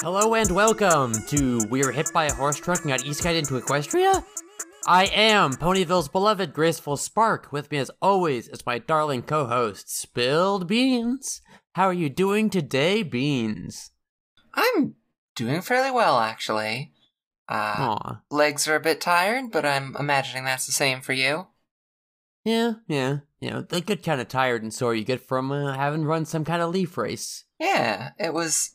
Hello and welcome to We're Hit by a Horse Trucking on Isekai Guide into Equestria. I am Ponyville's beloved Graceful Spark. With me as always is my darling co-host, Spilled Beans. How are you doing today, Beans? I'm doing fairly well, actually. Uh, Aw. legs are a bit tired, but I'm imagining that's the same for you. Yeah, yeah, you know, the get kind of tired and sore you get from uh, having run some kind of leaf race. Yeah, it was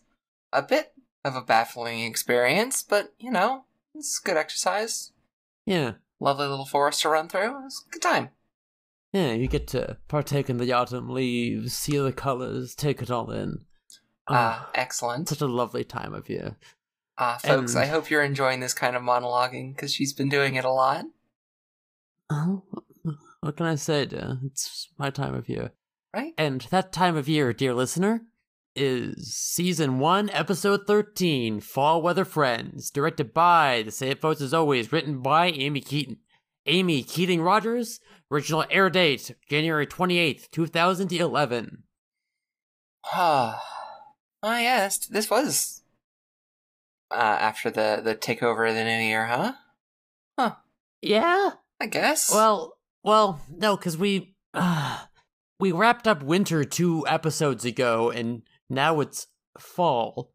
a bit of a baffling experience, but you know, it's good exercise. Yeah, Lovely little forest to run through. It was a good time. yeah, you get to partake in the autumn leaves, see the colors, take it all in. Ah, Ah, excellent. such a lovely time of year. Ah, folks, and- I hope you're enjoying this kind of monologuing because she's been doing it a lot. Oh, what can I say, dear? It's my time of year. Right? And that time of year, dear listener, is season 1, episode 13, Fall Weather Friends, directed by the same folks as always, written by Amy Keaton. Amy Keating Rogers, original air date, January 28th, 2011. Ah, I asked. This was uh, after the the takeover of the new year, huh? huh? Yeah? I guess. Well, well, no, because we, uh, we wrapped up winter two episodes ago, and now it's fall.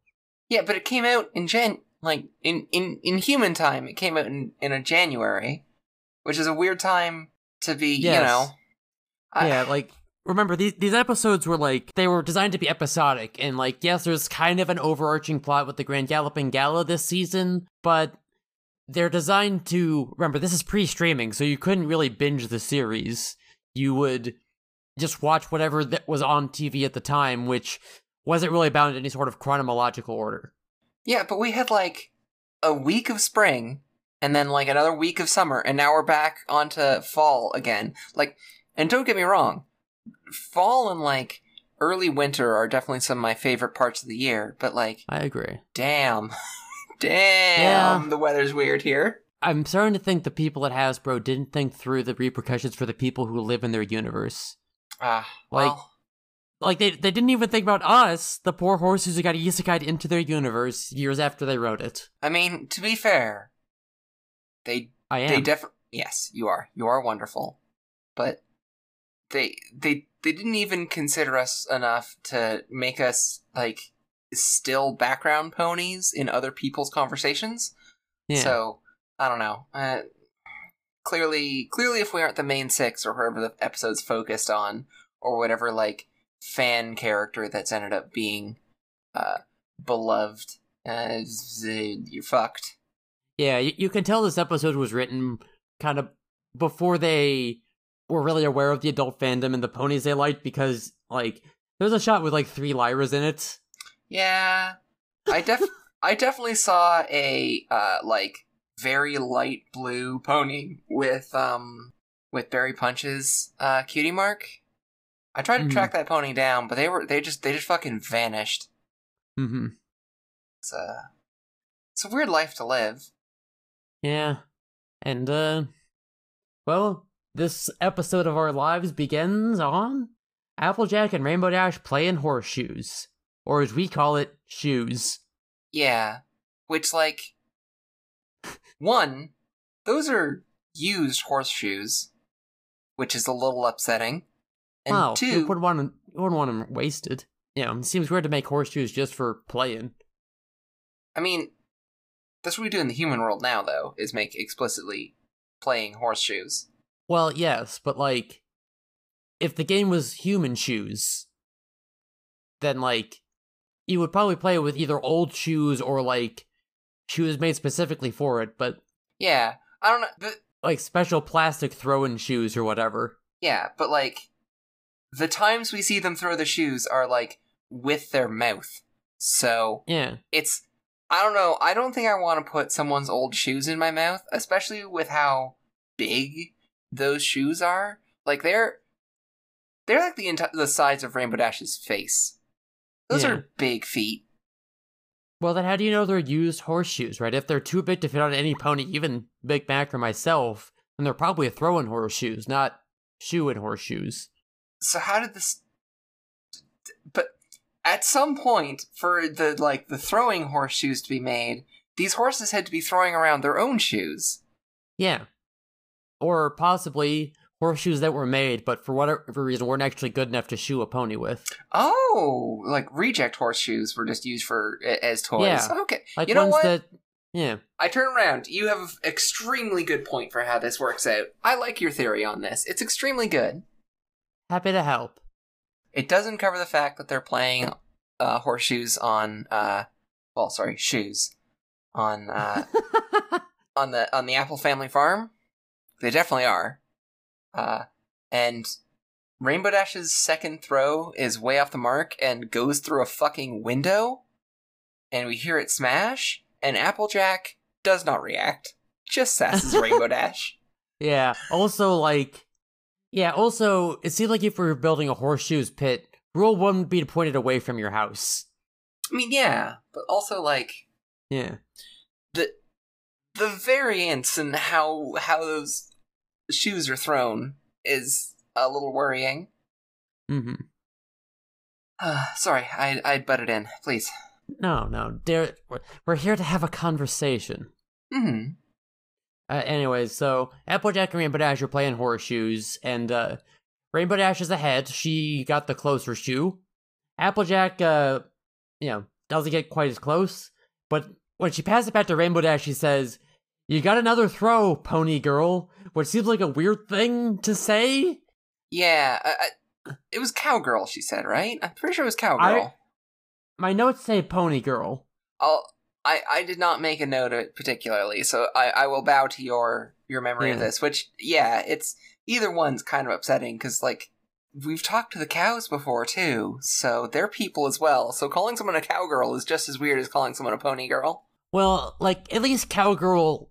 yeah, but it came out in Jan, like in in in human time. It came out in in a January, which is a weird time to be. You know. I- yeah, like remember these these episodes were like they were designed to be episodic and like yes, there's kind of an overarching plot with the Grand Galloping Gala this season, but they're designed to remember this is pre-streaming, so you couldn't really binge the series. You would just watch whatever that was on TV at the time, which wasn't really bound in any sort of chronological order. Yeah, but we had like a week of spring and then like another week of summer and now we're back onto fall again. Like and don't get me wrong, fall and like early winter are definitely some of my favorite parts of the year, but like I agree. damn. damn, Yeah. the weather's weird here. I'm starting to think the people at Hasbro didn't think through the repercussions for the people who live in their universe. Ah, Like- well, Like they they didn't even think about us, the poor horses who got isekai'd into their universe years after they wrote it. I mean, to be fair, they I am. they definitely yes, you are. You are wonderful. But they they they didn't even consider us enough to make us like still background ponies in other people's conversations. yeah. So, I don't know. Uh, clearly clearly if we aren't the main 6 or whoever the episode's focused on or whatever like fan character that's ended up being uh beloved uh, you're fucked. yeah, you, you can tell this episode was written kind of before they were really aware of the adult fandom and the ponies they liked because like there's a shot with like three lyras in it. Yeah, I def I definitely saw a uh like very light blue pony with um with Berry Punch's uh cutie mark. I tried to Mhm. track that pony down, but they were they just they just fucking vanished. Mm-hmm. It's a it's a weird life to live. Yeah. And, uh, well, this episode of our lives begins on Applejack and Rainbow Dash playing horseshoes. Or as we call it, shoes. Yeah, which like one, those are used horseshoes, which is a little upsetting. And wow, you two, wouldn't want them, you wouldn't want them wasted. You know, it seems weird to make horseshoes just for playing. I mean, that's what we do in the human world now, though, is make explicitly playing horseshoes. Well, yes, but like, if the game was human shoes, then like, you would probably play with either old shoes or like shoes made specifically for it, but Yeah, I don't know. But, like special plastic throw-in shoes or whatever. yeah, but like, the times we see them throw the shoes are like with their mouth. So Yeah. it's, I don't know. I don't think I want to put someone's old shoes in my mouth, especially with how big those shoes are. Like they're, they're like the enti- the size of Rainbow Dash's face. Those Yeah. are big feet. Well, then how do you know they're used horseshoes, right? If they're too big to fit on any pony, even Big Mac or myself, then they're probably throwing horseshoes, not shoe and horseshoes. so how did this? But at some point, for the like the throwing horseshoes to be made, these horses had to be throwing around their own shoes. Yeah. Or possibly horseshoes that were made, but for whatever reason weren't actually good enough to shoe a pony with. Oh, like reject horseshoes were just used for as toys. Yeah. Okay. Like you know what? that yeah. I turn around. You have an extremely good point for how this works out. I like your theory on this. It's extremely good. Happy to help. It doesn't cover the fact that they're playing uh, horseshoes on, uh, well, sorry, shoes on uh, on the on the Apple Family Farm. They definitely are. Uh, and Rainbow Dash's second throw is way off the mark and goes through a fucking window. And we hear it smash, and Applejack does not react. Just sasses Rainbow Dash. yeah. Also like yeah, also it seems like if we were building a horseshoes pit, rule one would be to point it away from your house. I mean, yeah, but also like Yeah. the the variance in how how those shoes are thrown is a little worrying. Mm-hmm. Uh, sorry, I I butted in. Please. No, no. Dear, we're, we're here to have a conversation. Hmm. Uh, anyways, so Applejack and Rainbow Dash are playing horseshoes, and uh, Rainbow Dash is ahead. She got the closer shoe. Applejack, uh, you know, doesn't get quite as close, but when she passes it back to Rainbow Dash, she says, You got another throw, pony girl, which seems like a weird thing to say. Yeah, I, I, it was cowgirl. She said, right? I'm pretty sure it was cowgirl. My notes say pony girl. I'll. I, I did not make a note of it particularly, so I, I will bow to your your memory of this. Which, yeah, it's either one's kind of upsetting because like we've talked to the cows before too, so they're people as well. So calling someone a cowgirl is just as weird as calling someone a pony girl. Well, like, at least cowgirl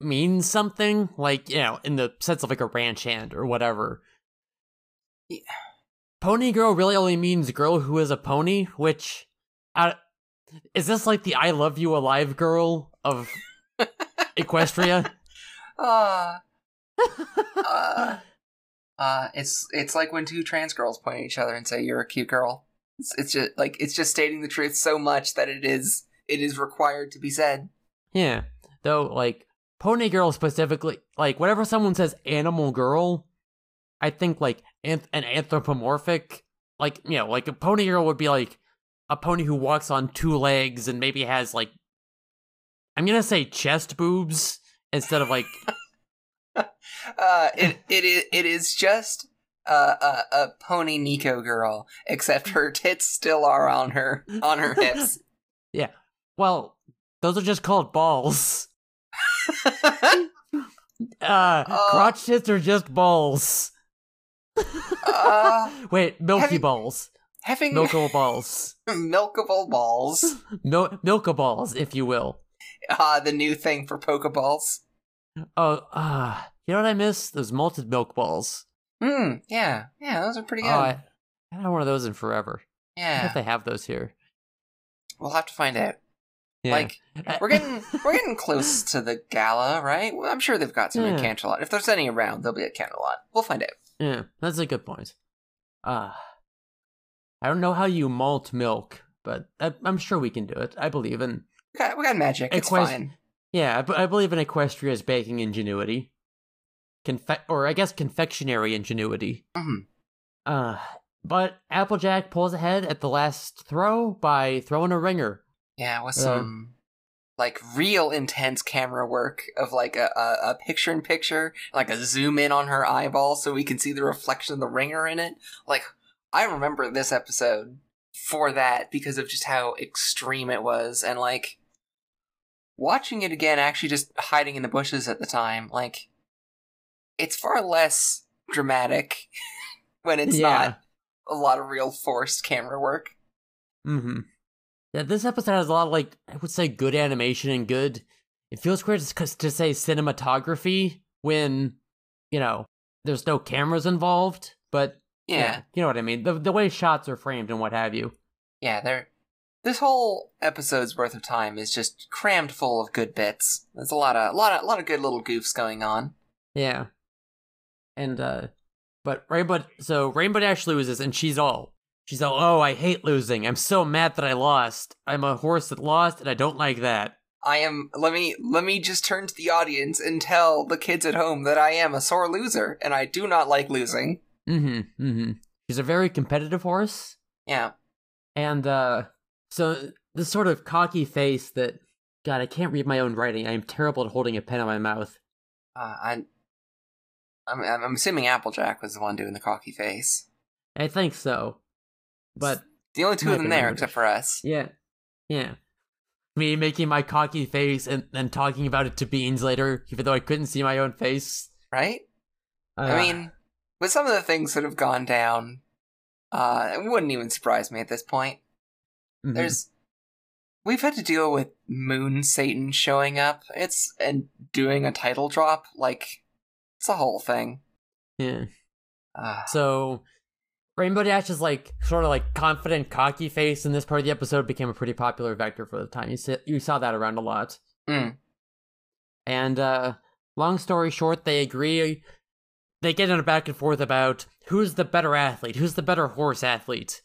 means something, like, you know, in the sense of like a ranch hand or whatever. Yeah. Pony girl really only means girl who is a pony, which. I, is this like the I love you alive girl of Equestria? Ah. uh, uh, it's it's like when two trans girls point at each other and say you're a cute girl. It's, it's just like it's just stating the truth so much that it is it is required to be said. yeah. Though, like, pony girl specifically, like, whenever someone says animal girl, I think, like, anth- an anthropomorphic, like, you know, like a pony girl would be like a pony who walks on two legs and maybe has, like, I'm gonna say chest boobs instead of, like, Uh, it it is it is just uh, a a pony neko girl, except her tits still are on her on her hips. Yeah. Well, those are just called balls. Uh, Oh. crotch tits are just balls. uh, Wait, milky having- balls. having Milkable balls. milkable balls. Mil- milka balls, if you will. Ah, the new thing for Pokeballs. Oh, ah, you know what I miss? Those malted milk balls. Hmm. Yeah. Yeah. Those are pretty good. Oh, I, I haven't had one of those in forever. I yeah. if they have those here. We'll have to find out. Yeah. Like we're getting we're getting close to the gala, right? Well, I'm sure they've got some in Yeah. Canterlot. If there's any around, they'll be at Canterlot. We'll find out. yeah, that's a good point. Ah, I don't know how you malt milk, but I, I'm sure we can do it. I believe in. We got, we got magic. It's fine. Yeah, I believe in Equestria's baking ingenuity. Confe- or I guess confectionery ingenuity. Mhm. Uh, but Applejack pulls ahead at the last throw by throwing a ringer. Yeah, with Uh, some like real intense camera work of like a, a, a picture in picture, like a zoom in on her eyeball so we can see the reflection of the ringer in it. Like I remember this episode for that because of just how extreme it was and like watching it again actually just hiding in the bushes at the time, like it's far less dramatic when it's Yeah. not a lot of real forced camera work. Mm-hmm. Yeah, this episode has a lot of like I would say good animation and good. It feels weird to to say cinematography when you know there's no cameras involved, but yeah. you know what I mean. The the way shots are framed and what have you. Yeah, they're this whole episode's worth of time is just crammed full of good bits. There's a lot of a lot of a lot of good little goofs going on. Yeah, and uh, But Rainbow, so Rainbow Dash loses, and she's all, she's all, oh, I hate losing. I'm so mad that I lost. I'm a horse that lost, and I don't like that. I am. Let me let me just turn to the audience and tell the kids at home that I am a sore loser, and I do not like losing. Mm-hmm. Mm-hmm. She's a very competitive horse, Yeah. and uh, so this sort of cocky face that, God, I can't read my own writing. I am terrible at holding a pen in my mouth. Uh, I. I'm, I'm assuming Applejack was the one doing the cocky face. I think so, but The only two of them there, except for us. Yeah. Yeah. Me making my cocky face and then talking about it to Beans later, even though I couldn't see my own face. Right? Uh, I mean, with some of the things that have gone down, uh, it wouldn't even surprise me at this point. mhm. There's. We've had to deal with Moon Satan showing up. It's. and doing a title drop. Like, it's a whole thing. yeah. Uh, So Rainbow Dash's like sort of like confident, cocky face in this part of the episode became a pretty popular vector for the time. You saw, you saw that around a lot. mm, And uh long story short, they agree. They get in a back and forth about who's the better athlete, who's the better horse athlete.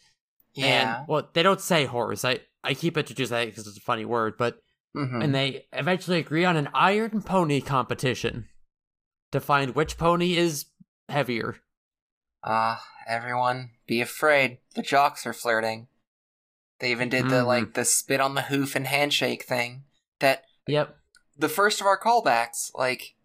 yeah. And well, they don't say horse. I I keep introducing that because it's a funny word, but hmm and they eventually agree on an iron pony competition to find which pony is heavier. Uh, everyone, be afraid. The jocks are flirting. They even did the, like, the spit on the hoof and handshake thing. That, Yep. the first of our callbacks, like,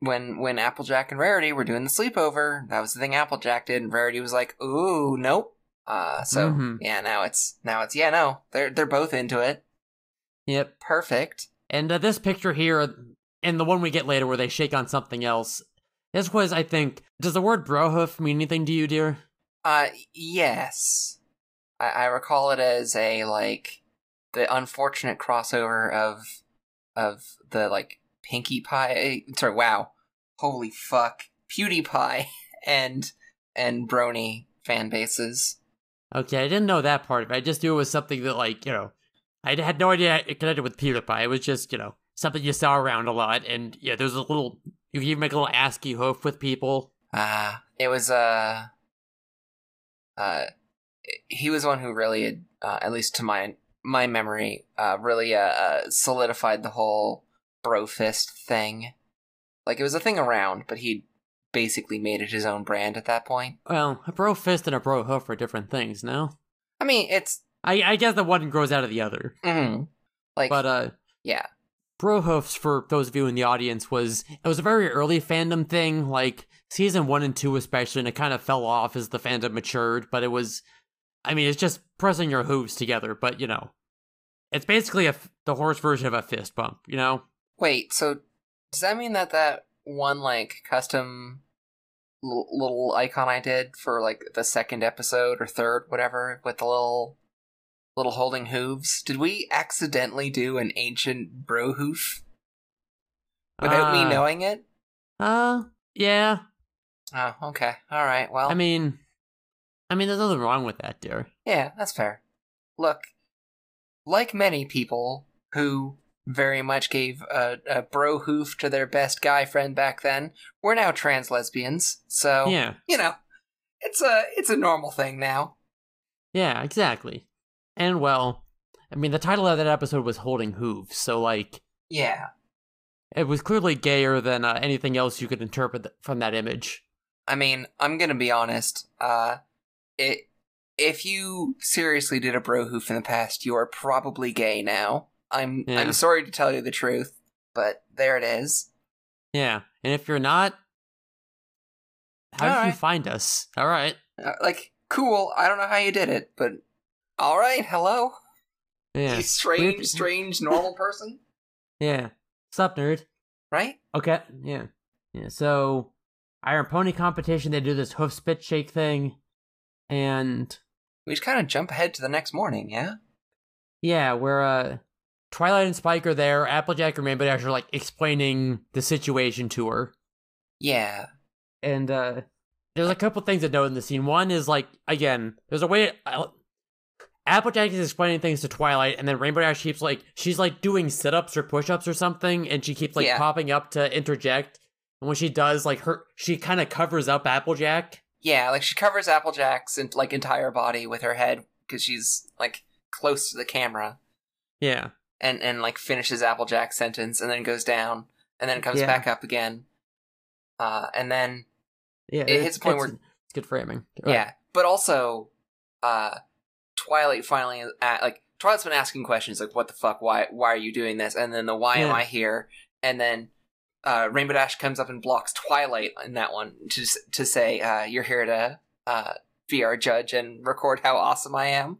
when when Applejack and Rarity were doing the sleepover, that was the thing Applejack did, and Rarity was like, ooh, nope. Uh, so, Mhm. yeah, now it's, now it's, yeah, no, they're, they're both into it. Yep. Perfect. And uh, this picture here, and the one we get later where they shake on something else, this was, I think, does the word brohoof mean anything to you, dear? Uh, yes. I, I recall it as a like the unfortunate crossover of of the like Pinkie Pie. Sorry, wow, holy fuck, PewDiePie and and Brony fan bases. Okay, I didn't know that part of it. I just knew it was something that, like, you know, I had no idea it connected with PewDiePie. It was just, you know, something you saw around a lot. And yeah, there's a little, you can even make a little ASCII hoof with people. Uh it was uh uh he was one who really uh, at least to my my memory, uh, really uh, uh, solidified the whole bro fist thing. Like it was a thing around, but he basically made it his own brand at that point. Well, a bro fist and a bro hoof are different things, no? I mean, it's I, I guess the one grows out of the other. mm, like But, uh, yeah, Bro Hoofs, for those of you in the audience, was it was a very early fandom thing, like season one and two especially, and it kind of fell off as the fandom matured. But it was, I mean, it's just pressing your hooves together. But you know, it's basically a the horse version of a fist bump. You know? Wait, so does that mean that that one like custom l- little icon I did for like the second episode or third, whatever, with the little little holding hooves? Did we accidentally do an ancient bro hoof without me Uh, knowing it? Uh, yeah. Oh, okay, all right. Well, I mean, I mean, there's nothing wrong with that, dear. yeah, that's fair. Look, like many people who very much gave a, a bro hoof to their best guy friend back then, we're now trans lesbians. So Yeah, you know, it's a it's a normal thing now. yeah, exactly. And well, I mean, the title of that episode was "Holding Hooves," so like, Yeah. it was clearly gayer than uh, anything else you could interpret th- from that image. I mean, I'm gonna be honest. Uh, it if you seriously did a bro hoof in the past, you are probably gay now. I'm Yeah. I'm sorry to tell you the truth, but there it is. Yeah, and if you're not, how did you find us? All right. Uh, like, cool. I don't know how you did it, but all right. Hello, Yeah. you strange, Weird- strange, normal person, Yeah. Sup, nerd? right? Okay. Yeah. Yeah. So, Iron Pony competition. They do this hoof spit shake thing, and We just kind of jump ahead to the next morning. Yeah. yeah, where uh, Twilight and Spike are there. Applejack and Rainbow Dash are like explaining the situation to her. Yeah. and uh there's a couple things to note in the scene. One is like again, there's a way uh, Applejack is explaining things to Twilight, and then Rainbow Dash keeps like she's like doing sit ups or push ups or something, and she keeps like Yeah. popping up to interject. And when she does, like her, she kind of covers up Applejack. Yeah, like she covers Applejack's and like entire body with her head because she's like close to the camera, Yeah, and and like finishes Applejack's sentence and then goes down and then comes Yeah. back up again. Uh, and then yeah. It hits a point where- it's good framing. yeah, but also, uh, Twilight finally at, like Twilight's been asking questions like, "What the fuck? Why? Why are you doing this?" And then the "Why am I here?" And then uh, Rainbow Dash comes up and blocks Twilight in that one to to say, uh, "You're here to uh, be our judge and record how awesome I am."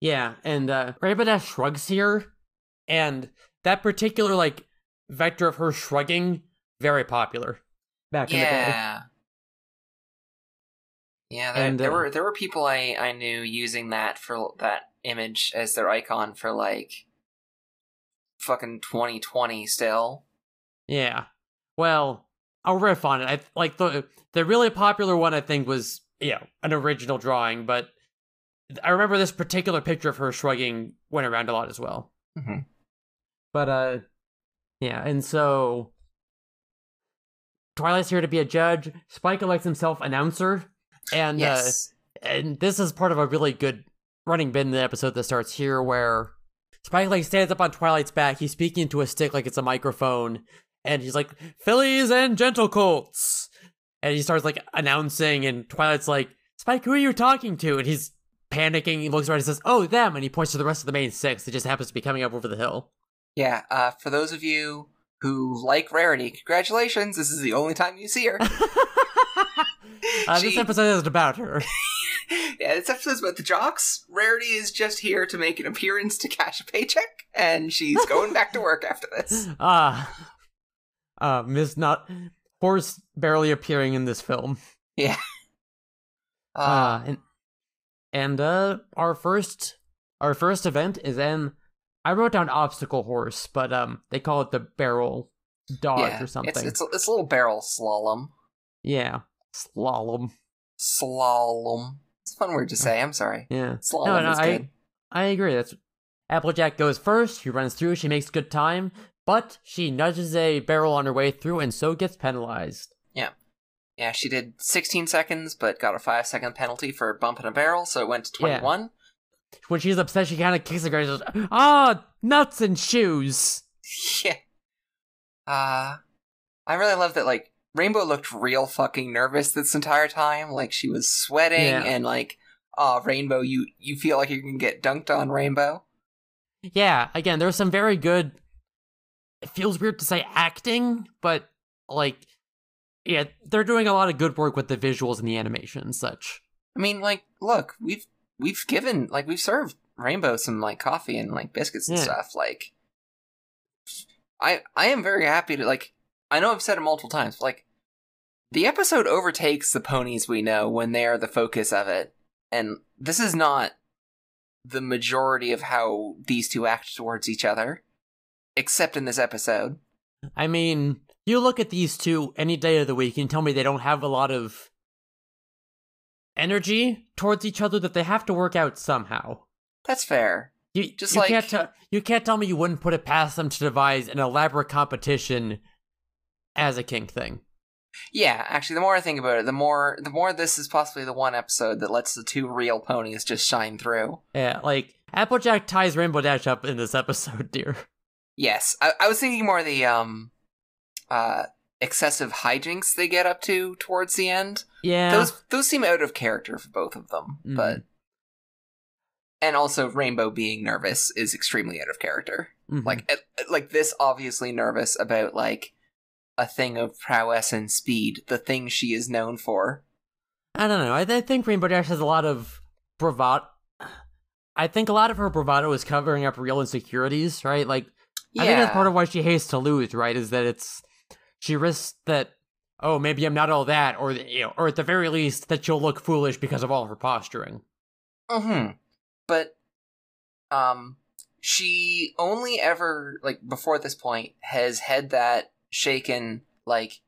Yeah, and uh Rainbow Dash shrugs here, and that particular like vector of her shrugging very popular back in the day. Yeah. There, And, there uh, were there were people I, I knew using that for that image as their icon for like fucking 2020 still. Yeah. Well, I'll riff on it. I like the the really popular one. I think was you know an original drawing, but I remember this particular picture of her shrugging went around a lot as well. Mhm. But uh, yeah, and so Twilight's here to be a judge. Spike elects himself announcer, and yes. uh, and this is part of a really good running bit in the episode that starts here, where Spike like stands up on Twilight's back. He's speaking into a stick like it's a microphone, and he's like, "Fillies and gentle colts," and he starts like announcing, and Twilight's like, "Spike, who are you talking to?" And he's panicking. He looks around and says, "Oh, them," and he points to the rest of the main six that just happens to be coming up over the hill. Yeah, uh, for those of you who like Rarity, congratulations. This is the only time you see her. uh, this episode isn't about her. yeah, this episode's about the jocks. Rarity is just here to make an appearance to cash a paycheck, and she's going back to work after this. Ah, uh, Miss Not Horse barely appearing in this film. Uh, Uh, and and uh, our first our first event is in. I wrote down obstacle horse, but um, they call it the barrel dodge yeah, or something. It's, it's, a- it's a little barrel slalom. yeah, slalom. Slalom. It's a fun word to say. I'm sorry. Yeah, Slalom No, no, is I- good. I agree. That's Applejack goes first. She runs through. She makes good time, but she nudges a barrel on her way through, and so gets penalized. Yeah, Yeah, she did 16 seconds, but got a five second penalty for bumping a barrel, so it went to Yeah. 21. When she's upset, she kind of kicks the ground. and says, Ah, nuts and shoes. Yeah. Uh, I really love that, like, Rainbow looked real fucking nervous this entire time. Like, she was sweating Yeah. and, like, oh, Rainbow, you, you feel like you can get dunked on, Rainbow? Yeah, again, there's some very good. It feels weird to say acting, but like, yeah, they're doing a lot of good work with the visuals and the animation and such. I mean, like, look, we've, we've given, like, we've served Rainbow some, like, coffee and, like, biscuits and Yeah. stuff. Like, I, I am very happy to, like, I know I've said it multiple times, but, like, the episode overtakes the ponies we know when they are the focus of it. And this is not the majority of how these two act towards each other, except in this episode. I mean, you look at these two any day of the week and tell me they don't have a lot of energy towards each other that they have to work out somehow. That's fair. You Just you like- can't tell you can't tell me you wouldn't put it past them to devise an elaborate competition as a kink thing. Yeah, actually, the more I think about it, the more the more this is possibly the one episode that lets the two real ponies just shine through. Yeah, like Applejack ties Rainbow Dash up in this episode, dear. Yes, I, I was thinking more the um, uh, excessive hijinks they get up to towards the end. Yeah. Those those seem out of character for both of them, Mhm. but and also Rainbow being nervous is extremely out of character. Mhm. Like like this obviously nervous about like a thing of prowess and speed, the thing she is known for. I don't know. I, I think Rainbow Dash has a lot of bravado. I think a lot of her bravado is covering up real insecurities, right? Like, yeah. I think that's part of why she hates to lose, right? Is that it's she risks that oh maybe I'm not all that, or you know, or at the very least that she'll look foolish because of all her posturing. hmm But um she only ever like before this point has had that shaken like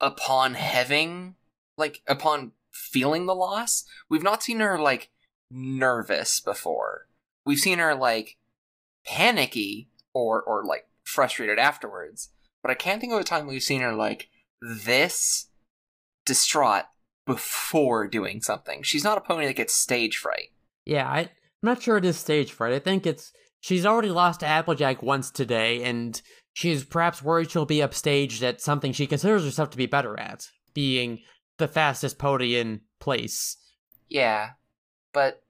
upon having like upon feeling the loss. We've not seen her like nervous before. We've seen her like panicky or or like frustrated afterwards. But I can't think of a time we've seen her like this distraught before doing something. She's not a pony that gets stage fright. Yeah, I, I'm not sure it is stage fright. I think it's she's already lost to Applejack once today, and she's perhaps worried she'll be upstaged at something she considers herself to be better at, being the fastest pony in place. Yeah, but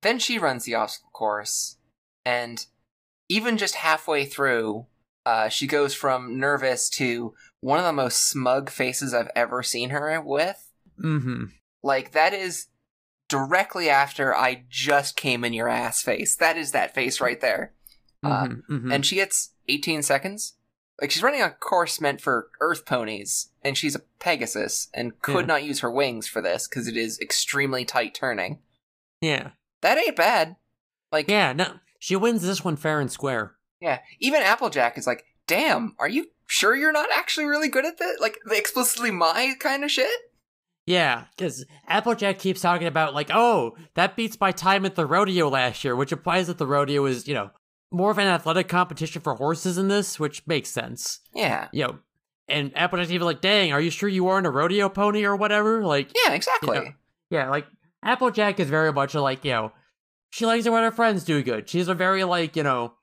then she runs the obstacle course, and even just halfway through, uh, she goes from nervous to one of the most smug faces I've ever seen her with. Mm-hmm. Like, that is directly after I just came in your ass face. That is that face right there. Mm-hmm. mm-hmm. And she gets 18 seconds. Like, she's running a course meant for Earth ponies, and she's a Pegasus, and could Yeah. not use her wings for this because it is extremely tight turning. yeah. That ain't bad. Like, Yeah, no. She wins this one fair and square. Yeah, even Applejack is like, "Damn, are you sure you're not actually really good at this? Like the explicitly my kind of shit?" Yeah, because Applejack keeps talking about, like, oh, that beats my time at the rodeo last year, which implies that the rodeo is, you know, more of an athletic competition for horses in this, which makes sense. Yeah, You know, and Applejack's even like, dang, are you sure you aren't a rodeo pony or whatever? Like, yeah, exactly. Yeah. yeah, like, Applejack is very much like, you know, she likes it when her friends do good. She's a very, like, you know,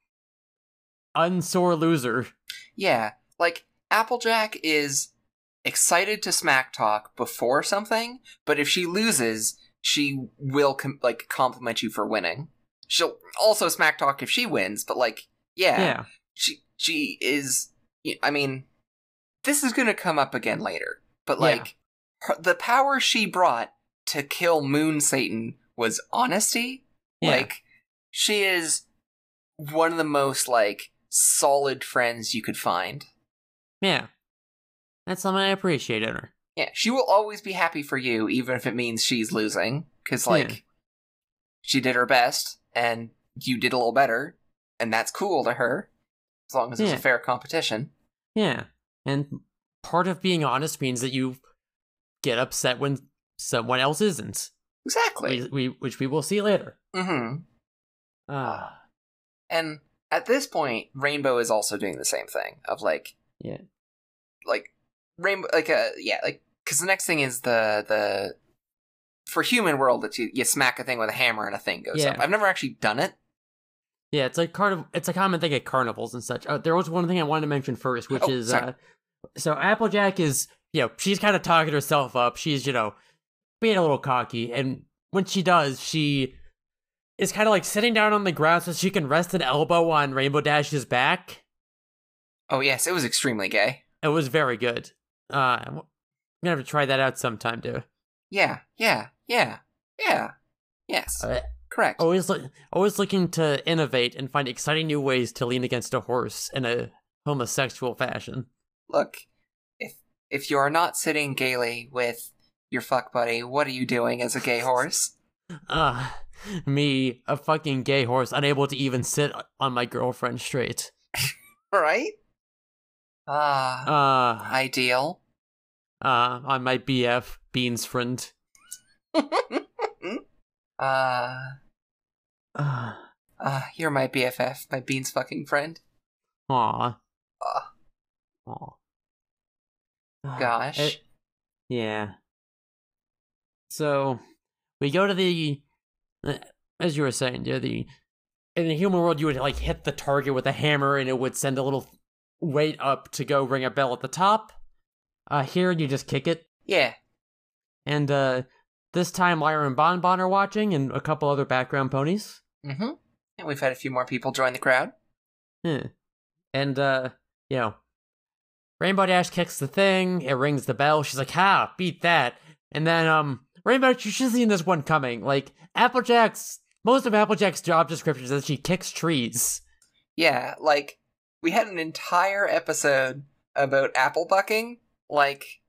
unsore loser. Yeah, like Applejack is excited to smack talk before something, but if she loses, she will com- like compliment you for winning. She'll also smack talk if she wins, but like, yeah, Yeah. she she is. I mean, this is gonna come up again later, but Yeah. like, her, the power she brought to kill Moon Satan was honesty. Yeah. Like, she is one of the most like solid friends you could find. Yeah. That's something I appreciate in her. Yeah, she will always be happy for you, even if it means she's losing. Because, like, Yeah. she did her best, and you did a little better, and that's cool to her, as long as it's a fair competition. Yeah. And part of being honest means that you get upset when someone else isn't. Exactly. We, we, which we will see later. hmm Ah. And at this point, Rainbow is also doing the same thing of like, Yeah. like Rainbow, like uh, yeah, like because the next thing is the the for human world that you you smack a thing with a hammer and a thing goes Yeah. up. I've never actually done it. Yeah, it's like carnival. It's a common thing at carnivals and such. Uh, there was one thing I wanted to mention first, which Oh, is sorry. uh, so Applejack is you know she's kind of talking herself up. She's you know being a little cocky, and when she does, she is kind of like sitting down on the ground so she can rest an elbow on Rainbow Dash's back. Oh yes, it was extremely gay. It was very good. Uh, I'm gonna have to try that out sometime too. Yeah, yeah, yeah, yeah. Yes, Uh, correct. always, look, always looking to innovate and find exciting new ways to lean against a horse in a homosexual fashion. Look, if if you are not sitting gaily with your fuck buddy, what are you doing as a gay horse? Ah, me, a fucking gay horse, unable to even sit on my girlfriend straight. Right? Ah, Ah, ideal. Uh, on my BF, Beans friend. uh, uh, ah, you're my BFF, my beans fucking friend. aw. Aw. Ah, Gosh. it- yeah. So, we go to the, uh, as you were saying, yeah, the, in the human world, you would like hit the target with a hammer and it would send a little weight up to go ring a bell at the top. Uh, here you just kick it, Yeah. and uh, this time Lyra and Bon Bon are watching, and a couple other background ponies. Mm-hmm. And we've had a few more people join the crowd. Yeah. And, uh, you know, Rainbow Dash kicks the thing, it rings the bell, she's like, ha, beat that. And then, um, Rainbow, you should've seen this one coming. Like, Applejack's, most of Applejack's job description is that she kicks trees. Yeah, like we had an entire episode about apple bucking. Like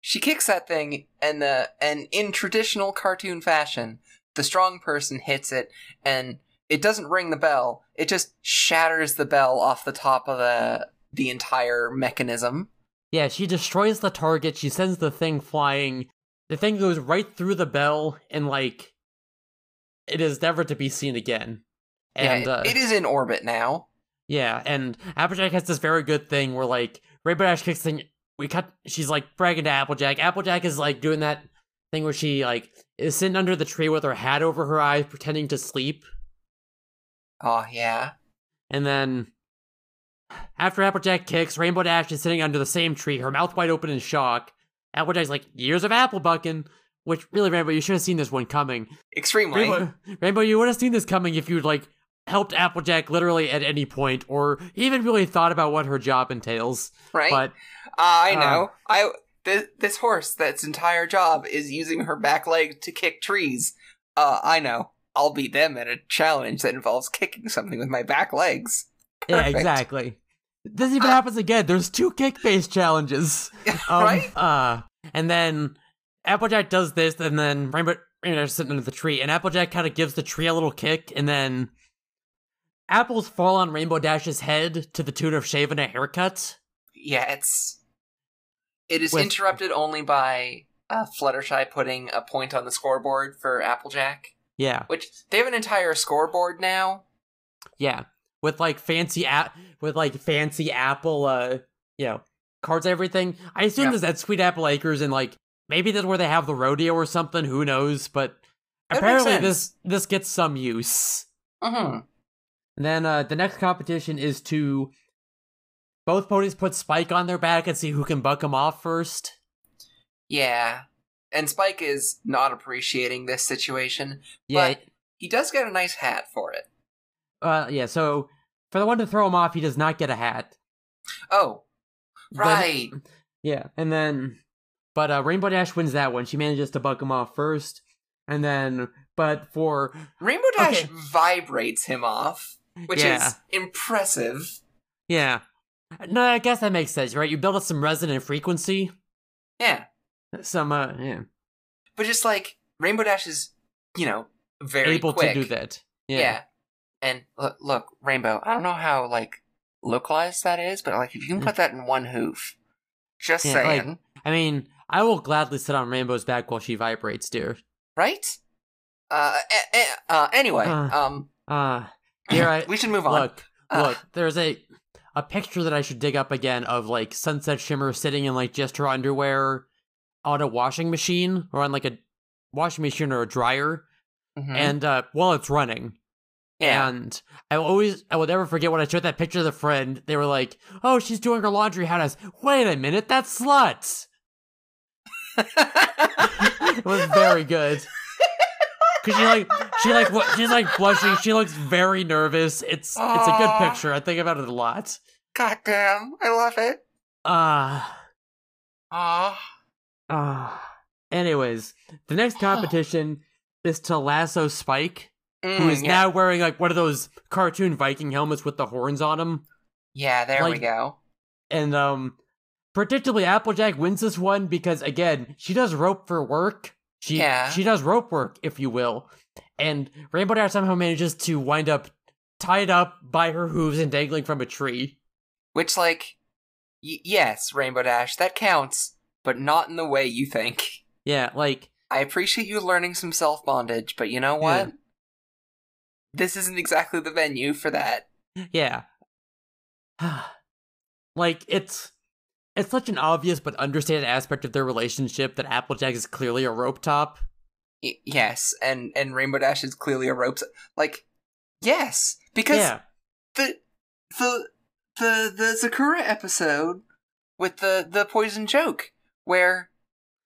she kicks that thing, and the and in traditional cartoon fashion, the strong person hits it, and it doesn't ring the bell. It just shatters the bell off the top of the the entire mechanism. Yeah, she destroys the target, she sends the thing flying. The thing goes right through the bell, and, like, it is never to be seen again. And, yeah, uh, it is in orbit now. Yeah, and Applejack has this very good thing where, like, Rainbow Dash kicks thing. We cut. She's like bragging to Applejack. Applejack is like doing that thing where she like is sitting under the tree with her hat over her eyes, pretending to sleep. Oh yeah. And then after Applejack kicks, Rainbow Dash is sitting under the same tree, her mouth wide open in shock. Applejack's like, years of apple bucking. Which really, Rainbow, you should have seen this one coming. Extremely. Rainbow, Rainbow, you would have seen this coming if you'd like helped Applejack literally at any point, or even really thought about what her job entails. Right. But I uh, know. I this, this horse that's entire job is using her back leg to kick trees. Uh, I know. I'll beat them at a challenge that involves kicking something with my back legs. yeah, exactly. This even Uh, happens again. There's two kick-based challenges. Um, right? Uh, and then Applejack does this, and then Rainbow Rainbow sitting under the tree, and Applejack kind of gives the tree a little kick, and then apples fall on Rainbow Dash's head to the tune of shaving a haircut. Yeah, it's it is With- interrupted only by uh, Fluttershy putting a point on the scoreboard for Applejack, Yeah, which they have an entire scoreboard now. yeah, with like fancy app, with like fancy Apple, uh, you know, cards, everything. I assume Yeah. there's that Sweet Apple Acres, and like maybe that's where they have the rodeo or something. Who knows? But That apparently, this this gets some use. hmm And then uh, the next competition is to both ponies put Spike on their back and see who can buck him off first. Yeah, and Spike is not appreciating this situation. Yeah, But- He does get a nice hat for it. uh, yeah. So for the one to throw him off, he does not get a hat. Oh, But- right. yeah, and then but uh, Rainbow Dash wins that one. She manages to buck him off first, and then but for Rainbow Dash Okay. vibrates him off, which Yeah. is impressive. yeah. No, I guess that makes sense, right? You build up some resonant frequency, Yeah, some uh, yeah, but just like Rainbow Dash is, you know, very able quick. to do that. Yeah. Yeah, And look, look, Rainbow, I don't know how like localized that is, but like if you can put that in one hoof, just Yeah, like- saying, I mean, I will gladly sit on Rainbow's back while she vibrates, dear. right? Uh, eh, uh, anyway, Uh, um, Uh, here I we should move on. look. Uh, Look, there's a a picture that I should dig up again of like Sunset Shimmer sitting in like just her underwear on a washing machine or on like a washing machine or a dryer, mhm. and uh, while it's running. yeah, And I will always, I will never forget when I showed that picture to the friend. They were like, "Oh, she's doing her laundry." How does? Wait a minute, that's slut. It was very good. Cause she like she like she's like blushing. She looks very nervous. It's it's a good picture. I think about it a lot. God damn, I love it. Ah. Ah, Ah. Anyways, the next competition is to lasso Spike, who is Mm, yeah. now wearing like one of those cartoon Viking helmets with the horns on him. Yeah, there we go. And um predictably Applejack wins this one because again, she does rope for work. She Yeah. she does rope work, if you will. And Rainbow Dash somehow manages to wind up tied up by her hooves and dangling from a tree. Which, like, y- yes, Rainbow Dash, that counts, but not in the way you think. Yeah, like I appreciate you learning some self bondage, but you know what? Yeah. This isn't exactly the venue for that. Yeah. like it's it's such an obvious but understated aspect of their relationship that Applejack is clearly a rope top. Y- yes, and and Rainbow Dash is clearly a rope. Like, yes, because yeah. the the the the Zecora episode with the the poison joke where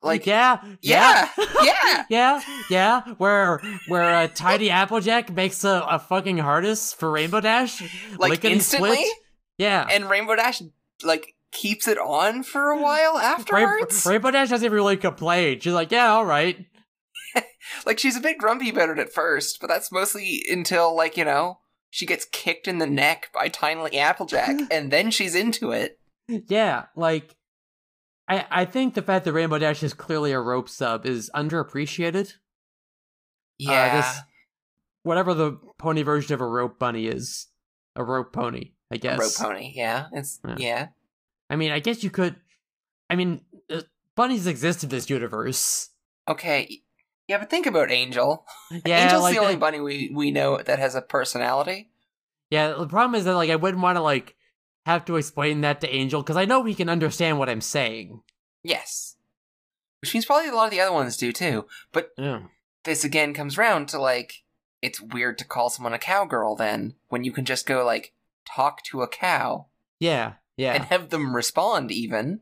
like yeah, yeah yeah yeah, yeah, where where uh, Tiny Applejack makes a, a fucking harness for Rainbow Dash, like instantly, split. Yeah, and Rainbow Dash like keeps it on for a while afterwards. Rainbow Dash doesn't really complain. She's like, yeah, all right. Like she's a bit grumpy about it at first, but that's mostly until like you know she gets kicked in the neck by Tiny Applejack, and then she's into it. Yeah, like I I think the fact that Rainbow Dash is clearly a rope sub is underappreciated. Uh, yeah, this- Whatever the pony version of a rope bunny is, a rope pony, I guess. rope pony. Yeah, it's Yeah. yeah. I mean, I guess you could. I mean, uh, bunnies exist in this universe. Okay. Yeah, but think about Angel. Yeah, Angel's like the only that- bunny we, we know that has a personality. Yeah, the problem is that like I wouldn't want to like have to explain that to Angel because I know he can understand what I'm saying. Yes. Which means probably a lot of the other ones do too. But Yeah. this again comes round to like, it's weird to call someone a cowgirl then, when you can just go like, talk to a cow Yeah. Yeah. and have them respond even.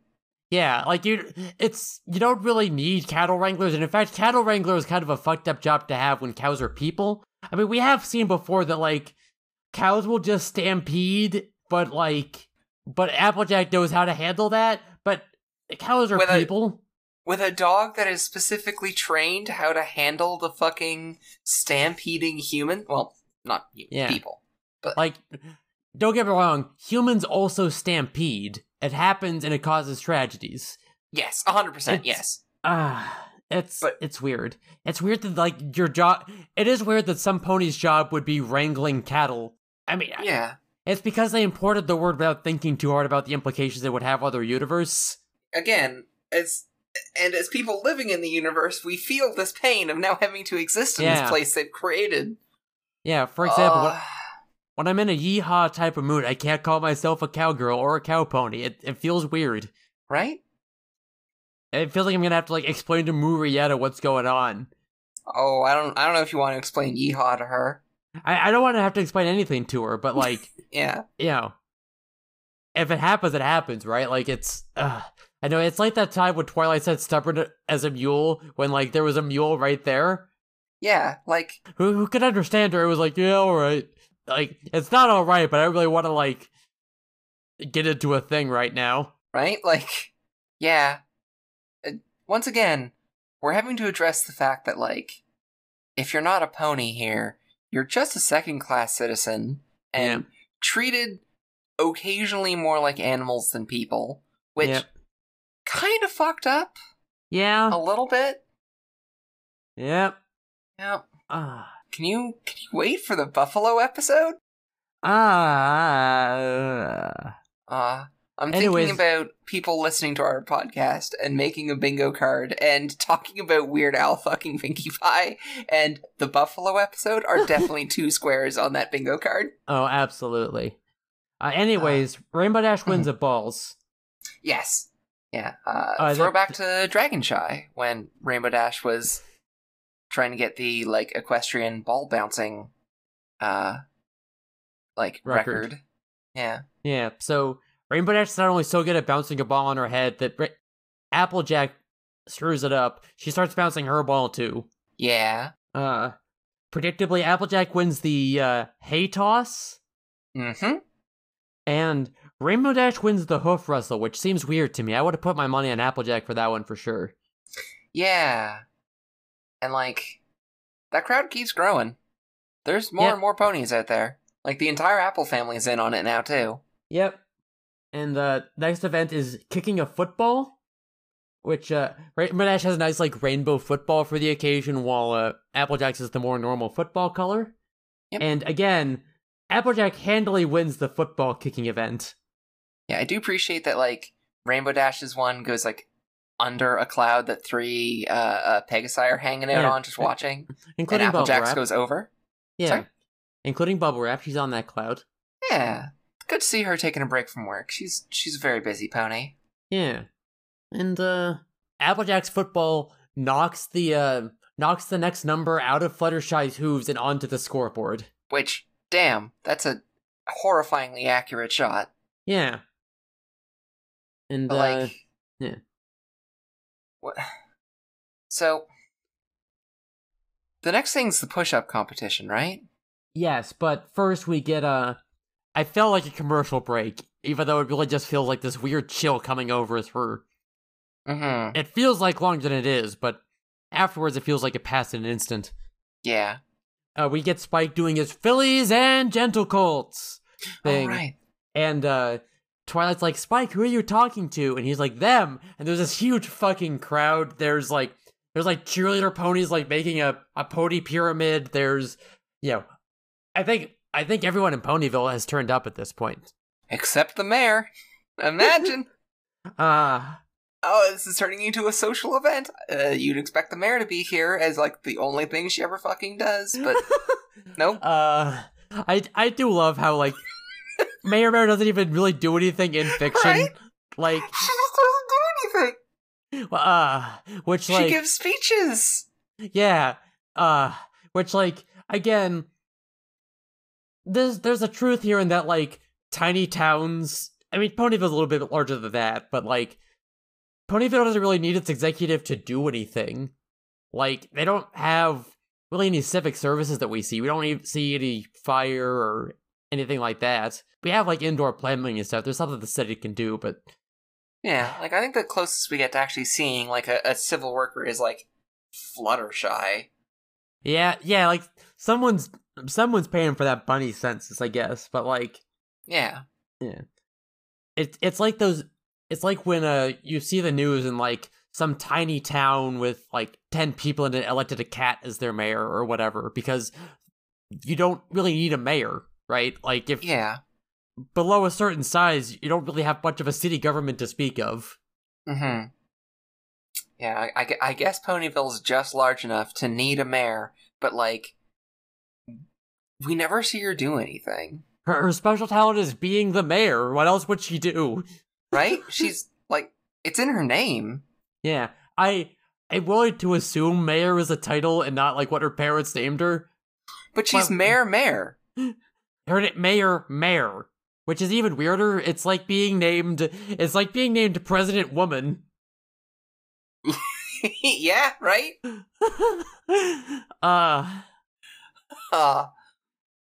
Yeah, like you, it's you don't really need cattle wranglers, and in fact, cattle wrangler is kind of a fucked up job to have when cows are people. I mean, we have seen before that like cows will just stampede, but like, but Applejack knows how to handle that. But cows are With a- people. With a dog that is specifically trained how to handle the fucking stampeding human. Well, not hu- Yeah. people. But like, don't get me wrong, humans also stampede. It happens and it causes tragedies. Yes, 100%. It's- yes. Ah, it's But- it's weird. It's weird that like your job. It is weird that some ponies' job would be wrangling cattle. I mean, Yeah. it's because they imported the word without thinking too hard about the implications it would have on their universe. Again, as and as people living in the universe, we feel this pain of now having to exist in Yeah. this place they've created. Yeah, for example, Ugh. When I'm in a yeehaw type of mood, I can't call myself a cowgirl or a cow pony. It it feels weird. right? It feels like I'm gonna have to like explain to Murietta what's going on. Oh, I don't I don't know if you want to explain yeehaw to her. I, I don't want to have to explain anything to her, but like. Yeah. you know, if it happens, it happens, right? Like it's, uh, I know it's like that time when Twilight said stubborn as a mule when like there was a mule right there. Yeah, like Who who could understand her? It was like, yeah, all right. Like it's not all right, but I really want to like get into a thing right now. right? Like yeah. Uh, once again, we're having to address the fact that like if you're not a pony here, you're just a second-class citizen and treated occasionally more like animals than people, which Yep. kind of fucked up Yeah, a little bit. yep. Yeah. Ah, Can you can you wait for the buffalo episode? ah. Uh I'm Anyways. thinking about people listening to our podcast and making a bingo card and talking about Weird Al fucking Pinkie Pie and the Buffalo episode are definitely two squares on that bingo card. Oh, absolutely. Uh, anyways, Rainbow Dash wins at balls. Yes. Yeah. Uh, Uh, throwback to Dragonshy when Rainbow Dash was trying to get the like equestrian ball bouncing uh like Record. record. Yeah. Yeah, so Rainbow Dash is not only so good at bouncing a ball on her head that Ra- Applejack screws it up. She starts bouncing her ball too. Yeah. Uh, predictably, Applejack wins the uh, hay toss, Mm-hmm. and Rainbow Dash wins the hoof wrestle, which seems weird to me. I would have put my money on Applejack for that one for sure. Yeah. And like that crowd keeps growing. There's more Yep. and more ponies out there. Like the entire Apple family's in on it now too. Yep. And the next event is kicking a football, which uh, Rainbow Dash has a nice like rainbow football for the occasion, while uh, Applejack's is the more normal football color. Yep. And again, Applejack handily wins the football kicking event. Yeah, I do appreciate that like Rainbow Dash's one goes like under a cloud that three uh, uh Pegasi are hanging out Yeah. on just watching. Including and Applejack's goes over. yeah. sorry? Including Bubble Wrap, she's on that cloud. Yeah. Good to see her taking a break from work. She's she's a very busy pony. Yeah. And uh Applejack's football knocks the uh knocks the next number out of Fluttershy's hooves and onto the scoreboard. Which, damn, that's a horrifyingly accurate shot. Yeah. And But uh like, yeah. What? So, the next thing's the push-up competition, right? Yes, but first we get a. I felt like a commercial break, even though it really just feels like this weird chill coming over us for. Mm-hmm. It feels like longer than it is, but afterwards it feels like it passed in an instant. Yeah. Uh, we get Spike doing his Fillies and Gentle Colts thing, right. and uh, Twilight's like, Spike, who are you talking to? And he's like, them. And there's this huge fucking crowd. There's like, there's like cheerleader ponies like making a a pony pyramid. There's, you know, I think I think everyone in Ponyville has turned up at this point. Except the mayor. Imagine. Uh oh, this is turning into a social event. Uh, you'd expect the mayor to be here as like the only thing she ever fucking does, but nope. uh, I I do love how like Mayor Mare doesn't even really do anything in fiction. Right? Like, She just doesn't do anything. uh, which like, She gives speeches. yeah, uh, which like again, there's there's a truth here in that like tiny towns. I mean, Ponyville's a little bit larger than that, but like, Ponyville doesn't really need its executive to do anything. Like, they don't have really any civic services that we see. We don't even see any fire or anything like that. We have like indoor plumbing and stuff. There's something the city can do, but Yeah, like I think the closest we get to actually seeing like a, a civil worker is like Fluttershy. yeah, yeah, like someone's someone's paying for that bunny census, I guess. But like, Yeah. Yeah, it's it's like those. It's like when uh you see the news in like some tiny town with like ten people and it elected a cat as their mayor or whatever because you don't really need a mayor, right? Like if Yeah. below a certain size, you don't really have much of a city government to speak of. Mm-hmm. Yeah, I, I I guess Ponyville's just large enough to need a mayor, but like, we never see her do anything, Her, her special talent is being the mayor. What else would she do? right? She's like, it's in her name. Yeah, I I'm willing to assume mayor is a title and not like what her parents named her. But she's Well- Mayor Mayor. Her it mayor mayor, which is even weirder. It's like being named. It's like being named President Woman. yeah, right? uh. Uh,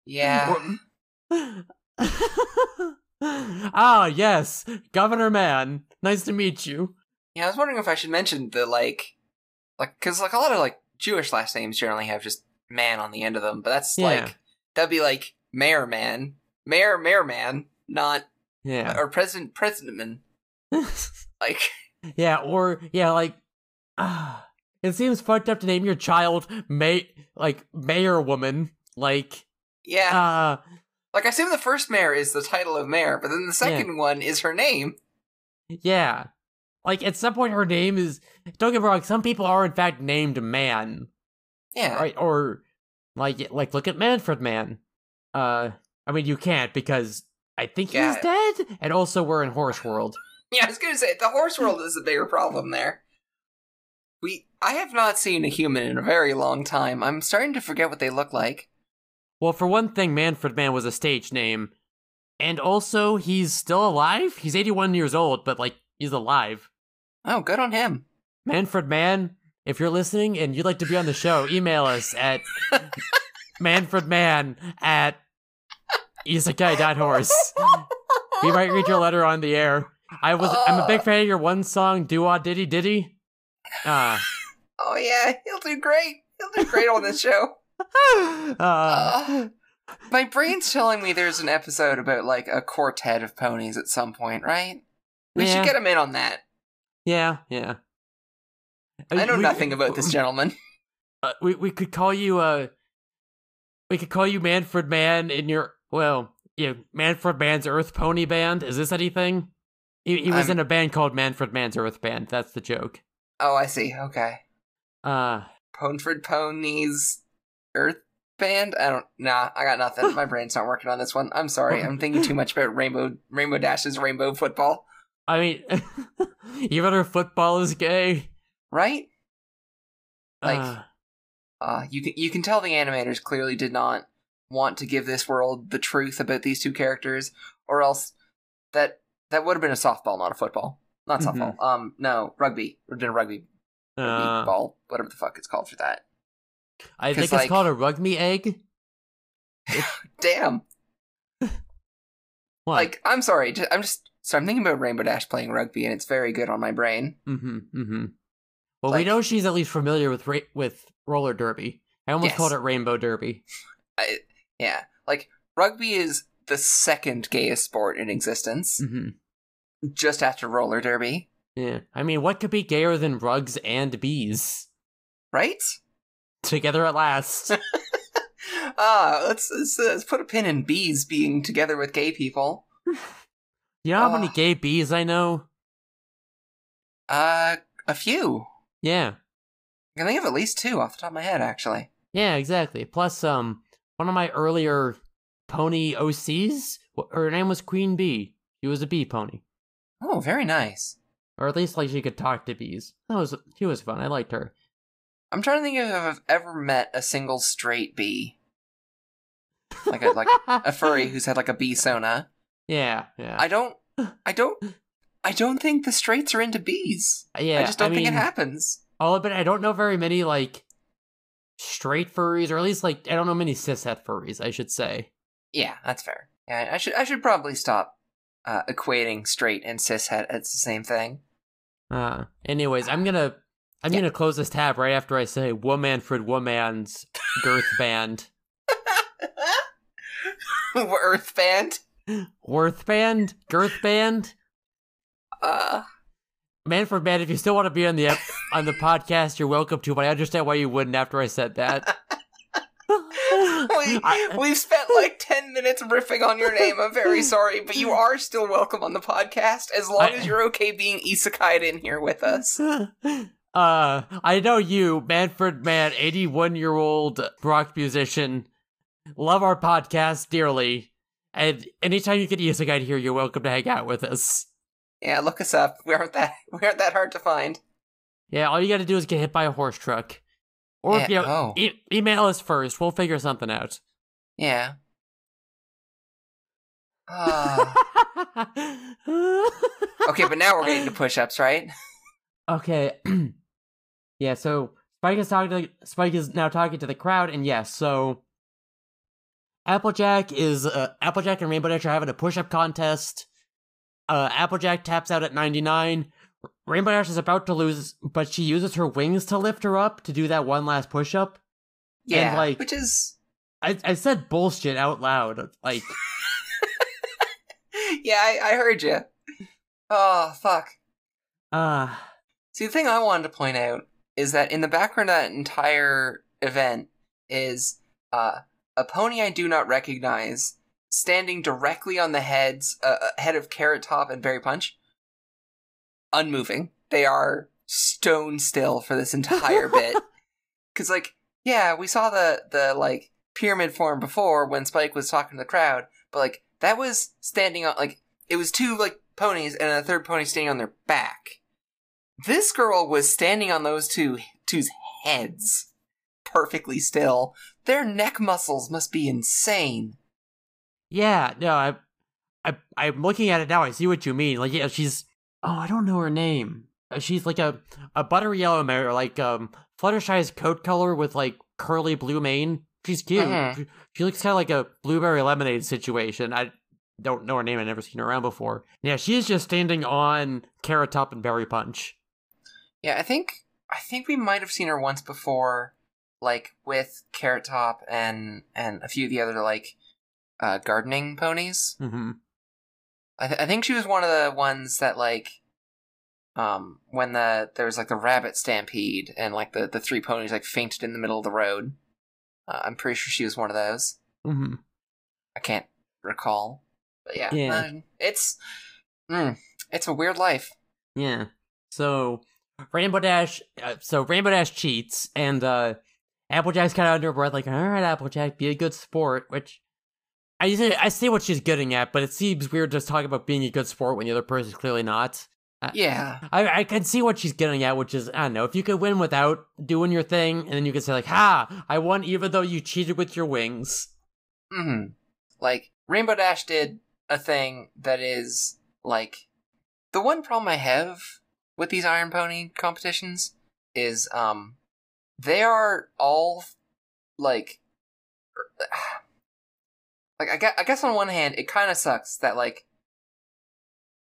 yeah. ah yes, Governor Man. Nice to meet you. Yeah, I was wondering if I should mention the, like, like, cause like a lot of, like, Jewish last names generally have just man on the end of them, but that's Yeah. like, that'd be like Mayor Man. Mayor, Mayor Man, not, Yeah. or President, President Man. Like, Yeah, or yeah, like ah, it seems fucked up to name your child May like Mayor Woman. Like yeah. uh like, I assume the first mayor is the title of mayor, but then the second one is her name. yeah. Like at some point her name is don't get me wrong, some people are in fact named Man. Yeah. Right? Or like like look at Manfred Mann. Uh I mean you can't because I think Yeah. he's dead. And also we're in horse world. Yeah, I was gonna say, the horse world is a bigger problem there. We, I have not seen a human in a very long time. I'm starting to forget what they look like. Well, for one thing, Manfred Mann was a stage name. And also he's still alive? He's 81 years old, but like he's alive. Oh, good on him. Manfred Mann, if you're listening and you'd like to be on the show, email us at manfredman at isekai.horse. We might read your letter on the air. I was I'm a big fan of your one song, Doo Diddy Diddy. Ah. Oh yeah, he'll do great. He'll do great on this show. uh, Uh, my brain's telling me there's an episode about like a quartet of ponies at some point, right? We Yeah. should get him in on that. yeah, yeah. I know We- nothing about this gentleman. Uh, we we could call you uh we could call you Manfred Mann in your well, yeah, Manfred Mann's Earth Pony Band. Is this anything? He, he was I'm- in a band called Manfred Mann's Earth Band. That's the joke. Oh, I see. Okay. Uh Poneford Ponies Earth Band? I don't nah, I got nothing. My brain's not working on this one. I'm sorry. I'm thinking too much about Rainbow Rainbow Dash's Rainbow Football. I mean even her football is gay. Right? Like- uh, Uh you can you can tell the animators clearly did not want to give this world the truth about these two characters, or else that that would have been a softball, not a football. Not Mhm. softball. Um no, rugby. Would have been a rugby, rugby uh, ball, whatever the fuck it's called for that. I think it's like- called a rugby egg. Damn. What? Like, I'm sorry, I'm just so I'm thinking about Rainbow Dash playing rugby, and it's very good on my brain. mm-hmm, mm-hmm. Well, we know she's at least familiar with ra- with roller derby. I almost Yes. called it rainbow derby. I, yeah, like rugby is the second gayest sport in existence, hmm just after roller derby, Yeah, I mean, what could be gayer than rugs and bees right? together at last? Ah, let's let's, uh, let's put a pin in bees being together with gay people. You know how many gay bees I know? Uh, a few. Yeah, I can think of at least two off the top of my head, actually. yeah, exactly. Plus, um, one of my earlier pony OCs her name was Queen Bee. She was a bee pony, Oh, very nice. or at least like she could talk to bees. That was she was fun. I liked her. I'm trying to think if I've ever met a single straight bee, like a like a furry who's had like a bee sona. yeah, yeah, I don't, I don't, I don't think the straights are into bees. yeah. I just don't think it happens. I'll admit I don't know very many like straight furries, or at least like I don't know many cishet furries. I should say. Yeah, that's fair. Yeah, I should I should probably stop uh, equating straight and cishet as the same thing. Uh, anyways, I'm gonna I'm Yeah. gonna close this tab right after I say Womanfred Woman's girth band. Earth band. Worth band? Girth band? Uh, Manfred Mann, if you still want to be on the ep- on the podcast, you're welcome to, but I understand why you wouldn't after I said that. we, we've spent like 10 minutes riffing on your name. I'm very sorry, but you are still welcome on the podcast as long I- as you're okay being isekai'd in here with us. uh, I know you, Manfred Mann, 81 year old rock musician, love our podcast dearly. And anytime you get isekai here, you're welcome to hang out with us. Yeah, look us up. We aren't that we aren't that hard to find. Yeah, all you gotta do is get hit by a horse truck. Or if Yeah, you oh. e- email us first, we'll figure something out. Yeah. Ah. okay, but now we're getting to push-ups, right? Okay. yeah, so Spike is talking to Spike is now talking to the crowd, and yes, so Applejack is uh, Applejack and Rainbow Dash are having a push-up contest. Uh, Applejack taps out at 99. Rainbow Dash is about to lose, but she uses her wings to lift her up to do that one last push-up. Yeah, like- which is I I said bullshit out loud. Like, yeah, I, I heard you. Oh fuck. uh See, the thing I wanted to point out is that in the background of that entire event is uh, a pony I do not recognize standing directly on the heads uh, uh, head of Carrot Top and Berry Punch, unmoving. They are stone still for this entire bit. Because, like, yeah, we saw the the like pyramid form before when Spike was talking to the crowd, but like that was standing on like it was two like ponies and a third pony standing on their back. This girl was standing on those two two's heads, perfectly still. Their neck muscles must be insane. Yeah, no, I, I, I'm looking at it now. I see what you mean. Like, yeah, she's. Oh, I don't know her name. Uh, She's like a a buttery yellow mare, like um Fluttershy's coat color with like curly blue mane. She's cute. Mhm. She, she looks kind of like a blueberry lemonade situation. I don't know her name. I've never seen her around before. Yeah, she's just standing on Carrot Top and Berry Punch. Yeah, I think I think we might have seen her once before, like with Carrot Top and and a few of the other like uh, gardening ponies. hmm I, th- I think she was one of the ones that like um when the there was like the rabbit stampede and like the the three ponies like fainted in the middle of the road. Uh, I'm pretty sure she was one of those. hmm I can't recall, but yeah, Yeah. uh, it's mm, it's a weird life. Yeah. So Rainbow Dash, uh, so Rainbow Dash cheats, and uh Applejack's kind of under her breath, like, "All right, Applejack, be a good sport." Which I see, I see what she's getting at, but it seems weird to talk about being a good sport when the other person's clearly not. Yeah, I I can see what she's getting at, which is I don't know if you could win without doing your thing, and then you could say like, "Ha, I won even though you cheated with your wings." hmm Like Rainbow Dash did a thing that is like the one problem I have with these Iron Pony competitions is um they are all like like I guess, I guess on one hand it kind of sucks that like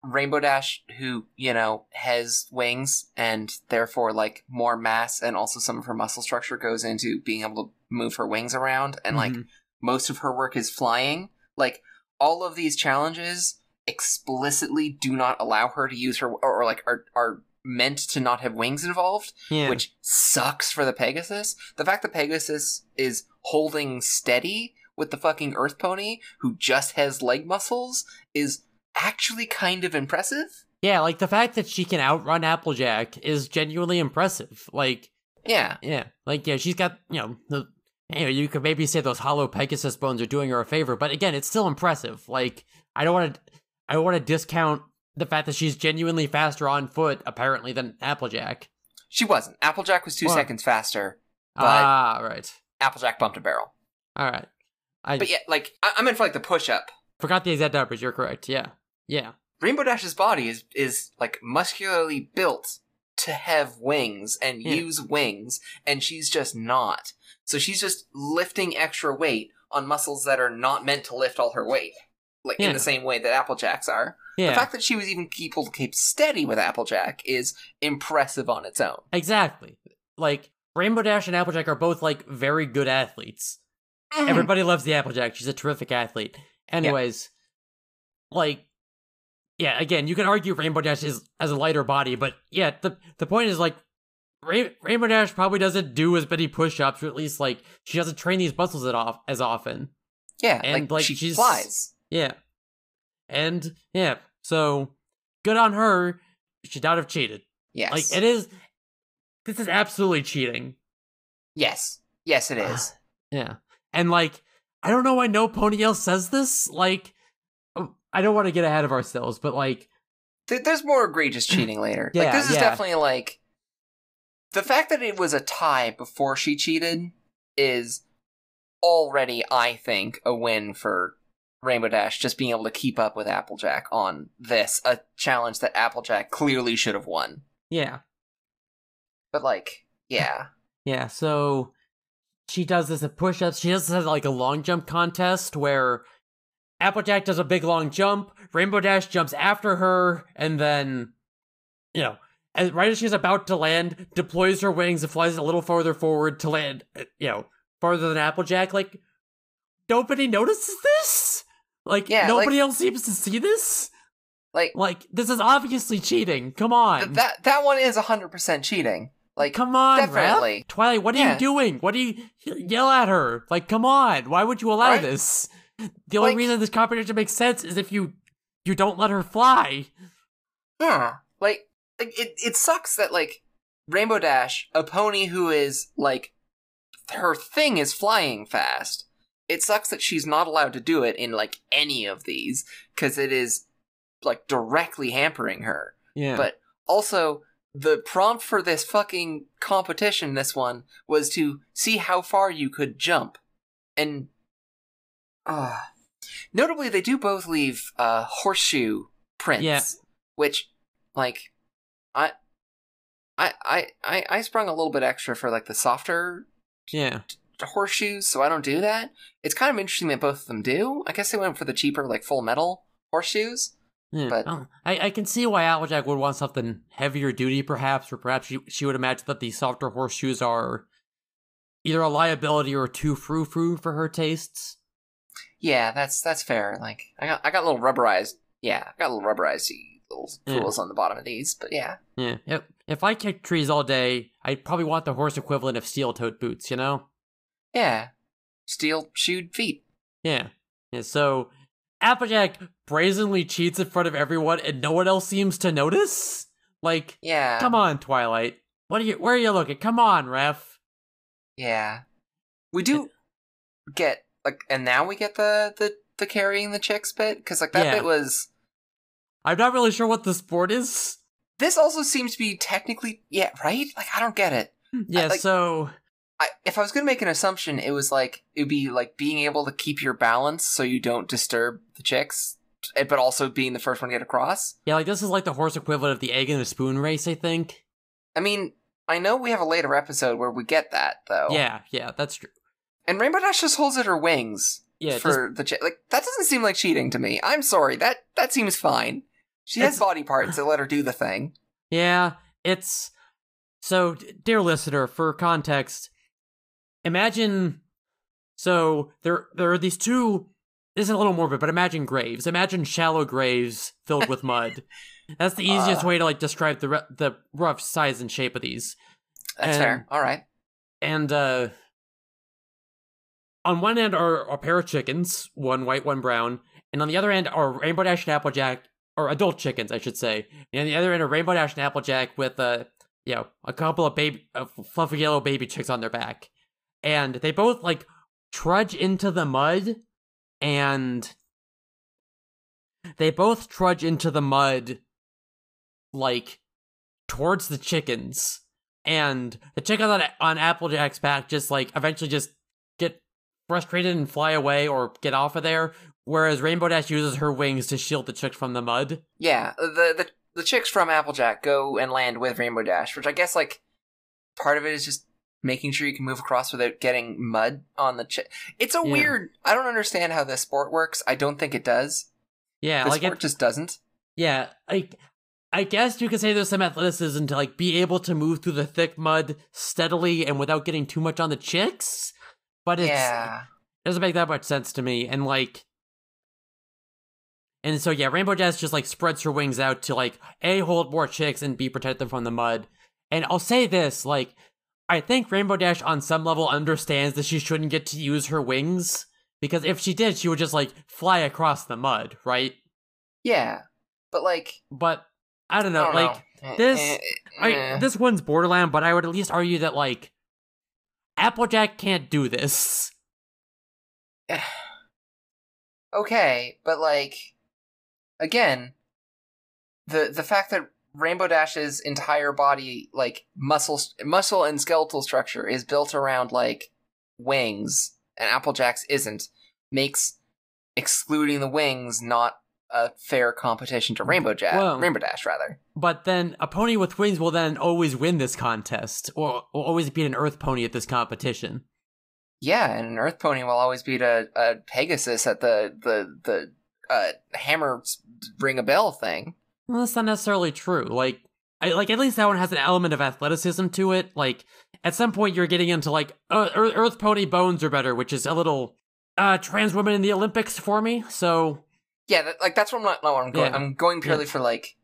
Rainbow Dash who you know has wings and therefore like more mass and also some of her muscle structure goes into being able to move her wings around and like Mhm. most of her work is flying. Like all of these challenges explicitly do not allow her to use her or, or like are are meant to not have wings involved, yeah, which sucks for the Pegasus. The fact that Pegasus is holding steady with the fucking Earth Pony who just has leg muscles is actually kind of impressive. yeah, like the fact that she can outrun Applejack is genuinely impressive. Like. Yeah. Yeah, like yeah, she's got you know the you know, you could maybe say those hollow Pegasus bones are doing her a favor, but again, it's still impressive. Like, I don't want to, I don't want to discount the fact that she's genuinely faster on foot, apparently, than Applejack. She wasn't. Applejack was two Well- seconds faster. But ah, right. Applejack bumped a barrel. All right. I But yeah, like I, I meant for like the push up. forgot the exact numbers. You're correct. Yeah. Yeah. Rainbow Dash's body is is like muscularly built to have wings and Yeah. use wings, and she's just not. So she's just lifting extra weight on muscles that are not meant to lift all her weight, like in the same way that Applejack's are. Yeah. The fact that she was even able to keep steady with Applejack is impressive on its own. exactly. Like, Rainbow Dash and Applejack are both, like, very good athletes. Mm-hmm. Everybody loves the Applejack. She's a terrific athlete. Anyways, like, yeah, again, you can argue Rainbow Dash is as a lighter body, but yeah, the the point is like Rain- Rainbow Dash probably doesn't do as many push-ups, or at least like she doesn't train these muscles at off as often. yeah, and, like, like, she she's- flies. Yeah, and yeah, so good on her. She would not have cheated. Yes, Like it is. This is absolutely cheating. yes, yes, it is. Yeah. And like, I don't know why no Ponytail says this. Like, oh, I don't want to get ahead of ourselves, but like, there's more egregious mm. cheating later. like this is yeah. definitely like the fact that it was a tie before she cheated is already, I think, a win for Rainbow Dash just being able to keep up with Applejack on this, a challenge that Applejack clearly should have won. yeah, But like, yeah. yeah. So she does this at push-ups. She does this at like a long jump contest where Applejack does a big long jump. Rainbow Dash jumps after her, and then, you know, as, right as she's about to land, deploys her wings and flies a little farther forward to land. uh, You know, farther than Applejack. Like, nobody notices this. Like, Yeah, nobody like- else seems to see this. Like Like, this is obviously cheating. Come on. th- that that one is 100% cheating. Like come on, definitely. ref. Twilight, what are Yeah. you doing? What do you yell at her? Like, come on. Why would you allow Right? this? The only Like- reason this competition makes sense is if you you don't let her fly. Yeah. Like, like it, it sucks that, like, Rainbow Dash, a pony who is, like, her thing is flying fast. It sucks that she's not allowed to do it in, like, any of these, because it is, like, directly hampering her. Yeah. But also, the prompt for this fucking competition, this one, was to see how far you could jump. And, uh, notably, they do both leave, uh, horseshoe prints. Yeah. Which, like, I, I, I, I, I sprung a little bit extra for, like, the softer yeah. horseshoes, so I don't do that. It's kind of interesting that both of them do. I guess they went for the cheaper, like, full metal horseshoes. Yeah. But- Oh, I, I can see why Applejack would want something heavier duty, perhaps, or perhaps she, she would imagine that the softer horseshoes are either a liability or too frou frou for her tastes. Yeah, that's that's fair. Like I got I got little rubberized. Yeah, I got little rubberized little Yeah. fools on the bottom of these. But yeah, Yeah. If, if I kicked trees all day, I'd probably want the horse equivalent of steel toed boots, you know? yeah, steel shoed feet. Yeah. Yeah, so Applejack brazenly cheats in front of everyone and no one else seems to notice? Like, Yeah, come on, Twilight. What are you where are you looking? Come on, ref. Yeah, we do get like, and now we get the the the carrying the chicks bit because like that Yeah. bit was. I'm not really sure what the sport is. This also seems to be technically yeah right. Like I don't get it. Yeah, like- so I, if I was going to make an assumption, it was like it would be like being able to keep your balance so you don't disturb the chicks, eh, but also being the first one to get across. yeah, like this is like the horse equivalent of the egg and the spoon race, I think. I mean, I know we have a later episode where we get that though. Yeah, yeah, that's true. And Rainbow Dash just holds at her wings Yeah, just for the chi- like. That doesn't seem like cheating to me. I'm sorry. That that seems fine. She has It's- body parts that let her do the thing. Yeah, it's so dear listener, for context, imagine so there there are these two this is a little morbid, but imagine graves. Imagine shallow graves filled with mud. That's the easiest Uh. way to like describe the re- the rough size and shape of these. That's And- fair. All right. And uh on one end are a pair of chickens, one white, one brown, and on the other end are Rainbow Dash and Applejack, or adult chickens, I should say. And on the other end are Rainbow Dash and Applejack with uh, you know, a couple of baby, uh, fluffy yellow baby chicks on their back. And they both like trudge into the mud and they both trudge into the mud like towards the chickens. And the chickens on, on applejack's back just like eventually just get frustrated and fly away or get off of there whereas rainbow dash uses her wings to shield the chicks from the mud. Yeah, the the the chicks from Applejack go and land with Rainbow Dash, which I guess like part of it is just making sure you can move across without getting mud on the chick. It's a Yeah. weird. I don't understand how this sport works. I don't think it does. yeah The like sport it, just doesn't. yeah i i guess you could say there's some athleticism to like be able to move through the thick mud steadily and without getting too much on the chicks but it's yeah. It doesn't make that much sense to me. And like, and so yeah, Rainbow Dash just like spreads her wings out to like a hold more chicks and b protect them from the mud. And I'll say this, like, I think Rainbow Dash on some level understands that she shouldn't get to use her wings because if she did, she would just like fly across the mud, right? Yeah, but like, But I don't know, I don't like know. this- Eh, I eh. this one's borderland. but I would at least argue that like Applejack can't do this. okay, but like again, the the fact that Rainbow Dash's entire body, like muscle, muscle and skeletal structure, is built around like wings, and Applejack's isn't, makes excluding the wings not a fair competition to Rainbow Jack, Well- Rainbow Dash rather. But then a pony with wings will then always win this contest, or will always beat an Earth pony at this competition. Yeah, and an Earth Pony will always beat a, a Pegasus at the the the uh, hammer ring a bell thing. Well, that's not necessarily true. Like, I, like at least that one has an element of athleticism to it. Like, at some point you're getting into like uh, Earth, pony bones are better, which is a little uh trans women in the Olympics for me. So Yeah, that, like that's what I'm not, not what I'm going. Yeah. I'm going purely for like,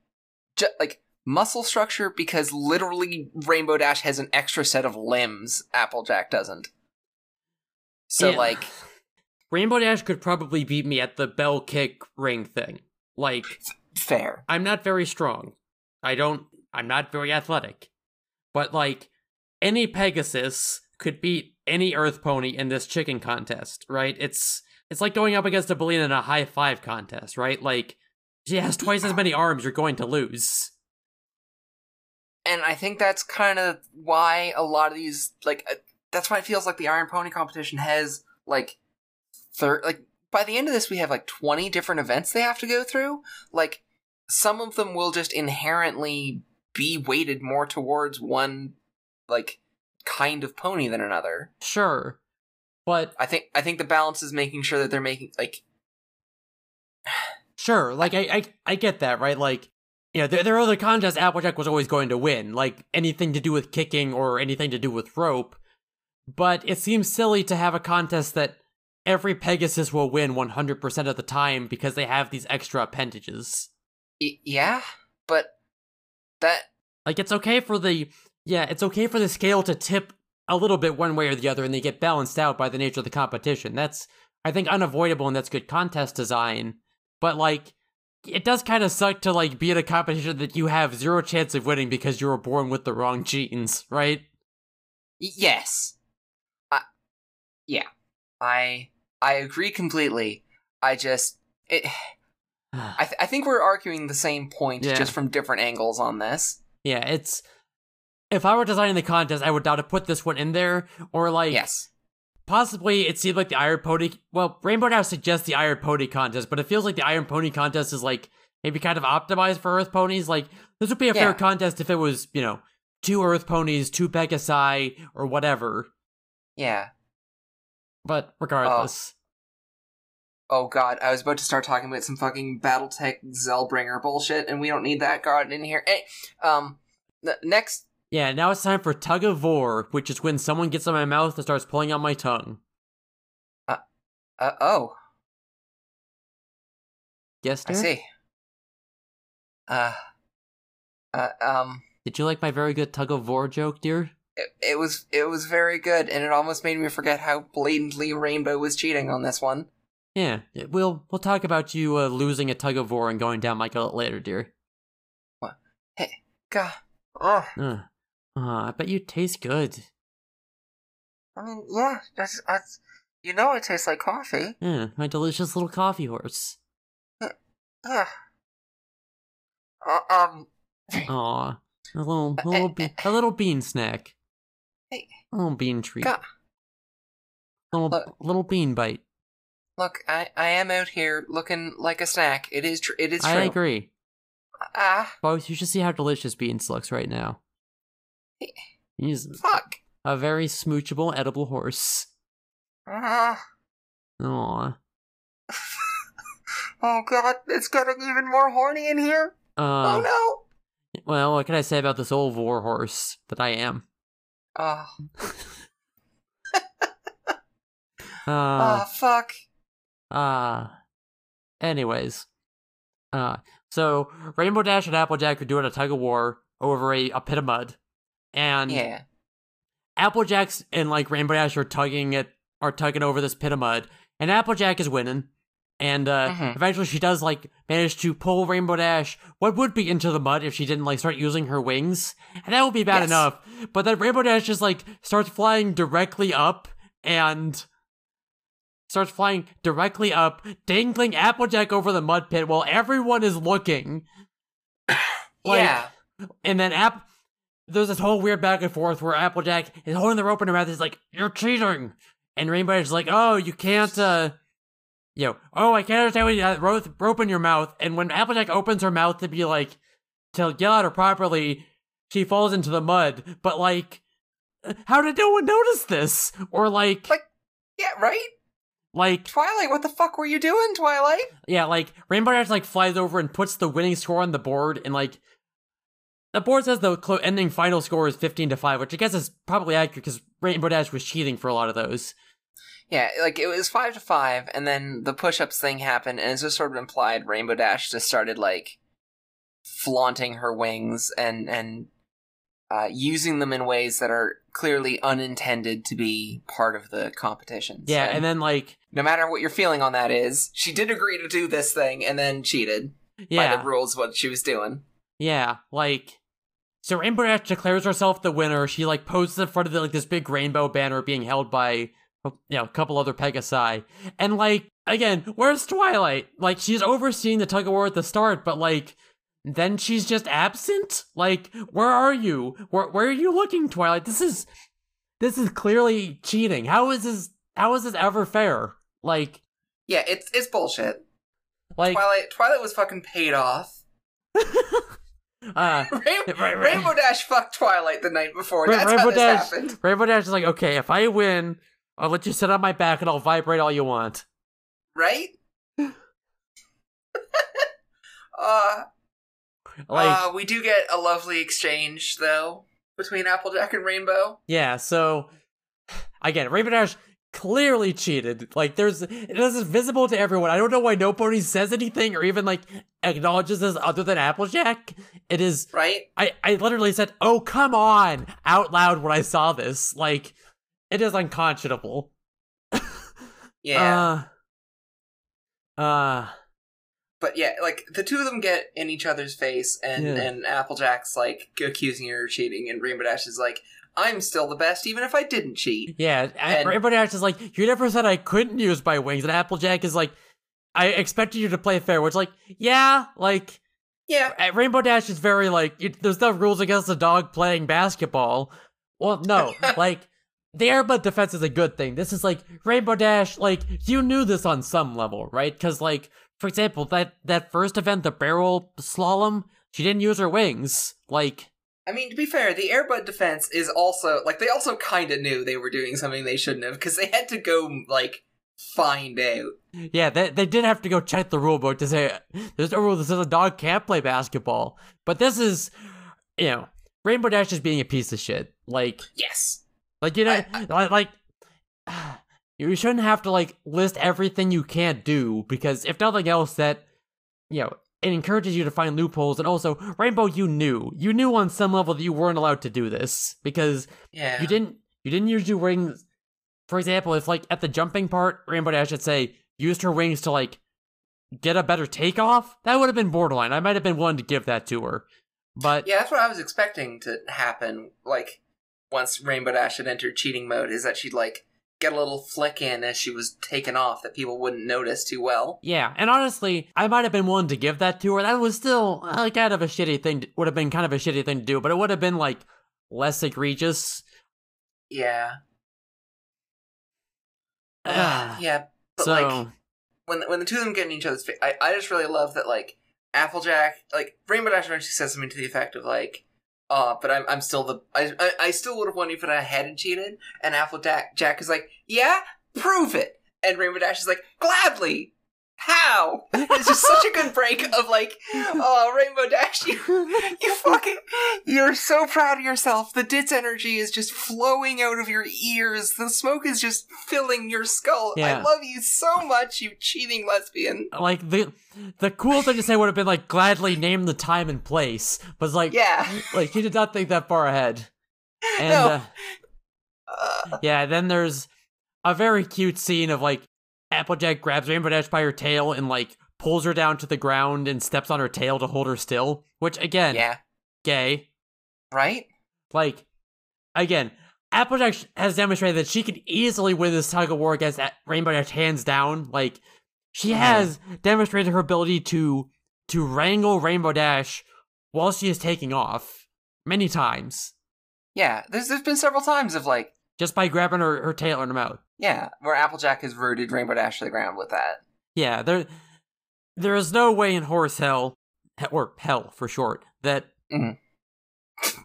ju- like muscle structure because literally Rainbow Dash has an extra set of limbs. Applejack doesn't. So Yeah. like, Rainbow Dash could probably beat me at the bell kick ring thing. Like, fair. I'm not very strong. I don't. I'm not very athletic. But like any Pegasus could beat any Earth pony in this chicken contest, right? It's it's like going up against a Boolean in a high five contest, right? Like she has twice as many arms. You're going to lose. And I think that's kind of why a lot of these like uh, that's why it feels like the Iron Pony competition has like third like by the end of this we have like 20 different events they have to go through. Like some of them will just inherently be weighted more towards one like kind of pony than another. Sure, but I think I think the balance is making sure that they're making like sure, like I I, I get that, right? Like. You know, there, there are other contests Applejack was always going to win, like anything to do with kicking or anything to do with rope. But it seems silly to have a contest that every Pegasus will win 100% of the time because they have these extra appendages. Y- yeah, but that Like, it's okay for the. Yeah, it's okay for the scale to tip a little bit one way or the other and they get balanced out by the nature of the competition. That's, I think, unavoidable and that's good contest design. But, like, it does kind of suck to, like, be in a competition that you have zero chance of winning because you were born with the wrong genes, right? Yes. I, yeah. I I agree completely. I just it, I th- I think we're arguing the same point Yeah. just from different angles on this. Yeah, it's. If I were designing the contest, I would doubt to put this one in there, or like yes. possibly it seemed like the Iron Pony. Well, Rainbow Dash suggests the Iron Pony contest, but it feels like the Iron Pony contest is like maybe kind of optimized for Earth ponies. Like this would be a fair contest if it was you know two Earth ponies, two Pegasi, or whatever. Yeah. But regardless, oh. Oh god, I was about to start talking about some fucking BattleTech Zellbrigen bullshit, and we don't need that god in here. Hey, um, n- next. yeah. Now it's time for tug of war, which is when someone gets on my mouth and starts pulling out my tongue. Uh, uh oh, Yes, dear? I see. Uh, uh, um. Did you like my very good tug of war joke, dear? it, it was it was very good, and it almost made me forget how blatantly Rainbow was cheating on this one. Yeah, we'll we'll talk about you uh, losing a tug of war and going down my gullet later, dear. What? Hey, God, oh, Uh, uh, I bet you taste good. I mean, yeah, that's, that's you know it tastes like coffee. Yeah, my delicious little coffee horse. Yeah. Uh, um. Aw, a little, a little, be- a little bean snack. Hey. A little bean treat. God. Little, Look. little bean bite. Look, I, I am out here looking like a snack. It is true. It is true. I agree. Ah, Both, you should see how delicious Beans looks right now. He's fuck. a very smoochable, edible horse. Ah. Aw. Oh god, it's getting even more horny in here. Uh, oh no. Well, what can I say about this old war horse that I am? Oh, Uh, oh fuck. Uh, anyways. Uh, so Rainbow Dash and Applejack are doing a tug of war over a, a pit of mud. And Yeah. Applejack's and like Rainbow Dash are tugging it are tugging over this pit of mud, and Applejack is winning. And uh, Mhm. eventually, she does like manage to pull Rainbow Dash what would be into the mud if she didn't like start using her wings, and that would be bad Yes. enough. But then Rainbow Dash just like starts flying directly up and starts flying directly up, dangling Applejack over the mud pit while everyone is looking. Like, yeah. and then App, there's this whole weird back and forth where Applejack is holding the rope in her mouth. He's like, "You're cheating," and Rainbow is like, "Oh, you can't." uh you know, oh, I can't understand when you have rope, rope in your mouth. And when Applejack opens her mouth to be like, to yell at her properly, she falls into the mud. But like, how did no one notice this? Or like, Like- Yeah, right? Like, Twilight, what the fuck were you doing, Twilight? yeah, like Rainbow Dash like flies over and puts the winning score on the board, and like the board says the clo- ending final score is fifteen to five, which I guess is probably accurate because Rainbow Dash was cheating for a lot of those. Yeah, like it was five to five, and then the push-ups thing happened, and it's just sort of implied Rainbow Dash just started like flaunting her wings and and uh, using them in ways that are clearly unintended to be part of the competition. Yeah, and then like no matter what your feeling on that is, she did agree to do this thing and then cheated yeah. by the rules what she was doing. yeah, like so Rainbow Dash declares herself the winner. She like poses in front of the, like this big rainbow banner being held by you know a couple other Pegasi, and like again, where's Twilight? Like she's overseeing the tug of war at the start, but like then she's just absent. Like where are you? Where where are you looking, Twilight? This is this is clearly cheating. How is this? How is this ever fair? Like Yeah, it's it's bullshit. like Twilight Twilight was fucking paid off. uh. Rain- Right, right. Rainbow Dash fucked Twilight the night before. That's Rainbow how this Dash, happened. Rainbow Dash is like, okay, if I win, I'll let you sit on my back and I'll vibrate all you want. Right? uh, Like, uh, we do get a lovely exchange though between Applejack and Rainbow. yeah. So again, Rainbow Dash clearly cheated. Like, there's this is visible to everyone. I don't know why nobody says anything or even like acknowledges this other than Applejack. It is. Right? I I literally said, "Oh come on!" out loud when I saw this. Like, it is unconscionable. Yeah. Uh. Uh. but yeah, like the two of them get in each other's face, and Yeah. and Applejack's like accusing her of cheating, and Rainbow Dash is like, "I'm still the best, even if I didn't cheat." Yeah, And- Rainbow Dash is like, you never said I couldn't use my wings, and Applejack is like, I expected you to play fair, which like, yeah, like Yeah, Rainbow Dash is very like, it, there's no rules against a dog playing basketball. Well, no, like the airbud defense is a good thing. This is like Rainbow Dash, like you knew this on some level, right? Because like, for example, that that first event, the barrel slalom, she didn't use her wings, like. I mean, to be fair, the Airbud defense is also like they also kind of knew they were doing something they shouldn't have because they had to go like find out. Yeah, they, they did have to go check the rule book to say there's no rule that says a dog can't play basketball. But this is, you know, Rainbow Dash is being a piece of shit. Like, Yes. like you know, I- like, like you shouldn't have to like list everything you can't do because if nothing else, that you know it encourages you to find loopholes. And also, Rainbow, you knew you knew on some level that you weren't allowed to do this because Yeah. you didn't you didn't use your wings. For example, if like at the jumping part, Rainbow Dash should say used her wings to like get a better takeoff, that would have been borderline. I might have been willing to give that to her. But Yeah, that's what I was expecting to happen. Like, once Rainbow Dash had entered cheating mode is that she'd like get a little flick in as she was taken off that people wouldn't notice too well. Yeah, and honestly, I might have been willing to give that to her. That was still like kind of a shitty thing. Would have been kind of a shitty thing to do, but it would have been like less egregious. Yeah. Ah. yeah, but so like when when the two of them get in each other's face, I, I just really love that like Applejack, like Rainbow Dash actually says something to the effect of like, "Uh, but I'm I'm still the I I, still would have won if I hadn't cheated." And Applejack Jack is like, "Yeah, prove it." And Rainbow Dash is like, "Gladly." How? It's just such a good break of like, oh, Rainbow Dash, you, you fucking, you're so proud of yourself. The ditz energy is just flowing out of your ears. The smoke is just filling your skull. Yeah. I love you so much, you cheating lesbian. like the the cool thing to say would have been like gladly name the time and place, but like Yeah. like he did not think that far ahead. And No. uh, Uh, yeah, then there's a very cute scene of like Applejack grabs Rainbow Dash by her tail and like pulls her down to the ground and steps on her tail to hold her still. Which again, yeah. gay. Right? Like again, Applejack has demonstrated that she could easily win this tug of war against Rainbow Dash hands down. Like she Mhm. has demonstrated her ability to to wrangle Rainbow Dash while she is taking off many times Yeah. There's, there's been several times of like, just by grabbing her, her tail in her mouth. Yeah, where Applejack has rooted Rainbow Dash to the ground with that. Yeah, there there is no way in horse hell or hell for short that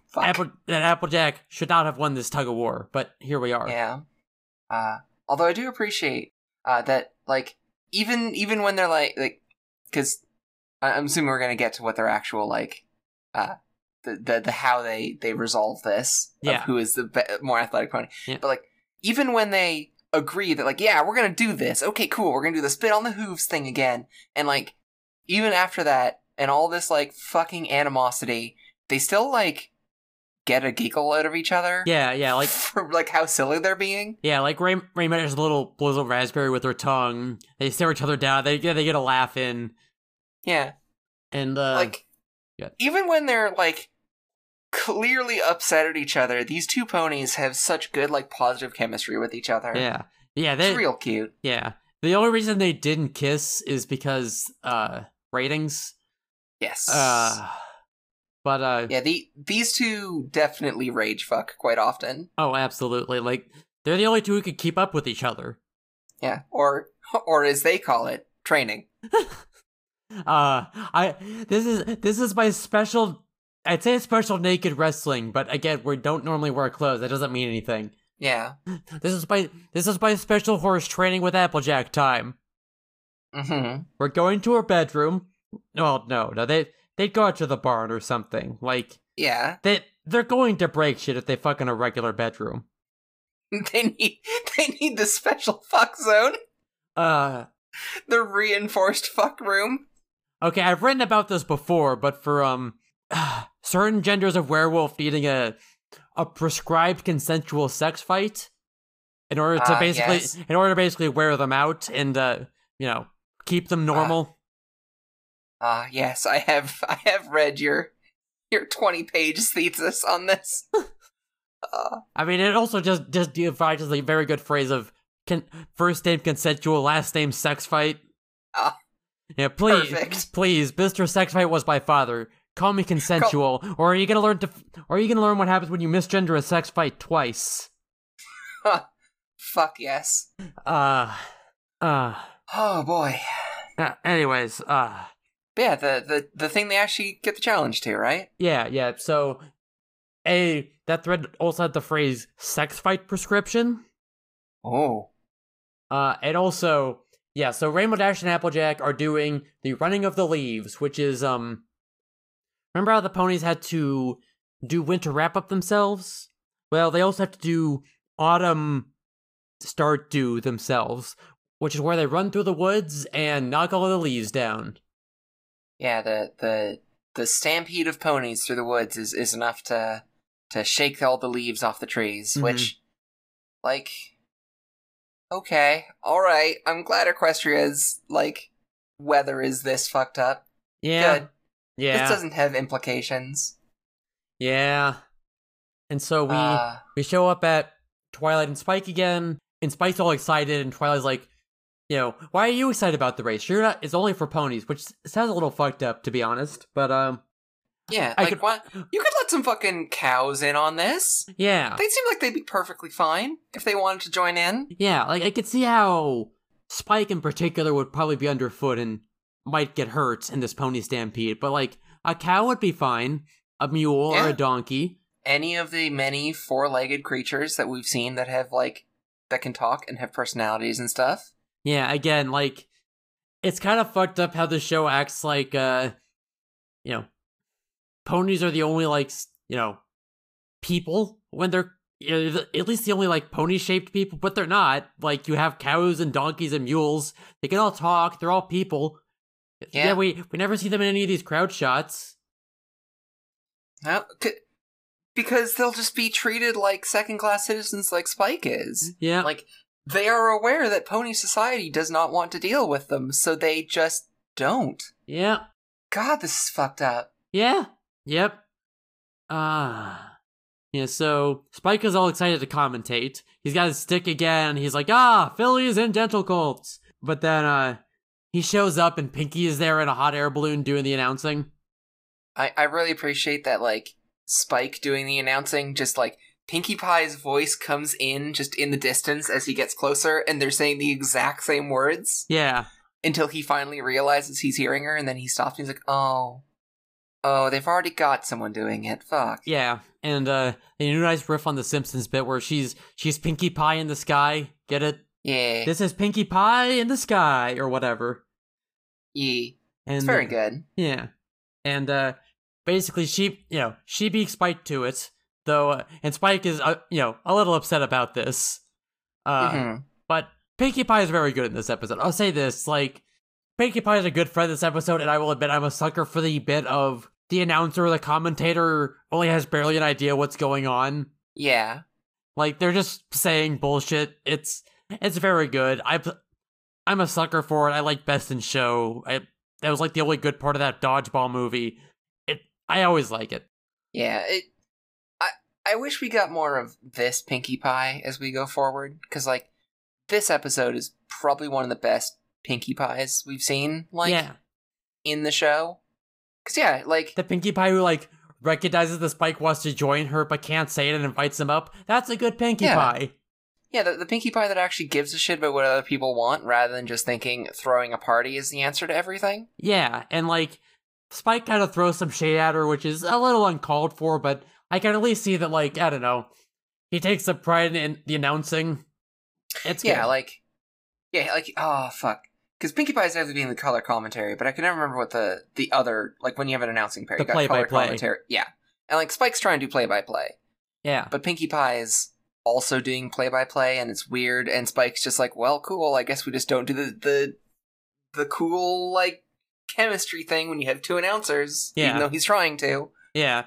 Fuck. Apple that Applejack should not have won this tug of war, but here we are. Yeah. Uh, although I do appreciate uh, that, like, even even when they're like, like, because I'm assuming we're gonna get to what their actual like, uh, the the, the how they they resolve this. of Yeah. who is the be- more athletic pony? Yeah. But like, even when they agree that like, yeah, we're gonna do this. Okay, cool. We're gonna do the spit on the hooves thing again. And like, even after that, and all this like fucking animosity, they still like get a giggle out of each other Yeah, yeah, like for like how silly they're being. yeah, like Ray Raymond has a little blows a raspberry with her tongue. They stare each other down. They get they get a laugh in, Yeah, and uh, like yeah. even when they're like clearly upset at each other, these two ponies have such good like positive chemistry with each other. yeah, yeah, it's they real cute. yeah. The only reason they didn't kiss is because uh ratings. Yes. Uh, but uh, yeah, the these two definitely rage fuck quite often. oh, absolutely. Like they're the only two who could keep up with each other. Yeah, or or as they call it, training. Uh, I this is this is my special. I'd say special naked wrestling, but again, we don't normally wear clothes. That doesn't mean anything. Yeah. This is my this is my special horse training with Applejack time. Mm-hmm. We're going to her bedroom. Well, no, no, they they'd go out to the barn or something. Like Yeah. they they're going to break shit if they fuck in a regular bedroom. They need they need the special fuck zone, Uh, the reinforced fuck room. okay, I've written about this before, but for um certain genders of werewolf needing a a prescribed consensual sex fight in order to Ah, basically yes. in order to basically wear them out and uh you know keep them normal. Ah, yes, I have I have read your your 20 page thesis on this. uh, I mean, it also just just provides a very good phrase of con- first name consensual, last name sex fight. Ah, yeah, please, perfect. please, Mister Sex Fight was my father. Call me consensual, or are you gonna learn to, or are you gonna learn what happens when you misgender a sex fight twice? fuck yes. Uh, uh. Oh boy. uh, anyways, uh, yeah, the, the the thing they actually get the challenge to, right? yeah, yeah. So, a that thread also had the phrase "sex fight prescription." Oh. Uh, and also, yeah, so Rainbow Dash and Applejack are doing the running of the leaves, which is, um, remember how the ponies had to do winter wrap up themselves? Well, they also have to do autumn start do themselves, which is where they run through the woods and knock all the leaves down. Yeah, the the the stampede of ponies through the woods is, is enough to to shake all the leaves off the trees, Mhm. which like okay, all right. I'm glad Equestria's like weather is this fucked up. Yeah. Good. Yeah. This doesn't have implications. Yeah. And so we Uh, we show up at Twilight and Spike again, and Spike's all excited, and Twilight's like, you know, why are you excited about the race? You're not. It's only for ponies, which sounds a little fucked up to be honest. But um, yeah, I like could- what? You could let some fucking cows in on this. yeah, They seem like they'd be perfectly fine if they wanted to join in. yeah. Like I could see how Spike in particular would probably be underfoot and might get hurt in this pony stampede, but like a cow would be fine, a mule or a donkey. Any of the many four-legged creatures that we've seen that have like that can talk and have personalities and stuff. Yeah, again, like it's kind of fucked up how the show acts like uh you know, ponies are the only like, you know, people when they're you know, at least the only like pony-shaped people, but they're not. Like you have cows and donkeys and mules. They can all talk. They're all people. Yeah. we we never see them in any of these crowd shots. No, c- because they'll just be treated like second-class citizens, like Spike is. Yeah. Like they are aware that Pony Society does not want to deal with them, so they just don't. yeah. God, this is fucked up. Yeah. Yep. Ah. yeah, so Spike is all excited to commentate. He's got his stick again. He's like, ah, fillies and gentle colts. But then, uh, he shows up and Pinkie is there in a hot air balloon doing the announcing. I, I really appreciate that, like, Spike doing the announcing, just like Pinkie Pie's voice comes in just in the distance as he gets closer, and they're saying the exact same words Yeah. until he finally realizes he's hearing her, and then he stops and he's like, oh. Oh, they've already got someone doing it. Fuck. Yeah. And, uh, they do a nice riff on the Simpsons bit where she's, she's Pinkie Pie in the sky. Get it? Yeah. This is Pinkie Pie in the sky, or whatever. yeah. And It's very uh, good. Yeah. And uh basically she, you know, she beats Spike to it, though uh, and Spike is uh, you know, a little upset about this. Uh Mhm. but Pinkie Pie is very good in this episode. I'll say this, like Pinkie Pie is a good friend this episode and I will admit I'm a sucker for the bit of the announcer the commentator only has barely an idea what's going on. Yeah. Like they're just saying bullshit. It's it's very good. I I'm a sucker for it. I like Best in Show. I that was like the only good part of that dodgeball movie. It I always like it. Yeah, it. I I wish we got more of this Pinkie Pie as we go forward, because like this episode is probably one of the best Pinkie Pies we've seen, like yeah, in the show. Because yeah, like the Pinkie Pie who like recognizes the Spike wants to join her but can't say it and invites him up. That's a good Pinkie Yeah. Pie. Yeah, the, the Pinkie Pie that actually gives a shit about what other people want, rather than just thinking throwing a party is the answer to everything. Yeah, and like Spike kind of throws some shade at her, which is a little uncalled for, but I can at least see that like I don't know, he takes some pride in the announcing. It's Yeah, good. like yeah, like oh fuck. Because Pinkie Pie is definitely being the color commentary, but I can never remember what the the other like when you have an announcing pair, The you got color play-by-play. commentary. Yeah, and like Spike's trying to do play by play, yeah. but Pinkie Pie is also doing play by play, and it's weird. And Spike's just like, well, cool. I guess we just don't do the the the cool like chemistry thing when you have two announcers, Yeah. even though he's trying to. Yeah.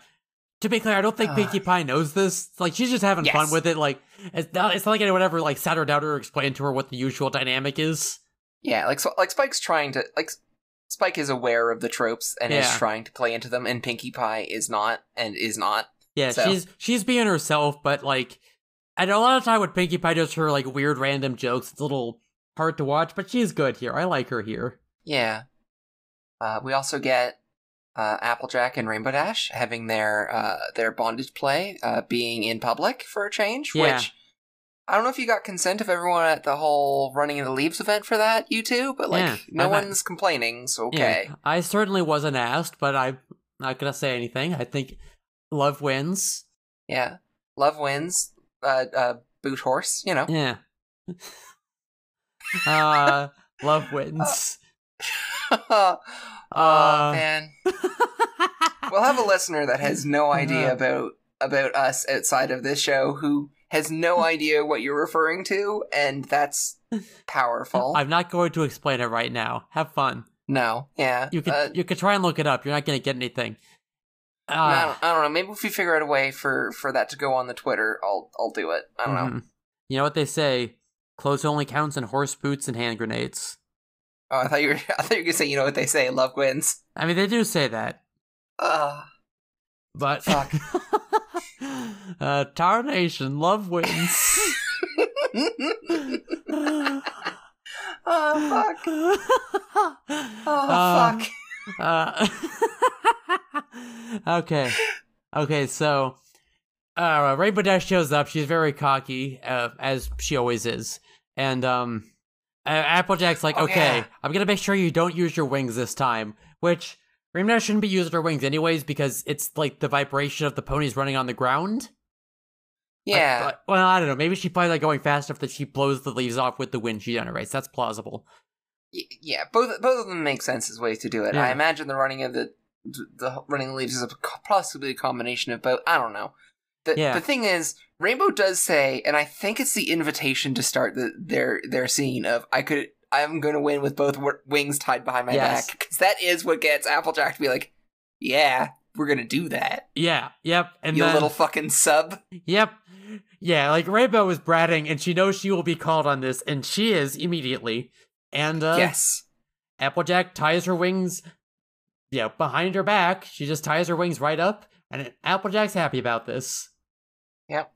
To be clear, I don't think. Pinkie Pie knows this. Like, she's just having fun with it. Like, it's not, it's not like anyone ever, like, sat her down or explained to her what the usual dynamic is. Yeah, like so, like Spike's trying to like Spike is aware of the tropes and is trying to play into them, and Pinkie Pie is not and is not. Yeah, So- she's she's being herself, but, like, I know a lot of time when Pinkie Pie does her, like, weird random jokes, it's a little hard to watch, but she's good here. I like her here. Yeah. Uh, we also get uh, Applejack and Rainbow Dash having their uh, their bondage play uh, being in public for a change, Yeah. which I don't know if you got consent of everyone at the whole running in the leaves event for that, you two, but like Yeah, no had- one's complaining, so okay. Yeah, I certainly wasn't asked, but I'm not gonna say anything. I think love wins. Yeah. Love wins. Uh, uh, boot horse, you know. Yeah. uh, love wins. oh Uh, man. we'll have a listener that has no idea Uh. about about us outside of this show who has no idea what you're referring to, and that's powerful. I'm not going to explain it right now. Have fun. no, yeah. You could uh, you could try and look it up. You're not going to get anything. I, Uh, don't, I don't know. Maybe if we figure out a way for for that to go on the Twitter, I'll I'll do it. I don't know. mhm. You know what they say? Clothes only counts in horse boots and hand grenades. Oh, I thought you were. I thought you were gonna say. You know what they say? Love wins. I mean, they do say that, Uh, but Fuck. uh, Tarnation, love wins. oh fuck! Oh Uh, fuck! Uh, okay. Okay, so uh, Rainbow Dash shows up. She's very cocky, uh, as she always is. And um, Applejack's like, Oh, okay, yeah. I'm gonna make sure you don't use your wings this time. Which Rainbow Dash shouldn't be using her wings anyways because it's like the vibration of the ponies running on the ground. Yeah, but- well, I don't know. Maybe she probably like going fast enough that she blows the leaves off with the wind she generates. That's plausible. Yeah. Both both of them make sense as ways to do it. Yeah. I imagine the running of the the running the leaves is a, possibly a combination of both. I don't know. The Yeah. the thing is, Rainbow does say, and I think it's the invitation to start the, their their scene of I could I'm going to win with both w- wings tied behind my Yes. back because that is what gets Applejack to be like, yeah, we're gonna do that. Yeah. Yep. And you then, little fucking sub. Yep. Yeah, like Rainbow is bratting, and she knows she will be called on this, and she is immediately. And uh, yes. Applejack ties her wings, yeah, behind her back. She just ties her wings right up, and Applejack's happy about this. Yep.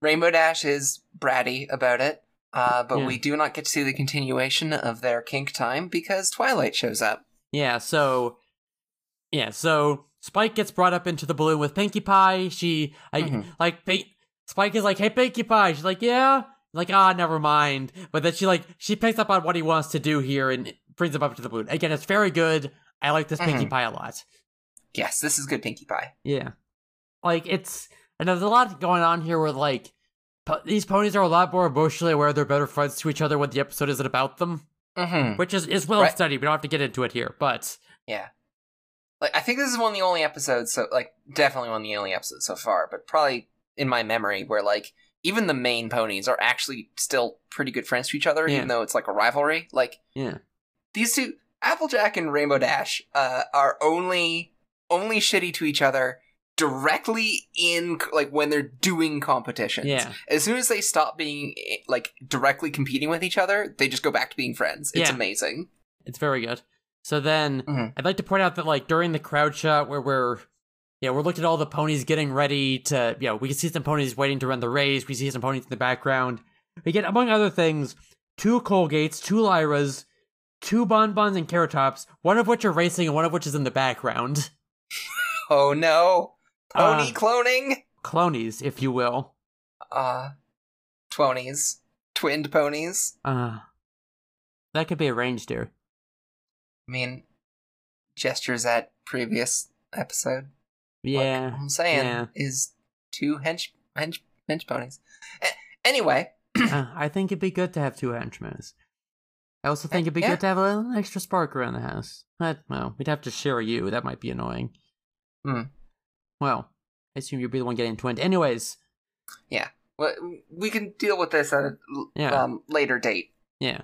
Rainbow Dash is bratty about it, uh, but Yeah. we do not get to see the continuation of their kink time because Twilight shows up. Yeah, so yeah, so Spike gets brought up into the balloon with Pinkie Pie. She like Mhm. like Pink, Spike is like, "Hey, Pinkie Pie." She's like, "Yeah." Like, ah, never mind. But then she like she picks up on what he wants to do here and brings him up to the balloon. Again, it's very good. I like this Pinkie Mhm. Pie a lot. Yes, this is good Pinkie Pie. Yeah, like it's and there's a lot going on here where like po- these ponies are a lot more emotionally aware they're better friends to each other when the episode isn't about them, Mm-hmm. which is is well Right. studied. We don't have to get into it here, but Yeah. Like I think this is one of the only episodes so like definitely one of the only episodes so far, but probably in my memory where like even the main ponies are actually still pretty good friends to each other, Yeah. even though it's like a rivalry. Like yeah. these two Applejack and Rainbow Dash uh, are only only shitty to each other directly in like when they're doing competitions. Yeah. As soon as they stop being like directly competing with each other, they just go back to being friends. It's Yeah. amazing. It's very good. So then Mhm. I'd like to point out that like during the crowd shot where we're yeah, we're looking at all the ponies getting ready to yeah, we can see some ponies waiting to run the race, we see some ponies in the background. We get among other things, two Colgates, two Lyras, two Bonbons and Carrot Tops, one of which are racing and one of which is in the background. Oh no. Pony Uh. cloning? Clonies, if you will. Uh twonies. Twinned ponies. Uh that could be arranged here. I mean gestures at previous episode. Yeah. I'm saying yeah. is two hench hench hench ponies. A- anyway, uh, I think it'd be good to have two henchmen. I also think it'd be Yeah. good to have a little extra spark around the house. But, well, we'd have to share you. That might be annoying. Hmm. Well, I assume you'd be the one getting twinned. Anyways, Yeah. well, we can deal with this at a Yeah. um, later date. yeah.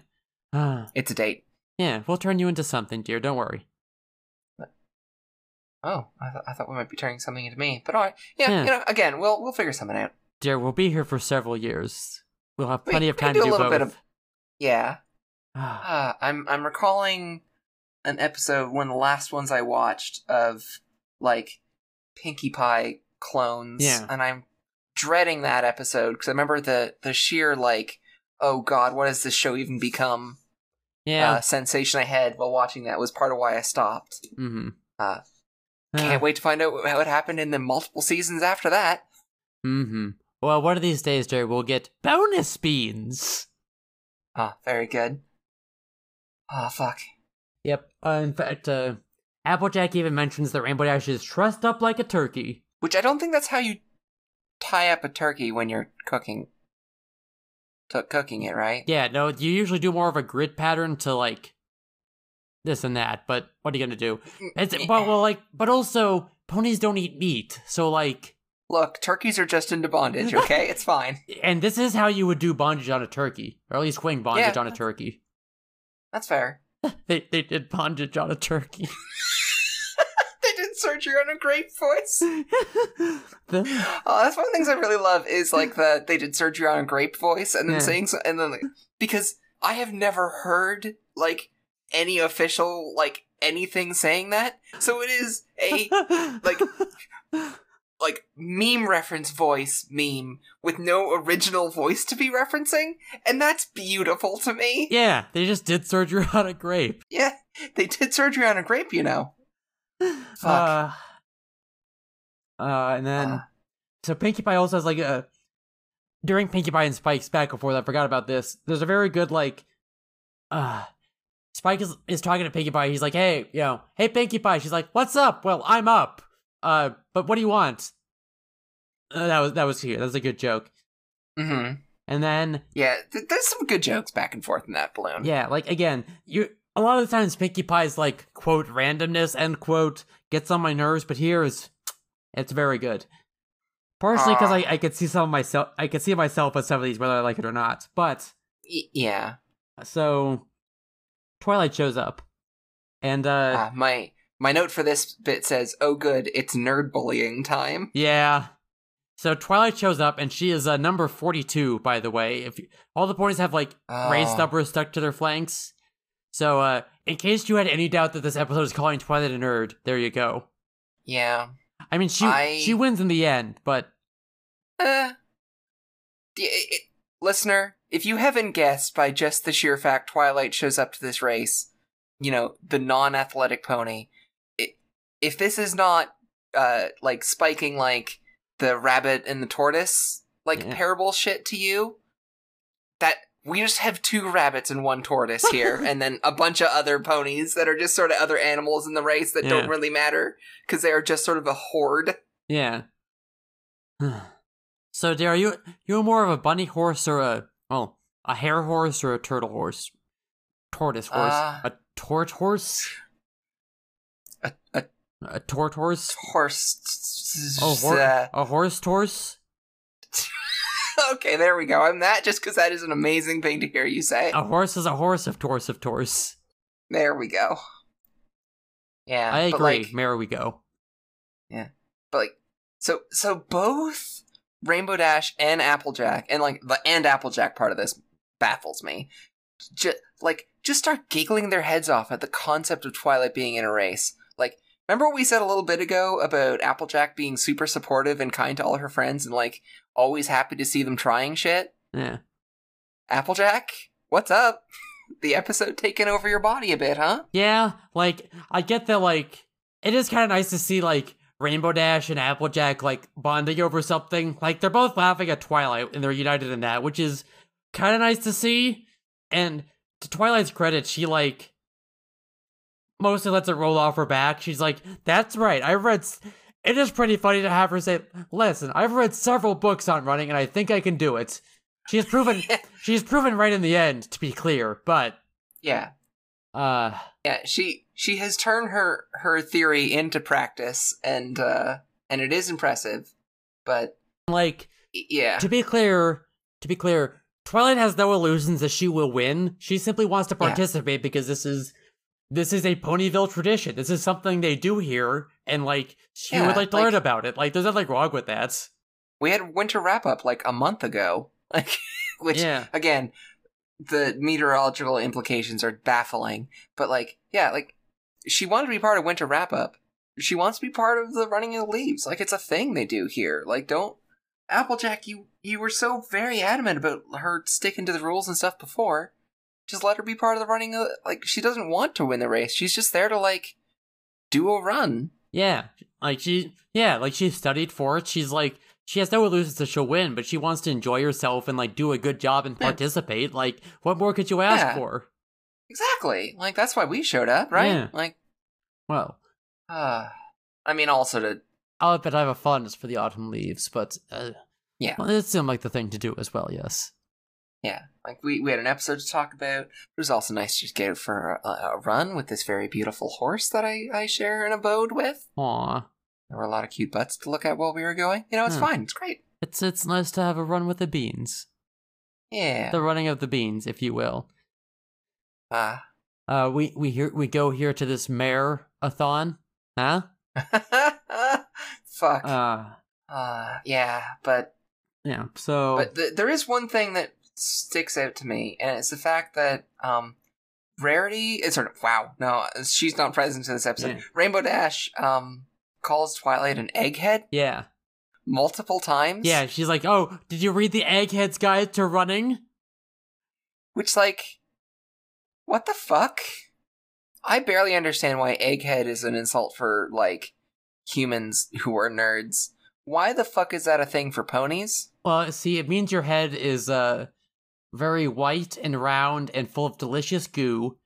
Ah, It's a date. yeah, we'll turn you into something, dear. Don't worry. Oh, I, th- I thought we might be turning something into me, but all right. Yeah, Yeah. you know, again, we'll we'll figure something out. Dear, we'll be here for several years. We'll have plenty of we can time do to a do little both. bit of- Yeah, Ah, uh, I'm I'm recalling an episode one of the last ones I watched of like Pinkie Pie clones, Yeah. and I'm dreading that episode because I remember the the sheer like, oh god, what has this show even become? yeah. Uh, sensation I had while watching that was part of why I stopped. mm-hmm. uh, Can't wait to find out what happened in the multiple seasons after that. Mm-hmm. Well, one of these days, Jerry, we'll get bonus beans. Ah, very good. Ah, fuck. Yep. Uh, in fact, uh, Applejack even mentions that Rainbow Dash is trussed up like a turkey. Which I don't think that's how you tie up a turkey when you're cooking. To cooking it, right? Yeah, no, you usually do more of a grid pattern to like this and that, but what are you gonna do? Mm, it's eh, well, eh. well, like, but also ponies don't eat meat, so like, Look, turkeys are just into bondage, okay? it's fine. and this is how you would do bondage on a turkey, or at least wing bondage Yeah. on a turkey. That's fair. They they did bondage on a turkey. they did surgery on a grape voice. The- Oh, that's one of the things I really love is like the they did surgery on a grape voice and then Yeah. saying so, and then like, because I have never heard like any official like anything saying that. So it is a like like meme reference voice meme with no original voice to be referencing, and that's beautiful to me. Yeah, they just did surgery on a grape. Yeah, they did surgery on a grape, you know. Fuck. Uh, uh, and then Uh. so Pinkie Pie also has like a during Pinkie Pie and Spike's back and forth. I forgot about this. There's a very good like, uh, Spike is is talking to Pinkie Pie. He's like, "Hey, you know, hey Pinkie Pie." She's like, "What's up?" Well, I'm up. Uh, but what do you want? Uh, that was that was here. That was a good joke. hmm And then Yeah, th- there's some good jokes back and forth in that balloon. Yeah, like again, you a lot of the times Pinkie Pie's like quote randomness end quote gets on my nerves, but here is it's very good. Partially because I. I could see some of myself I could see myself as some of these whether I like it or not. But Y- yeah. so Twilight shows up. And uh Ah, my my note for this bit says, "Oh, good, it's nerd bullying time." yeah. So Twilight shows up and she is uh, number 42 by the way. If you, all the ponies have like raised Oh. numbers stuck to their flanks. So uh in case you had any doubt that this episode is calling Twilight a nerd, there you go. Yeah. I mean, she I- she wins in the end, but Uh, it- listener, if you haven't guessed by just the sheer fact Twilight shows up to this race, you know, the non-athletic pony, it, if this is not uh like spiking like the rabbit and the tortoise like Yeah. parable shit to you, that we just have two rabbits and one tortoise here, and then a bunch of other ponies that are just sort of other animals in the race that Yeah. don't really matter because they are just sort of a horde. yeah. so, dear, are you you more of a bunny horse or a well a hare horse or a turtle horse? Tortoise horse, Uh, a tort horse, A, a a tort horse, horse. oh, hor- uh, a horse torse, okay, there we go. I'm that just because that is an amazing thing to hear you say. a horse is a horse of torse of torse. There we go. Yeah, I agree. like, There we go. Yeah, but like, so so both Rainbow Dash and Applejack, and like the and Applejack part of this baffles me. Just like just start giggling their heads off at the concept of Twilight being in a race. Like, remember what we said a little bit ago about Applejack being super supportive and kind to all her friends, and like always happy to see them trying shit. Yeah. Applejack, what's up? the episode taking over your body a bit, huh? Yeah, like I get that like it is kind of nice to see like Rainbow Dash and Applejack like bonding over something. Like they're both laughing at Twilight and they're united in that, which is kind of nice to see. And to Twilight's credit, she like mostly lets it roll off her back. She's like, "That's right. I read." S-. It is pretty funny to have her say, "Listen, I've read several books on running, and I think I can do it." She has proven she's proven right in the end, to be clear. But Yeah. uh, Yeah, she she has turned her her theory into practice and uh and it is impressive. But like yeah. to be clear, to be clear, Twilight has no illusions that she will win. She simply wants to Yeah. participate because this is this is a Ponyville tradition. This is something they do here, and like she Yeah, would like to like- learn about it. Like there's nothing wrong with that. We had winter wrap up like a month ago. Like which yeah, again, the meteorological implications are baffling. But like, yeah, like she wanted to be part of winter wrap up. She wants to be part of the running of the leaves. Like it's a thing they do here. Like don't Applejack, you you were so very adamant about her sticking to the rules and stuff before. Just let her be part of the running of like she doesn't want to win the race. She's just there to like do a run. yeah. Like she, yeah, like she studied for it. She's like she has no illusions that she'll win, but she wants to enjoy herself and like do a good job and Yeah. participate. Like what more could you ask Yeah. for? Exactly. Like that's why we showed up, right? Yeah. Like Well, uh I mean also to I'll admit I have a fondness for the autumn leaves, but uh, Yeah. well, it seemed like the thing to do as well. Yes. Yeah, like we, we had an episode to talk about. It was also nice to just get for a, a run with this very beautiful horse that I, I share an abode with. Aw, There were a lot of cute butts to look at while we were going. You know, it's Hmm. fine. It's great. it's it's nice to have a run with the beans, Yeah. the running of the beans, if you will. Ah. Uh, we we here we go here to this mare a thon, huh? Fuck. Uh, Uh, yeah, but yeah. So but th- there is one thing that sticks out to me, and it's the fact that um, Rarity is sort of wow. No, she's not present in this episode. Yeah. Rainbow Dash um calls Twilight an egghead. yeah, multiple times. Yeah, she's like, "Oh, did you read the Egghead's Guide to Running?" Which, like, what the fuck? I barely understand why egghead is an insult for, like, humans who are nerds. Why the fuck is that a thing for ponies? Well, see, it means your head is uh very white and round and full of delicious goo,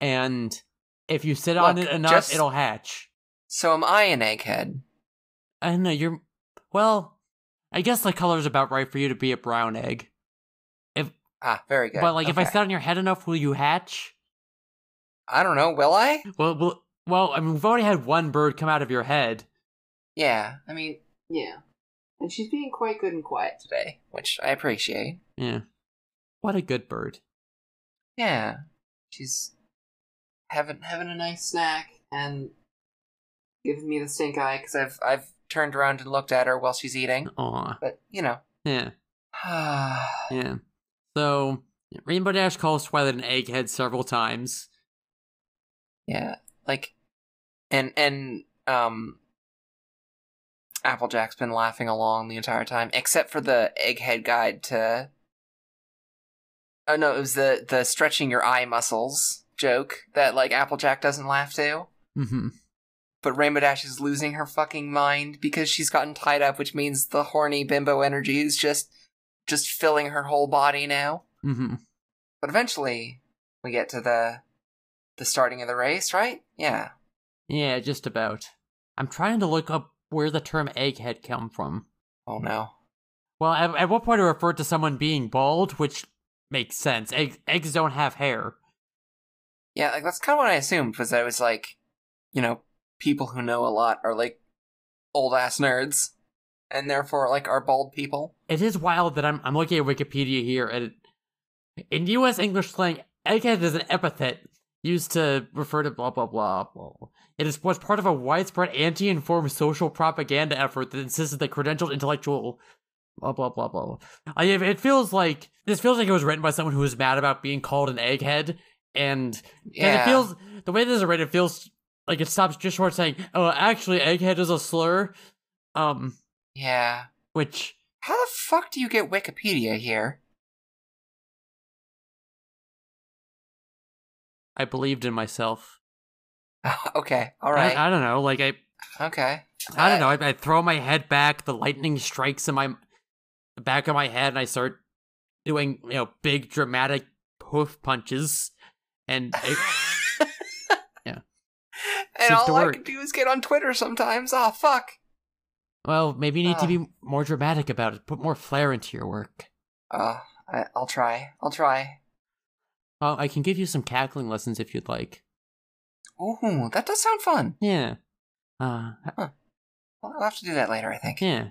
and if you sit on it enough, just- it'll hatch. So am I an egghead? I don't know, you're well, I guess the color's about right for you to be a brown egg. Ah, very good. But like if I Okay. sit on your head enough, will you hatch? I don't know, will I? Well, well, well. I mean, we've already had one bird come out of your head. Yeah, I mean, yeah. And she's being quite good and quiet today, which I appreciate. Yeah. What a good bird. Yeah, she's having having a nice snack and giving me the stink eye because I've I've turned around and looked at her while she's eating. Aw. But you know, Yeah. yeah, Yeah. So Rainbow Dash calls Twilight an egghead several times. Yeah, like, and and um, Applejack's been laughing along the entire time, except for the egghead guide to. Oh no, it was the the stretching your eye muscles joke that like Applejack doesn't laugh to. Mm-hmm. But Rainbow Dash is losing her fucking mind because she's gotten tied up, which means the horny bimbo energy is just just filling her whole body now. Mm-hmm. But eventually we get to the the starting of the race, right? Yeah. Yeah, just about. I'm trying to look up where the term egghead come from. Oh no. Well, at, at what point it referred to someone being bald, which makes sense. Egg, eggs don't have hair. Yeah, like that's kind of what I assumed was that it was like, you know, people who know a lot are like old ass nerds, and therefore like are bald people. It is wild that I'm I'm looking at Wikipedia here, and it, in U.S. English slang, egghead is an epithet used to refer to blah blah blah blah. It is was part of a widespread anti-informed social propaganda effort that insisted that credentialed intellectual blah blah blah blah. I, it feels like this feels like it was written by someone who was mad about being called an egghead, and Yeah. And it feels the way this is written, it feels like it stops just short saying, "Oh, actually, egghead is a slur," um, yeah. which How the fuck do you get Wikipedia here? I believed in myself. okay. All right. I, I don't know, like I, okay. I don't uh, know. I, I throw my head back, the lightning strikes in my the back of my head, and I start doing you know big dramatic hoof punches, and it, Yeah. And Seems all I work. can do is get on Twitter sometimes. Oh fuck. Well, maybe you need to Ah. be more dramatic about it. Put more flair into your work. Uh, I, I'll try. I'll try. Well, I can give you some cackling lessons if you'd like. Ooh, that does sound fun. Yeah. Uh, Well, I'll have to do that later. I think. Yeah.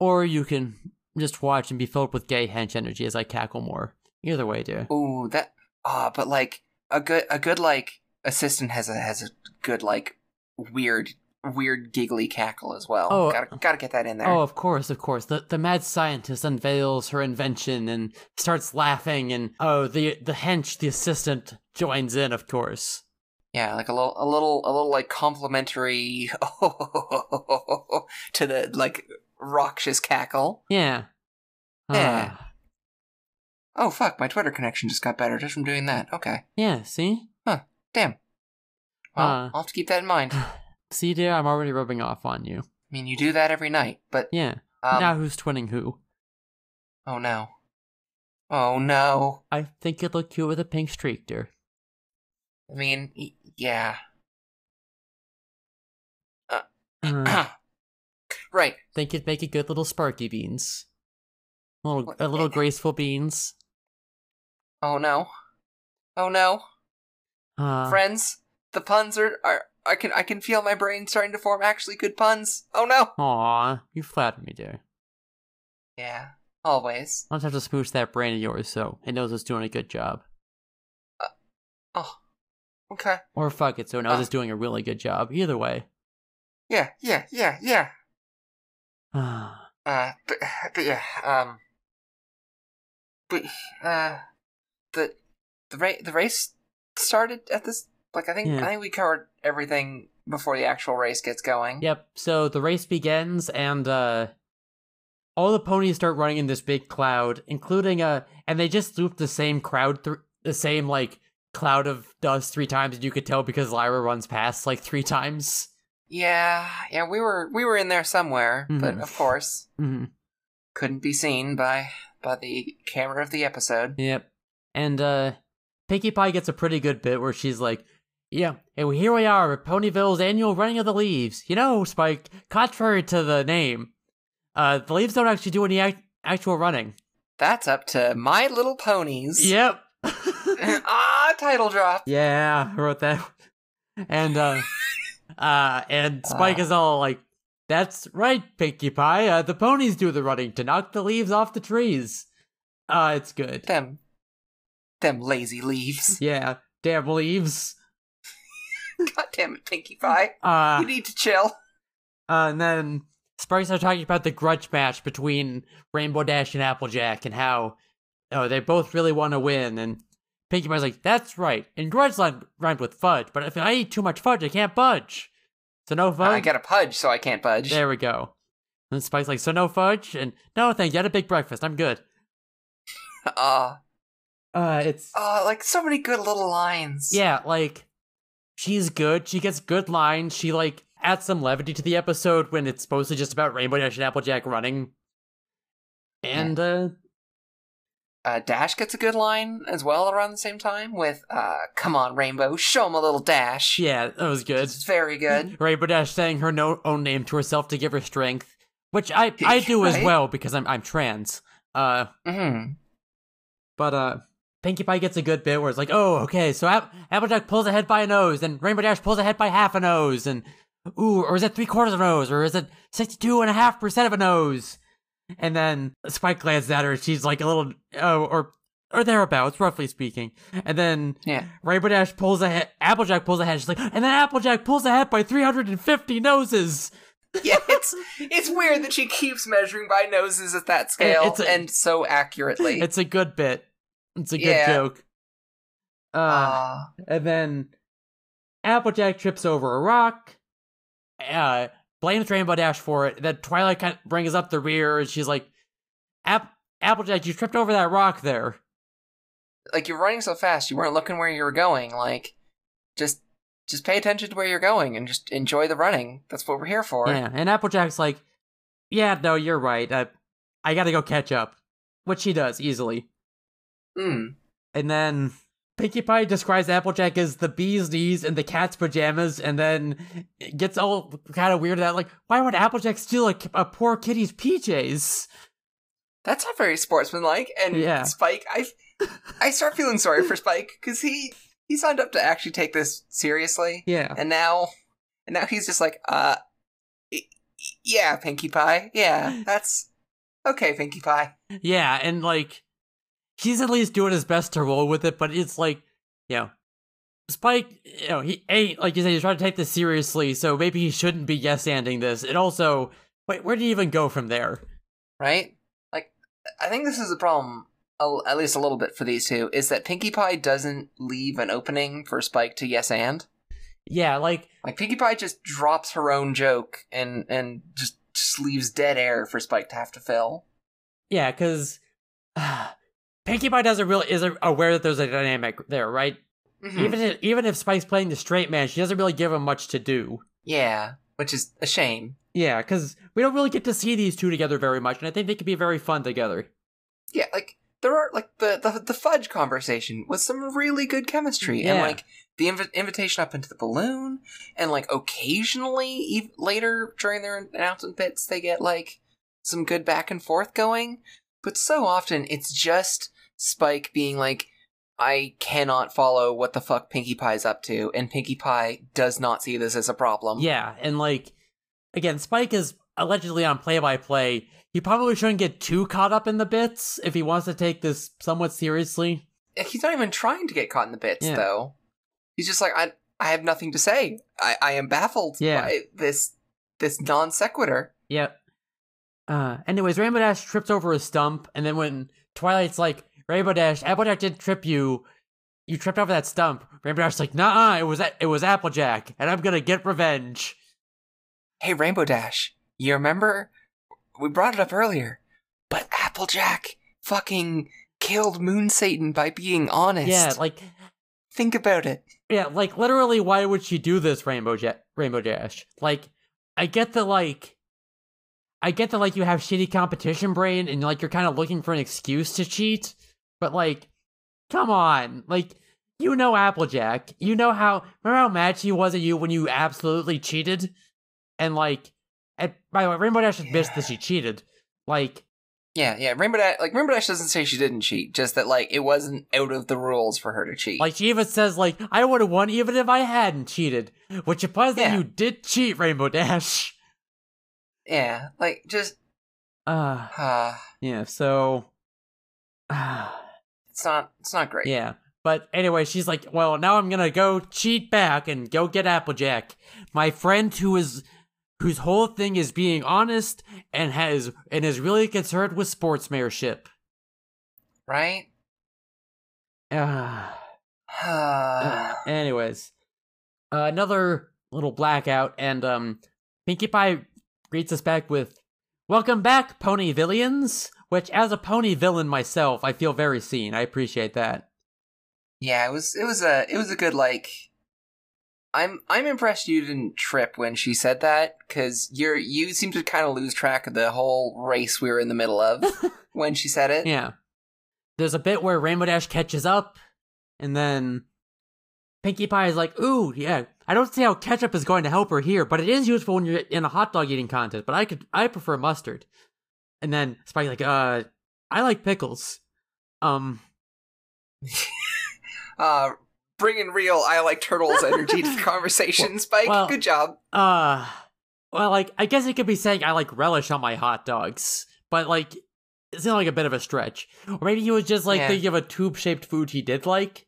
Or you can just watch and be filled with gay hench energy as I cackle more. Either way, dear. Ooh, that. Ah, but like a good, a good like assistant has a has a good like weird, weird giggly cackle as well. Oh, gotta gotta get that in there. Oh, of course, of course. The the mad scientist unveils her invention and starts laughing, and oh, the the hench, the assistant, joins in, of course. Yeah, like a little, a little, a little like complimentary to the like raucous cackle. Yeah. Yeah. Ah, Oh fuck, my Twitter connection just got better just from doing that. Okay, yeah. See, Huh. damn. Well, Uh. I'll have to keep that in mind. See, dear. I'm already rubbing off on you. I mean, you do that every night, but Yeah. um, now who's twinning who? oh no, oh no. I think you'd look cute with a pink streak, dear. I mean, y- yeah. Uh, right. think you'd make a good little sparky beans. A little, a little graceful beans. Oh no. Oh no. Uh, Friends, the puns are, are I can I can feel my brain starting to form actually good puns. Oh no. Aw, you flatter me, dear. Yeah. Always. I'll just have to smooch that brain of yours so it knows it's doing a good job. Oh. Okay. Or fuck it so it knows Ah. it's doing a really good job. Either way. Yeah, yeah, yeah, yeah. Ah, Uh, but, but yeah, um, but uh, the the race the race started at this. Like I think Yeah. I think we covered everything before the actual race gets going. Yep. So the race begins, and uh, all the ponies start running in this big cloud, including uh, and they just loop the same crowd, through the same like cloud of dust three times, and you could tell because Lyra runs past like three times. Yeah, yeah, we were we were in there somewhere, but Mhm. of course hmm couldn't be seen by by the camera of the episode. Yep. And uh, Pinkie Pie gets a pretty good bit where she's like, "Yeah, and here we are at Ponyville's annual running of the leaves. You know, Spike, contrary to the name, uh, the leaves don't actually do any act- actual running." That's up to My Little Ponies. Yep. ah, title drop. Yeah, I wrote that. And uh uh and Spike Ah. is all like that's right, Pinkie Pie. Uh, the ponies do the running to knock the leaves off the trees. Uh it's good. Them, them lazy leaves. Yeah, damn leaves. God damn it, Pinkie Pie. Uh, you need to chill. uh and then Spike starts talking about the grudge match between Rainbow Dash and Applejack and how oh they both really want to win and Pinkie Pie's like, that's right. And grudge line rhymed with fudge, but if I eat too much fudge, I can't budge. So no fudge. I got a pudge, so I can't budge. There we go. And Spike's like, so no fudge? And no, thank you. I had a big breakfast. I'm good. Uh, Uh, it's oh, like so many good little lines. yeah, like she's good. She gets good lines. She like adds some levity to the episode when it's supposedly just about Rainbow Dash and Applejack running. And uh, Uh, Dash gets a good line as well around the same time with, uh, come on, Rainbow, show him a little dash. yeah, that was good. It's very good. Rainbow Dash saying her no- own name to herself to give her strength, which I I do as well because I'm I'm trans. Uh, hmm But uh Pinkie Pie gets a good bit where it's like, oh, okay, so App- Applejack pulls ahead by a nose, and Rainbow Dash pulls ahead by half a nose, and ooh, or is it three quarters of a nose, or is it sixty-two and a half percent of a nose? And then Spike glances at her, and she's like a little, oh, or or thereabouts, roughly speaking. And then Yeah. Rainbow Dash pulls ahead, Applejack pulls ahead. She's like, and then Applejack pulls ahead by three hundred and fifty noses. Yeah, it's it's weird that she keeps measuring by noses at that scale a- and so accurately. It's a good bit. It's a good Yeah. joke. Uh, Ah, And then Applejack trips over a rock, uh, blames Rainbow Dash for it. Then Twilight kind of brings up the rear, and she's like, App- Applejack, you tripped over that rock there. like you're running so fast, you weren't looking where you were going. Like, just just pay attention to where you're going and just enjoy the running. That's what we're here for. Yeah, and Applejack's like, yeah, no, you're right. I, I gotta go catch up. Which she does, easily. Mm. And then Pinkie Pie describes Applejack as the bee's knees and the cat's pajamas, and then it gets all kind of weird that, like, why would Applejack steal a, a poor kitty's PJs? That's not very sportsmanlike. And Yeah. Spike, I I start feeling sorry for Spike because he he signed up to actually take this seriously, Yeah. and now and now he's just like, uh, yeah, Pinkie Pie, yeah, that's okay, Pinkie Pie. Yeah, and like he's at least doing his best to roll with it, but it's like, you know, Spike, you know, he ain't like you said, he's trying to take this seriously, so maybe he shouldn't be yes anding this. And also, wait, where do you even go from there? right? Like, I think this is a problem, at least a little bit for these two, is that Pinkie Pie doesn't leave an opening for Spike to yes and. Yeah, like Like Pinkie Pie just drops her own joke and and just, just leaves dead air for Spike to have to fill. yeah, because uh, Pinkie Pie doesn't really isn't aware that there's a dynamic there, right? Mhm. Even if, even if Spike's playing the straight man, she doesn't really give him much to do. Yeah, which is a shame. Yeah, because we don't really get to see these two together very much, and I think they could be very fun together. Yeah, like there are like the the, the fudge conversation with some really good chemistry, and like the inv- invitation up into the balloon, and like occasionally ev- later during their announcement bits, they get like some good back and forth going. But so often it's just Spike being like, "I cannot follow what the fuck Pinkie Pie's up to," and Pinkie Pie does not see this as a problem. Yeah, and like again, Spike is allegedly on play by play. He probably shouldn't get too caught up in the bits if he wants to take this somewhat seriously. he's not even trying to get caught in the bits Yeah. though he's just like i i have nothing to say i i am baffled Yeah. by this this non sequitur Yep. Uh anyways, Rainbow Dash trips over a stump, and then when Twilight's like, Rainbow Dash, Applejack didn't trip you, you tripped over that stump. Rainbow Dash's like, nah, it was it was Applejack, and I'm gonna get revenge. Hey, Rainbow Dash, you remember? We brought it up earlier, but Applejack fucking killed Moon Satan by being honest. Yeah, like think about it. Yeah, like literally, why would she do this, Rainbow ja- Rainbow Dash? Like, I get the like, I get the like you have shitty competition brain and like you're kind of looking for an excuse to cheat, but like, come on, like you know Applejack, you know how remember how mad she was at you when you absolutely cheated, and like, and by the way, Rainbow Dash admits that she cheated, like. Yeah, yeah. Rainbow Dash, like Rainbow Dash doesn't say she didn't cheat, just that like it wasn't out of the rules for her to cheat. Like she even says, like I would have won even if I hadn't cheated, which implies Yeah. that you did cheat, Rainbow Dash. yeah, like just Uh, uh yeah. So, uh, it's not it's not great. yeah. But anyway, she's like, well, now I'm gonna go cheat back and go get Applejack, my friend who is whose whole thing is being honest and has and is really concerned with sportsmanship. Right? Uh, Uh, Uh, anyways, uh, another little blackout, and um, Pinkie Pie greets us back with "Welcome back, Pony Villains." Which, as a pony villain myself, I feel very seen. I appreciate that. yeah, it was it was a it was a good like I'm I'm impressed you didn't trip when she said that cuz you're you seem to kind of lose track of the whole race we were in the middle of when she said it. Yeah, there's a bit where Rainbow Dash catches up, and then Pinkie Pie is like, "Ooh, yeah." I don't see how ketchup is going to help her here, but it is useful when you're in a hot dog eating contest. But I could, I prefer mustard. And then Spike like, uh, I like pickles. Um, Uh bringing real I like turtles energy to the conversation, Spike. well- good job. uh, well, like I guess it could be saying I like relish on my hot dogs, but like it seemed like a bit of a stretch. Or maybe he was just like Yeah. thinking of a tube-shaped food he did like.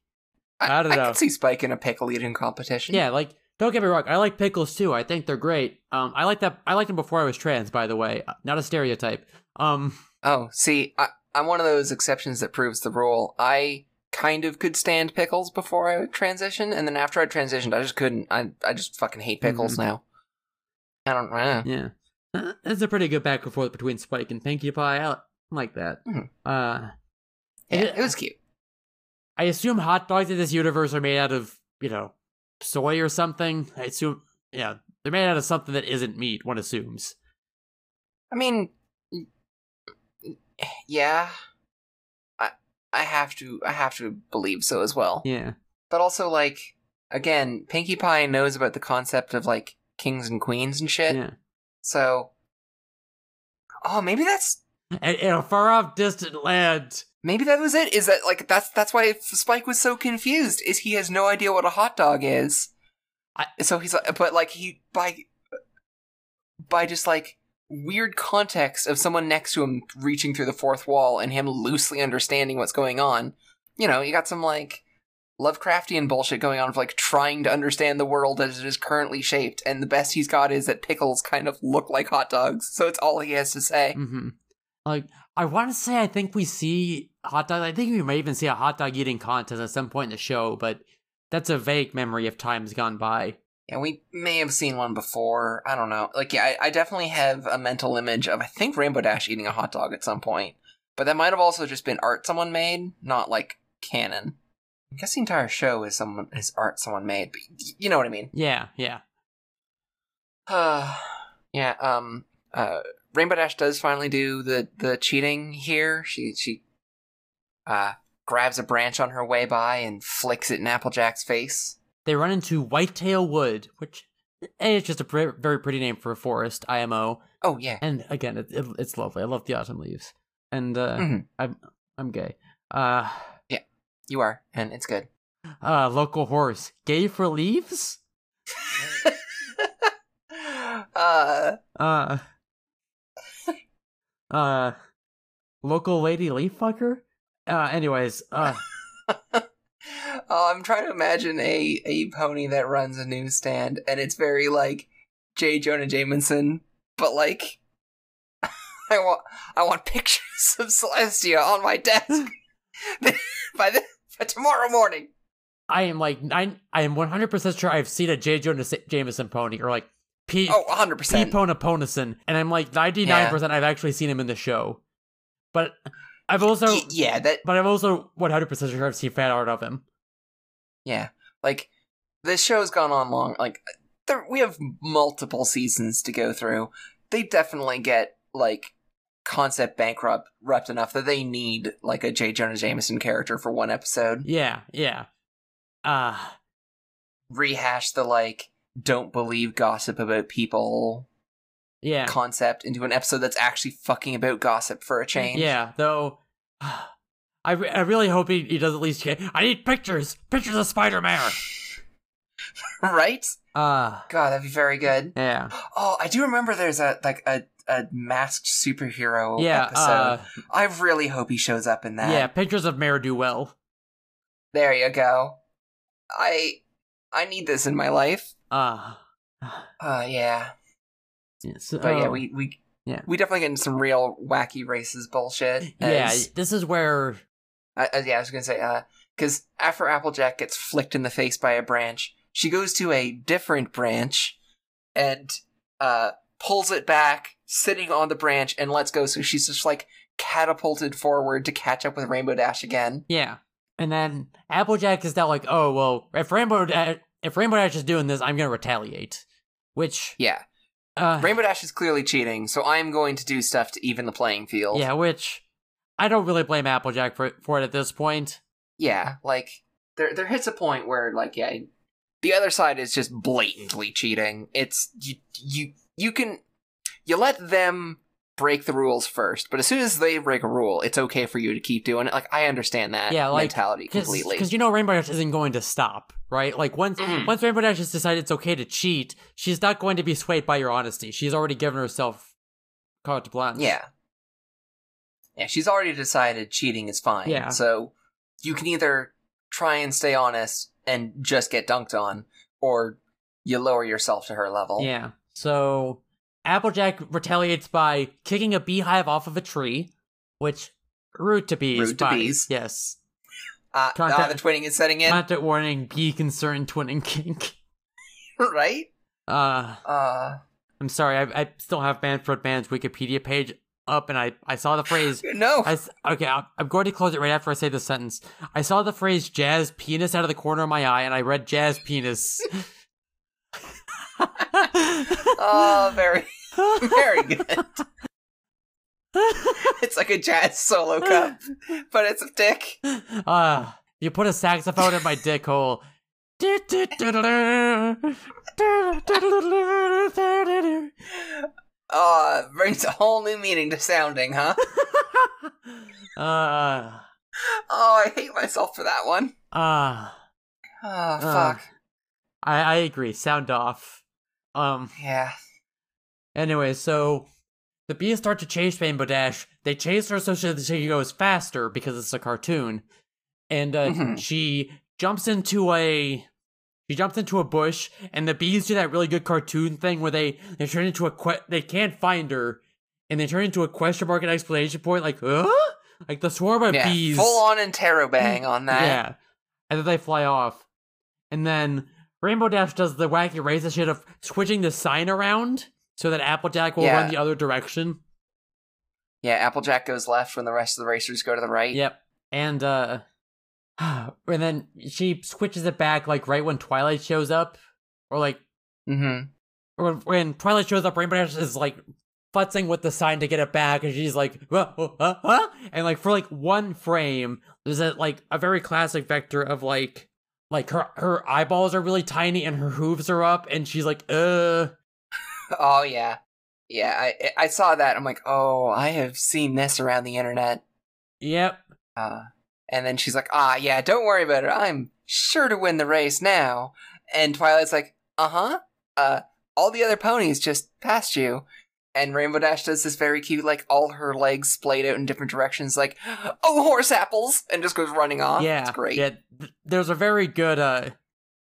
I don't I know. could see Spike in a pickle eating competition. Yeah, like don't get me wrong, I like pickles too. I think they're great. Um, I like that. I liked them before I was trans, by the way. Not a stereotype. Um, Oh, see, I, I'm one of those exceptions that proves the rule. I kind of could stand pickles before I transitioned, and then after I transitioned, I just couldn't. I I just fucking hate pickles Mm-hmm. now. I don't know. yeah, Uh, it's a pretty good back and forth between Spike and Pinkie Pie. I like that. Mhm. Uh, Yeah, it- it was cute. I assume hot dogs in this universe are made out of, you know, soy or something. I assume, yeah, they're made out of something that isn't meat. One assumes. I mean, yeah, I I have to I have to believe so as well. Yeah, But also, like, again, Pinkie Pie knows about the concept of like kings and queens and shit. yeah. So, oh, maybe that's in a far off distant land. Maybe that was it. Is that like that's that's why Spike was so confused? Is he has no idea what a hot dog is? I- so he's like, but like he by by just like weird context of someone next to him reaching through the fourth wall and him loosely understanding what's going on. You know, you got some like Lovecraftian bullshit going on of like trying to understand the world as it is currently shaped, and the best he's got is that pickles kind of look like hot dogs, so it's all he has to say. hmm Like, I want to say I think we see hot dog. I think we may even see a hot dog eating contest at some point in the show, but that's a vague memory of times gone by. Yeah, we may have seen one before. I don't know. Like, yeah, I, I definitely have a mental image of I think Rainbow Dash eating a hot dog at some point, but that might have also just been art someone made, not like canon. I guess the entire show is someone is art someone made, but y- you know what I mean. Yeah, yeah. Uh, yeah. Um. Uh. Rainbow Dash does finally do the the cheating here. She she. Uh. Grabs a branch on her way by and flicks it in Applejack's face. They run into Whitetail Wood, which it's just a pre- very pretty name for a forest, IMO. Oh yeah. And again, it, it, it's lovely. I love the autumn leaves. And uh, Mhm. I'm I'm gay. Uh, yeah, You are, and it's good. uh, local horse, gay for leaves? uh. Uh, uh, local lady leaf fucker? Uh, anyways, uh, oh, I'm trying to imagine a a pony that runs a newsstand, and it's very like J. Jonah Jameson, but like I want I want pictures of Celestia on my desk by the by tomorrow morning. I am like I I am one hundred percent sure I've seen a J. Jonah Jameson pony or like P. Oh, 100 P. percent. Pona Ponison, and I'm like ninety nine percent I've actually seen him in the show, but I've also Yeah, that but I'm also one hundred percent sure I've seen fan art of him. yeah. Like this show's gone on long. Like there, we have multiple seasons to go through. They definitely get like concept bankrupt rupt enough that they need like a J. Jonah Jameson character for one episode. Yeah, yeah. Uh Rehash the like don't believe gossip about people yeah. concept into an episode that's actually fucking about gossip for a change. Yeah, though I, re- I really hope he, he does at least get I need pictures. Pictures of Spider-Man. right? Uh God, that'd be very good. yeah. Oh, I do remember there's a like a, a masked superhero Yeah, episode. uh I really hope he shows up in that. yeah, pictures of Mare Do Well. There you go. I I need this in my life. Uh Uh yeah. so, But yeah, we we yeah. we definitely get into some real wacky racist bullshit. Yeah, this is where uh, uh, yeah, I was gonna say, uh, because after Applejack gets flicked in the face by a branch, she goes to a different branch and uh pulls it back, sitting on the branch, and lets go. So she's just like catapulted forward to catch up with Rainbow Dash again. Yeah. And then Applejack is now like, oh well, if Rainbow Da- if Rainbow Dash is doing this, I'm gonna retaliate. Which Yeah, uh Rainbow Dash is clearly cheating, so I'm going to do stuff to even the playing field. Yeah, which I don't really blame Applejack for for it at this point. yeah, like there there hits a point where like yeah, the other side is just blatantly cheating. It's you you you can you let them break the rules first, but as soon as they break a rule, it's okay for you to keep doing it. Like I understand that Yeah, like, mentality completely. Because you know Rainbow Dash isn't going to stop, right? Like once Mhm. once Rainbow Dash has decided it's okay to cheat, she's not going to be swayed by your honesty. She's already given herself carte blanche. yeah. Yeah, she's already decided cheating is fine. Yeah. So you can either try and stay honest and just get dunked on, or you lower yourself to her level. Yeah. So Applejack retaliates by kicking a beehive off of a tree, which rude to bees. Rude to bees. Yes. Uh, Contact- uh, the twinning is setting in, Content warning: bee concern twinning kink. right? Uh, Uh, I'm sorry. I, I still have Manfred Mann's Wikipedia page up, and I I saw the phrase. no. I okay, I'm I'm going to close it right after I say this sentence. I saw the phrase "jazz penis" out of the corner of my eye, and I read "jazz penis." oh, very, very good. It's like a jazz solo cup, but it's a dick. Uh, you put a saxophone in my dick hole. Oh, it brings a whole new meaning to sounding, huh? uh, Oh, I hate myself for that one. uh, Oh, fuck. I, I agree. Sound off. Um, yeah. anyway, so the bees start to chase Rainbow Dash. They chase her so she, goes faster because it's a cartoon. And uh, Mhm. she jumps into a she jumps into a bush, and the bees do that really good cartoon thing where they they turn into a que- they can't find her, and they turn into a question mark and explanation point like huh? like the swarm of Yeah. bees Full on interrobang on that. yeah. And then they fly off. And then Rainbow Dash does the wacky racist shit of switching the sign around so that Applejack will Yeah. run the other direction. Yeah, Applejack goes left when the rest of the racers go to the right. Yep. And uh and then she switches it back like right when Twilight shows up. Or like Mm-hmm. or when Twilight shows up, Rainbow Dash is like futzing with the sign to get it back, and she's like, "Huh, huh, huh, huh?" and like for like one frame, there's a like a very classic vector of like like her her eyeballs are really tiny and her hooves are up, and she's like, uh, Oh yeah. Yeah, I I saw that. I'm like, oh, I have seen this around the internet. yep, Uh, and then she's like, ah, yeah, don't worry about it. I'm sure to win the race now. And Twilight's like, uh huh. Uh, all the other ponies just passed you. And Rainbow Dash does this very cute, like all her legs splayed out in different directions, like, oh, horse apples, and just goes running off. yeah, it's great. Yeah, th- there's a very good uh,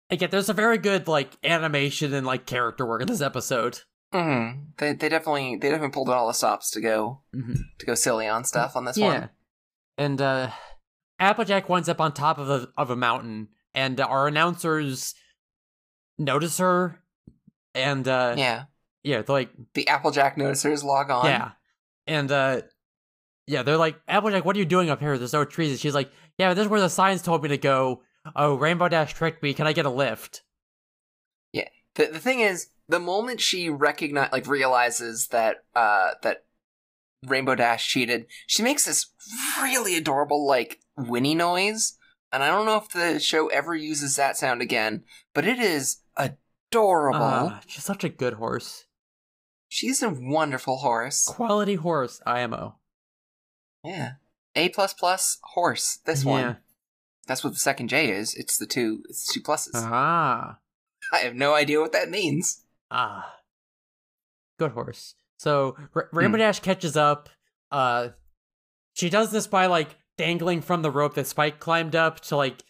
again, there's a very good like animation and like character work in this episode. Hmm They they definitely they definitely pulled all the stops to go Mhm. to go silly on stuff on this yeah. one. And uh Applejack winds up on top of a of a mountain and our announcers notice her, and uh, Yeah. yeah, they're like, The Applejack noticers log on. yeah, and uh, yeah, they're like, Applejack, what are you doing up here? There's no trees. And she's like, yeah, this is where the signs told me to go. Oh, Rainbow Dash tricked me. Can I get a lift? Yeah. The the thing is, the moment she recognize like realizes that uh that Rainbow Dash cheated, she makes this really adorable like whinny noise. And I don't know if the show ever uses that sound again, but it is adorable. Ah, she's such a good horse. She's a wonderful horse. Quality horse, IMO. Yeah. A plus plus horse. This Yeah. one. That's what the second J is. It's the two it's two pluses. Ah. I have no idea what that means. Ah. Good horse. So R- Rainbow Dash catches up. Uh she does this by like dangling from the rope that Spike climbed up to like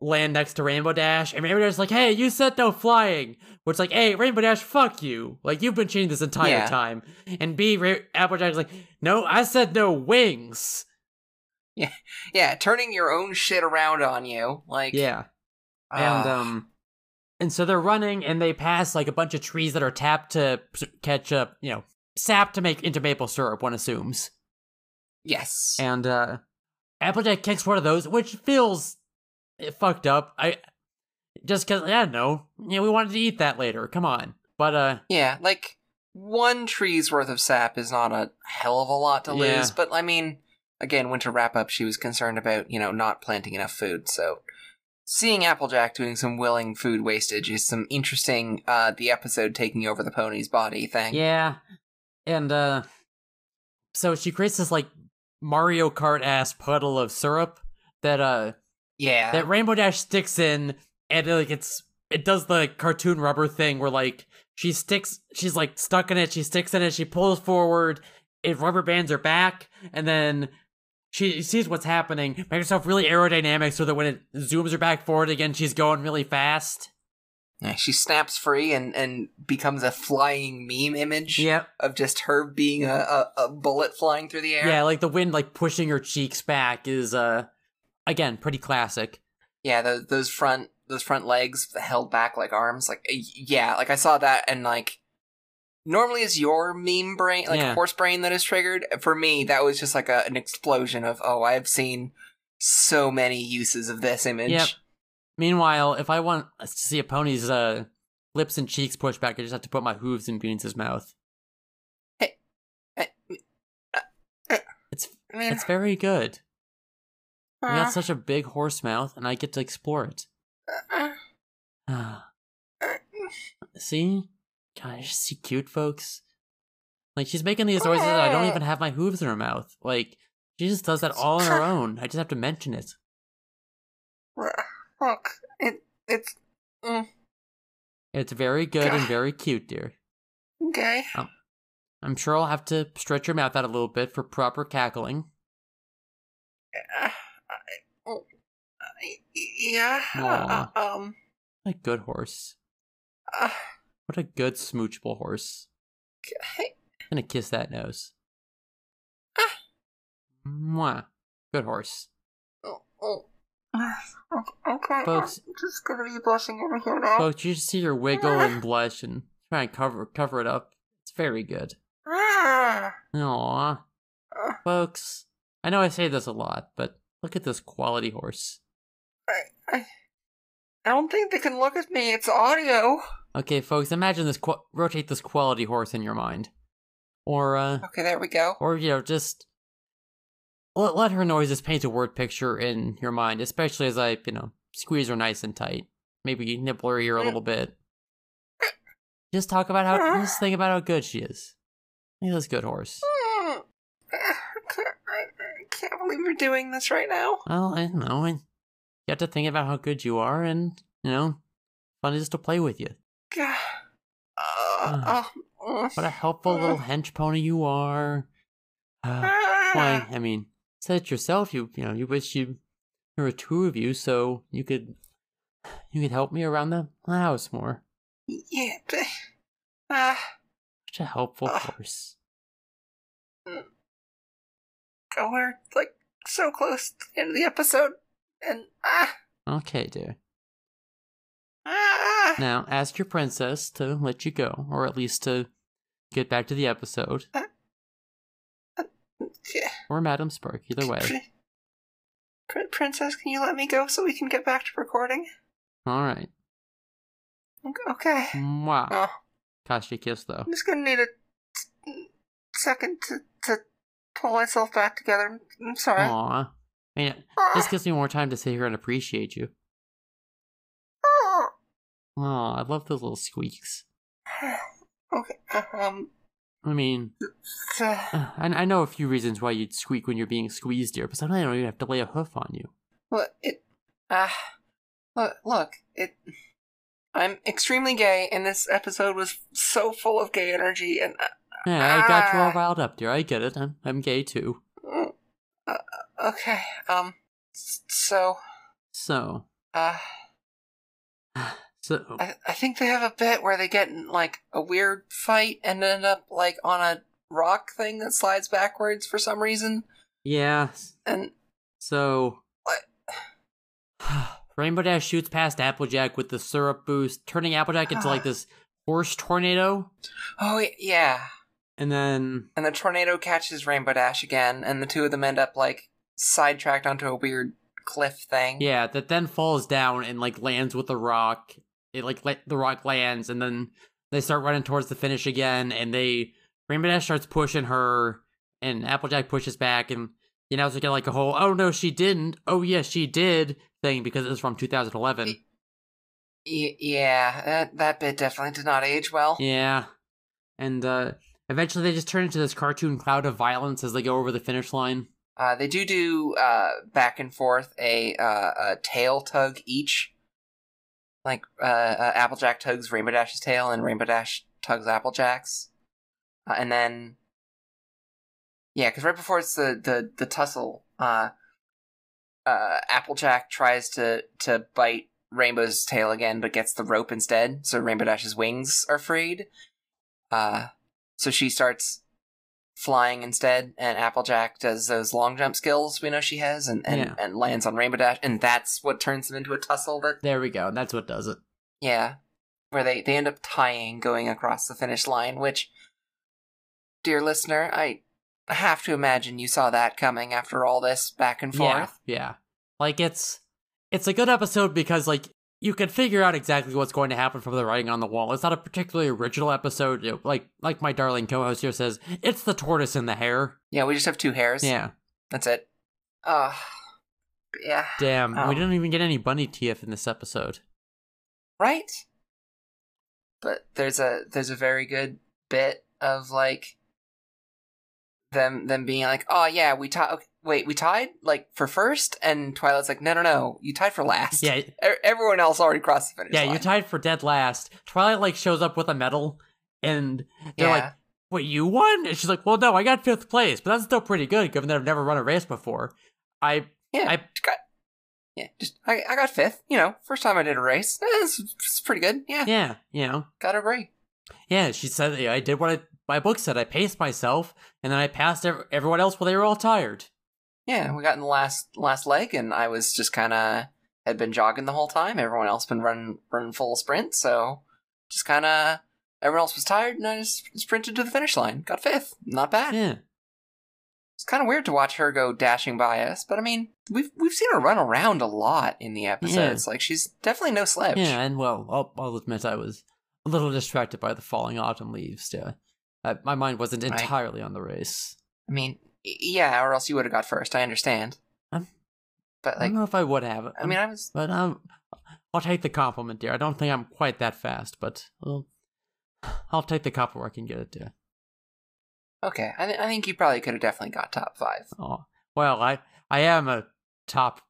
land next to Rainbow Dash. And Rainbow Dash is like, hey, you said no flying. Which like, hey, Rainbow Dash, fuck you. Like you've been cheating this entire Yeah. time. And B, Ra- Applejack's like, no, I said no wings. Yeah, yeah, turning your own shit around on you. Like Yeah. and ah, um and so they're running and they pass like a bunch of trees that are tapped to catch up you know sap to make into maple syrup one assumes. Yes. and uh applejack kicks one of those which feels eh, fucked up. I just because i don't know. Yeah we wanted to eat that later. Come on. But uh Yeah, like one tree's worth of sap is not a hell of a lot to Yeah. lose, but I mean, again, winter wrap up, she was concerned about, you know, not planting enough food, so seeing Applejack doing some willing food wastage is some interesting uh the episode taking over the pony's body thing. yeah and uh so she creates this like mario kart ass puddle of syrup that uh Yeah. that Rainbow Dash sticks in, and like it's it does the cartoon rubber thing where like she sticks, she's like stuck in it, she sticks in it, she pulls forward, it rubber bands her back, and then she sees what's happening, make herself really aerodynamic so that when it zooms her back forward again, she's going really fast. Yeah, she snaps free and and becomes a flying meme image Yep. of just her being a, a, a bullet flying through the air. Yeah, like the wind like pushing her cheeks back is uh again pretty classic. Yeah, those those front those front legs held back like arms, like yeah, like I saw that and like normally it's your meme brain, like Yeah. horse brain that is triggered. For me, that was just like a, an explosion of oh, I've seen so many uses of this image. Yep. Meanwhile, if I want to see a pony's uh lips and cheeks pushed back, I just have to put my hooves in Beans' mouth. It's I mean, it's very good. We uh, got such a big horse mouth, and I get to explore it. uh, uh, see, God, I just see cute folks. Like she's making these noises, I don't even have my hooves in her mouth. Like she just does that all on her own. I just have to mention it. look, it it's mm, It's very good and very cute, dear. okay. I'm sure I'll have to stretch your mouth out a little bit for proper cackling. Uh, I- oh, I- yeah. Uh, um. A good horse. Uh, What a good smoochable horse. okay. I'm gonna kiss that nose. Ah. Mwah. Good horse. Oh, oh. Okay. Folks- I'm just gonna be blushing over here now. Folks, you should see her wiggle and blush and try and cover cover it up. It's very good. Ah. Aww. Ah. Folks, I know I say this a lot, but look at this quality horse. I, I, I don't think they can look at me. It's audio. Okay, folks, imagine this. Qu- rotate this quality horse in your mind, or uh, Okay, there we go. or you know, just let let her noises paint a word picture in your mind, especially as I, you know, squeeze her nice and tight. Maybe nibble her ear a little bit. Just talk about how. Just think about how good she is. Look at this good horse. I can't, I, I can't believe you're doing this right now. Well, I don't know. You have to think about how good you are, and you know, fun is to play with you. God. Uh, What a helpful little hench pony you are. Uh, why? I mean, said it yourself. You, you know, you wish you there were two of you, so you could, you could help me around the house more. Yeah. but- Ah. Such a helpful Ah. horse. Oh, we're like so close to the end of the episode, and ah, Okay, dear. Now, ask your princess to let you go, or at least to get back to the episode. Yeah. Or Madam Spark, either way. Pr- Pr- Princess, can you let me go so we can get back to recording? Alright. Okay. Mwah. Oh, Kasha kiss, though. I'm just gonna need a s- second to, to pull myself back together. I'm sorry. Aw. Man, Ah. this gives me more time to sit here and appreciate you. Aw, I love those little squeaks. Okay. uh, Um. I mean, uh, I, I know a few reasons why you'd squeak when you're being squeezed here, but sometimes I don't even have to lay a hoof on you. look, it. Ah. look, look. It. I'm extremely gay, and this episode was so full of gay energy, and. Uh, Yeah, I got you all Ah. riled up, dear. I get it. I'm, I'm gay too. mm, uh, okay. Um. So. So, Uh. so I, I think they have a bit where they get in like a weird fight and end up like on a rock thing that slides backwards for some reason. yeah. And So, What? Rainbow Dash shoots past Applejack with the syrup boost, turning Applejack into like this horse tornado, oh yeah, and then and the tornado catches Rainbow Dash again, and the two of them end up like sidetracked onto a weird cliff thing. yeah, that then falls down and like lands with a rock. It like la- the rock lands, and then they start running towards the finish again, and they Rainbow Dash starts pushing her, and Applejack pushes back, and you know, it's get like a whole oh no she didn't, oh yes she did thing because it was from 2011. Y- yeah, that that bit definitely did not age well. Yeah. And uh eventually they just turn into this cartoon cloud of violence as they go over the finish line. Uh, they do do uh, back and forth a, uh, a tail tug each. Like uh, uh, Applejack tugs Rainbow Dash's tail, and Rainbow Dash tugs Applejack's. Uh, and then, yeah, because right before it's the the the tussle, uh, uh, Applejack tries to to bite Rainbow's tail again, but gets the rope instead. So Rainbow Dash's wings are freed. Uh, so she starts flying instead, and Applejack does those long jump skills we know she has, and and, Yeah. and lands on Rainbow Dash, and that's what turns them into a tussle. That There we go. That's what does it. yeah, where they they end up tying going across the finish line. Which, dear listener, I have to imagine you saw that coming after all this back and forth. Yeah. forth. Yeah. Like it's it's a good episode because like you can figure out exactly what's going to happen from the writing on the wall. It's not a particularly original episode. Like like my darling co-host here says, it's the tortoise and the hare. Yeah, we just have two hairs. Yeah. that's it. Uh yeah, Damn. Oh. We didn't even get any bunny TF in this episode. right. But there's a there's a very good bit of like them them being like, oh yeah, we tied. Okay, wait, we tied like for first, and Twilight's like, no, no, no, you tied for last. Yeah. E- everyone else already crossed the finish Yeah, line. you tied for dead last. Twilight like shows up with a medal and they're yeah. like, Wait, you won? And she's like, Well, no, I got fifth place, but that's still pretty good given that I've never run a race before. I yeah, I- got. Yeah, just I, I got fifth. You know, first time I did a race. Eh, It's, it's pretty good. Yeah, yeah, you know. got a break. Yeah, she said yeah, I did what I, my book said. I paced myself, and then I passed ev- everyone else while they were all tired. Yeah, we got in the last last leg, and I was just kind of had been jogging the whole time. Everyone else been running running full sprint, so just kind of everyone else was tired, and I just sprinted to the finish line. Got fifth, not bad. Yeah, It's kind of weird to watch her go dashing by us, but I mean, we've we've seen her run around a lot in the episodes. Like she's definitely no slouch. yeah, and well, I'll, I'll admit I was a little distracted by the falling autumn leaves. Yeah, uh, my mind wasn't Right. entirely on the race. I mean, yeah, or else you would have got first. I understand. Um, but I don't know if I would have. I mean, I was but um, I'll take the compliment, dear. I don't think I'm quite that fast, but well, I'll take the copper where I can get it, dear. okay. I, th- I think you probably could have definitely got top five. Oh, well, I I am a top.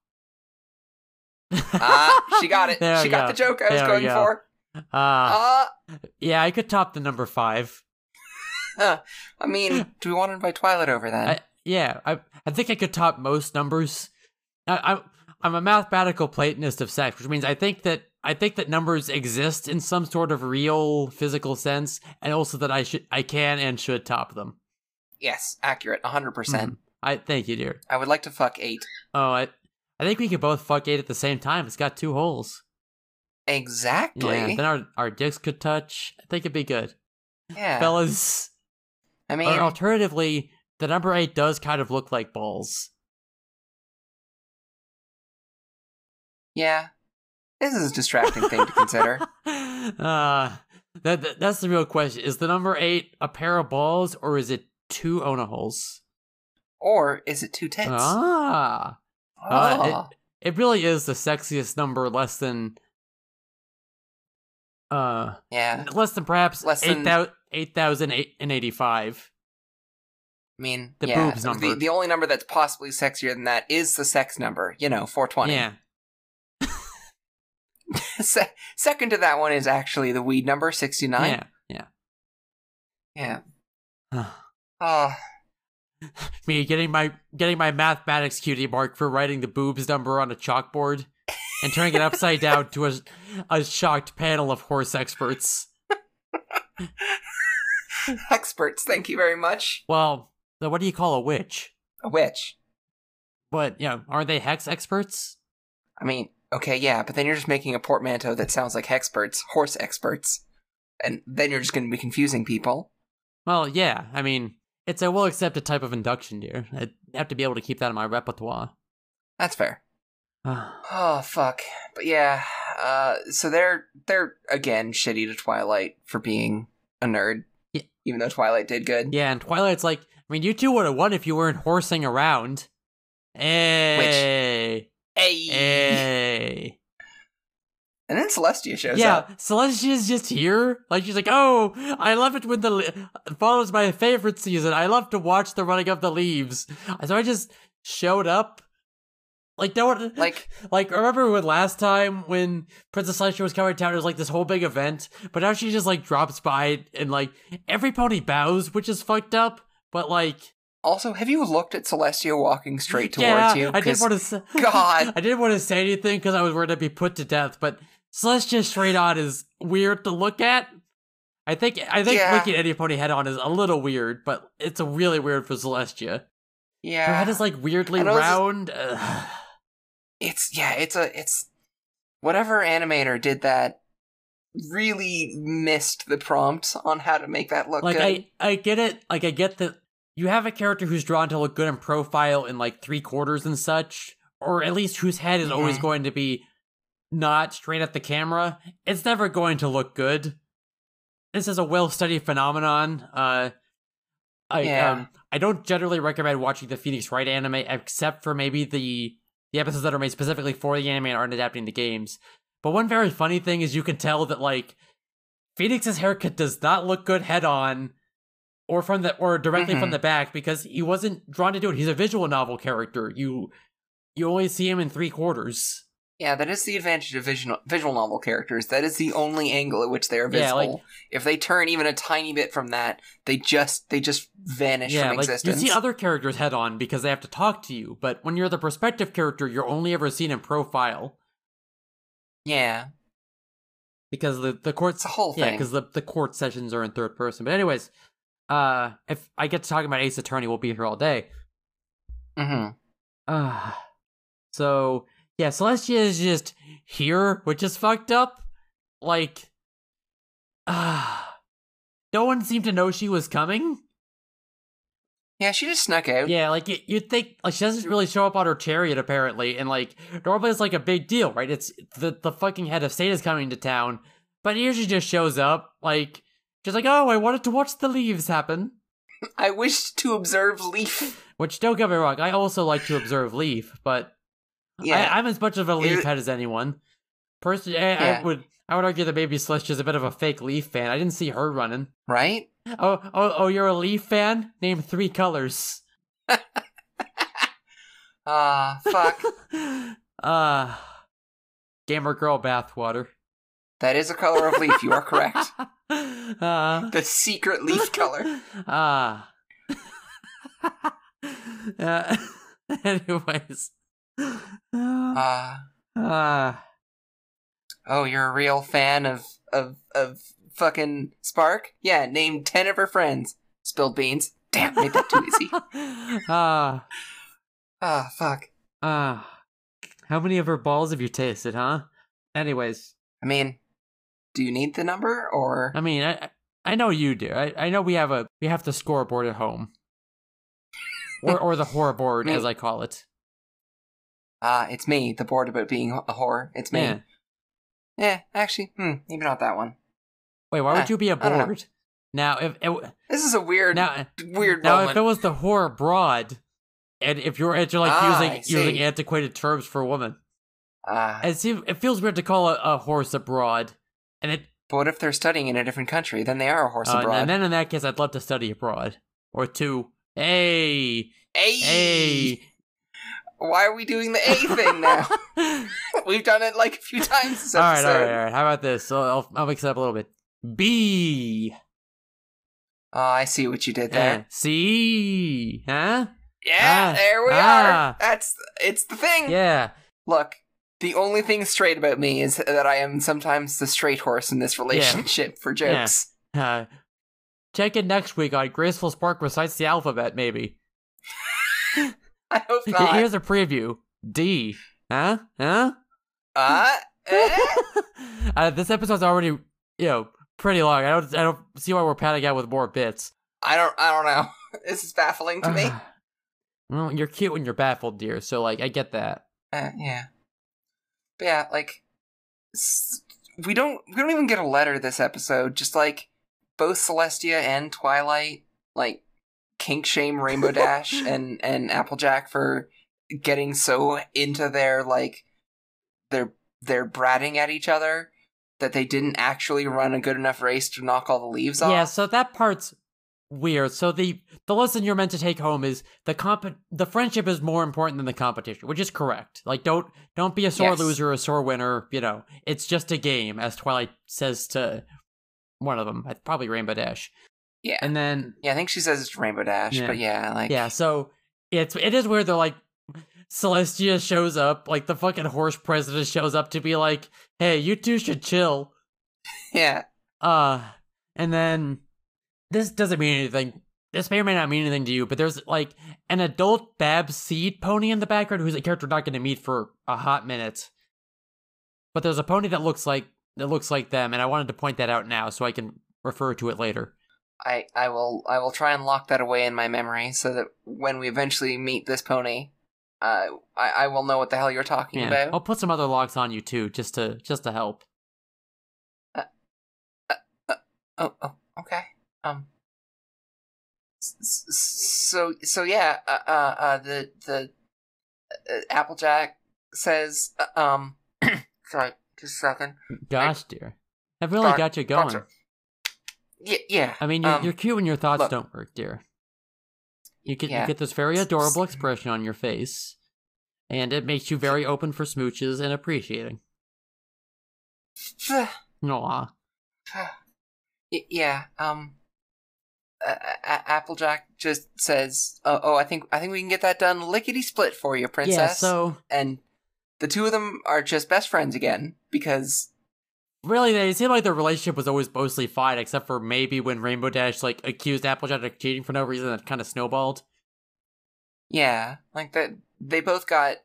Ah, she got it. She we got go. the joke I was There going go. for. Ah, Ah. yeah, I could top the number five. Huh. I mean, do we want to invite Twilight over then? I, yeah, I I think I could top most numbers. I, I'm I'm a mathematical Platonist of sex, which means I think that I think that numbers exist in some sort of real physical sense, and also that I should I can and should top them. yes, accurate, 100%. percent Mhm. I thank you, dear. I would like to fuck eight. Oh, I I think we could both fuck eight at the same time. It's got two holes. Exactly. Yeah, then our our dicks could touch. I think it'd be good, Yeah. fellas. I mean, or alternatively, the number eight does kind of look like balls. yeah. This is a distracting thing to consider. uh, that, that that's the real question. Is the number eight a pair of balls or is it two Ona holes? Or is it two tits? Ah, oh. uh, it really is the sexiest number, less than uh, yeah. less than perhaps Less than- thousand eight thousand eight and eighty five. I mean, The yeah, boobs The, number. the only number that's possibly sexier than that is the sex number. You know, 420. Yeah, Se- second to that one is actually the weed number, 69. yeah, Yeah. yeah. Oh, Me getting my getting my mathematics cutie mark for writing the boobs number on a chalkboard and turning it upside down to a, a shocked panel of horse experts. experts, thank you very much. Well, what do you call a witch? A witch. But you know, aren't they hex experts? I mean, okay, yeah, but then you're just making a portmanteau that sounds like hexperts, horse experts. And then you're just going to be confusing people. Well, yeah. I mean, it's a well accepted type of induction, dear. I have to be able to keep that in my repertoire. That's fair. Oh fuck. But yeah, uh so they're they're again shitty to Twilight for being a nerd. Yeah. Even though Twilight did good. Yeah, and Twilight's like, I mean, you two would have won if you weren't horsing around. Hey, Hey. hey. And then Celestia shows yeah, up. Yeah, Celestia's just here. Like she's like, oh, I love it when the le- fall is my favorite season. I love to watch the running of the leaves. So I just showed up. Like no one, Like like remember when last time when Princess Celestia was coming to town, it was like this whole big event. But now she just like drops by and like every pony bows, which is fucked up. But like, also, have you looked at Celestia walking straight towards yeah, you? I didn't want to. Say, God. I didn't want to say anything because I was worried I'd be put to death. But Celestia straight on is weird to look at. I think I think Yeah. looking at any pony head on is a little weird, but it's a really weird for Celestia. Yeah. Her head is like weirdly round. it's yeah, it's a it's whatever animator did that really missed the prompt on how to make that look like good. I I get it. Like I get that you have a character who's drawn to look good in profile in like three quarters and such, or at least whose head is always Mhm. going to be not straight at the camera. It's never going to look good. This is a well studied phenomenon. Uh, I Yeah. um I don't generally recommend watching the Phoenix Wright anime except for maybe the the episodes that are made specifically for the anime and aren't adapting the games. But one very funny thing is you can tell that like Phoenix's haircut does not look good head on or from the or directly from Mhm. the back because he wasn't drawn to do it. He's a visual novel character. You you only see him in three quarters. Yeah, that is the advantage of visual visual novel characters. That is the only angle at which they are visible. Yeah, like- if they turn even a tiny bit from that, they just they just vanish yeah, from like existence. you see other characters head on because they have to talk to you, but when you're the perspective character, you're only ever seen in profile yeah, because the the court it's a whole yeah thing. because the the court sessions are in third person. But anyways, uh, if I get to talking about Ace Attorney, we'll be here all day. hmm Ah, so yeah, Celestia is just here, which is fucked up. Like, ah, no one seemed to know she was coming. Yeah, she just snuck out. Yeah, like you, you'd think like she doesn't really show up on her chariot apparently, and like normally it's like a big deal, right? It's the the fucking head of state is coming to town, but here she just shows up, like she's like, oh, I wanted to watch the leaves happen. I wished to observe Leaf. Which don't get me wrong, I also like to observe Leaf, but Yeah, I, I'm as much of a Leaf head as anyone. Personally, I, I would I would argue that maybe Celestia's a bit of a fake Leaf fan. I didn't see her running. right. Oh, oh, oh! You're a Leaf fan? Name three colors. Ah, fuck. uh gamer girl bathwater. that is a color of Leaf. You are correct. uh, The secret Leaf color. Ah. uh, anyways. Ah. Ah. Oh, you're a real fan of of of fucking Spark? Yeah, name ten of her friends. Spilled beans. Damn, made that too easy. Ah. Ah, fuck. Ah. How many of her balls have you tasted, huh? Anyways. I mean, do you need the number or I mean, I I know you do. I, I know we have a we have the scoreboard at home, or or the horror board Me. as I call it. Ah, it's me, the board about being a whore. It's me. Yeah. Yeah, actually, hmm, maybe not that one. Wait, why Ah, would you be a board? Now, if it, This is a weird, now weird now if it was the whore broad, and if you're if you're like Ah, using using antiquated terms for a woman, Ah, it seems it feels weird to call a, a horse a broad, and it but what if they're studying in a different country? Then they are a horse uh, abroad. and then in that case, I'd love to study abroad or two. Hey, hey, hey. Why are we doing the A thing now? We've done it like a few times this all right, all right, all right. How about this? So I'll, I'll mix it up a little bit. B. Oh, I see what you did there. Uh, C. Huh? Yeah, Ah, there we ah. are. That's it's the thing. Yeah. Look, the only thing straight about me is that I am sometimes the straight horse in this relationship for Yeah. jokes. Uh, check in next week on Graceful Spark recites the alphabet. Maybe. I hope not. Here's a preview. D. Huh? Huh? uh, eh? uh, this episode's already, you know, pretty long. I don't, I don't see why we're padding out with more bits. I don't. I don't know. This is baffling to me. well, you're cute when you're baffled, dear. So, like, I get that. Uh, yeah. But yeah, like we don't we don't even get a letter this episode. Just like both Celestia and Twilight, like kink shame Rainbow Dash and and Applejack for getting so into their like their their bratting at each other that they didn't actually run a good enough race to knock all the leaves off. Yeah, so that part's weird. So the the lesson you're meant to take home is the comp the friendship is more important than the competition, which is correct. Like don't don't be a sore Yes. loser or a sore winner, you know. It's just a game, as Twilight says to one of them, probably Rainbow Dash. Yeah, And then yeah. I think she says it's Rainbow Dash, Yeah. but yeah, like yeah, so it's it is weird they're like Celestia shows up, like the fucking horse president shows up to be like, "Hey, you two should chill." yeah. Uh, and then this doesn't mean anything. This may or may not mean anything to you, but there's like an adult Babs Seed pony in the background who's a character we're not going to meet for a hot minute. But there's a pony that looks like that looks like them, and I wanted to point that out now so I can refer to it later. I, I will I will try and lock that away in my memory so that when we eventually meet this pony, uh, I, I will know what the hell you're talking Yeah, about. I'll put some other logs on you too, just to just to help. Oh, oh, okay. Um. So so yeah. Uh, uh, uh the the uh, Applejack says uh, um. sorry, just a second. Gosh, dear, I've really Got- got you going. Yeah, yeah. I mean, you're, um, you're cute when your thoughts look. don't work, dear. You get Yeah. you get this very adorable expression on your face, and it makes you very open for smooches and appreciating. Aw. Yeah. Um. Uh, Applejack just says, "Oh, oh, I think I think we can get that done lickety split for you, princess." Yeah, so and the two of them are just best friends again because really, they seemed like their relationship was always mostly fine, except for maybe when Rainbow Dash like accused Applejack of cheating for no reason, that kind of snowballed. yeah, like that they both got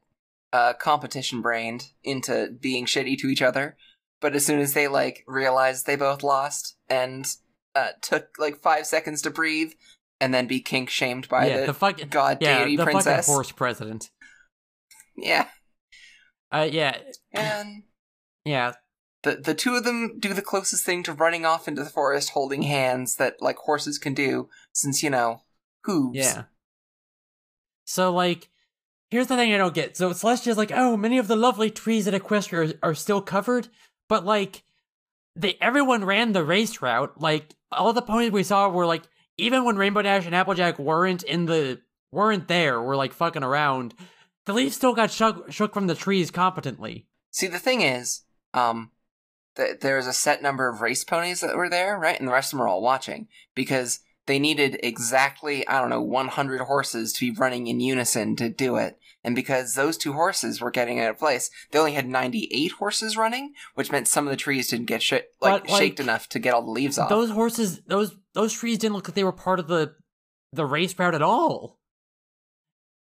uh competition brained into being shitty to each other, but as soon as they like realized they both lost and uh took like five seconds to breathe and then be kink shamed by yeah, the, the fucking god yeah, deity the princess, fucking horse president. yeah, Uh, yeah, and yeah, the the two of them do the closest thing to running off into the forest holding hands that like horses can do, since you know hooves. Yeah. So like, here's the thing I don't get. So Celestia's like, oh, many of the lovely trees at Equestria are, are still covered, but like, they everyone ran the race route. Like all the ponies we saw were like, even when Rainbow Dash and Applejack weren't in the weren't there, were like fucking around. The leaves still got shook, shook from the trees competently. See, the thing is, um, th- there's a set number of race ponies that were there, right? And the rest of them are all watching because they needed exactly, I don't know, 100 horses to be running in unison to do it. And because those two horses were getting out of place, they only had 98 horses running, which meant some of the trees didn't get sh- like, But, like, shaked enough to get all the leaves off. Those horses, those those trees didn't look like they were part of the the race route at all.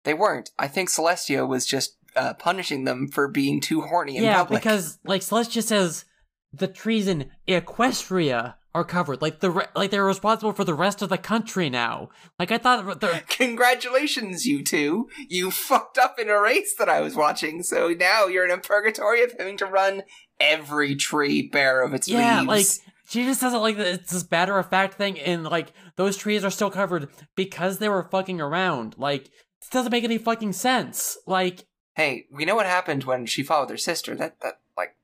They weren't. I think Celestia was just uh, punishing them for being too horny in yeah, public. because like Celestia says, the trees in Equestria are covered. Like the re- like they're responsible for the rest of the country now. Like I thought they're Congratulations, you two. You fucked up in a race that I was watching, so now you're in a purgatory of having to run every tree bare of its yeah, leaves. like she just doesn't like that it's this matter of fact thing, and like those trees are still covered because they were fucking around. Like this doesn't make any fucking sense. Like hey, we know what happened when she followed her sister. That that like,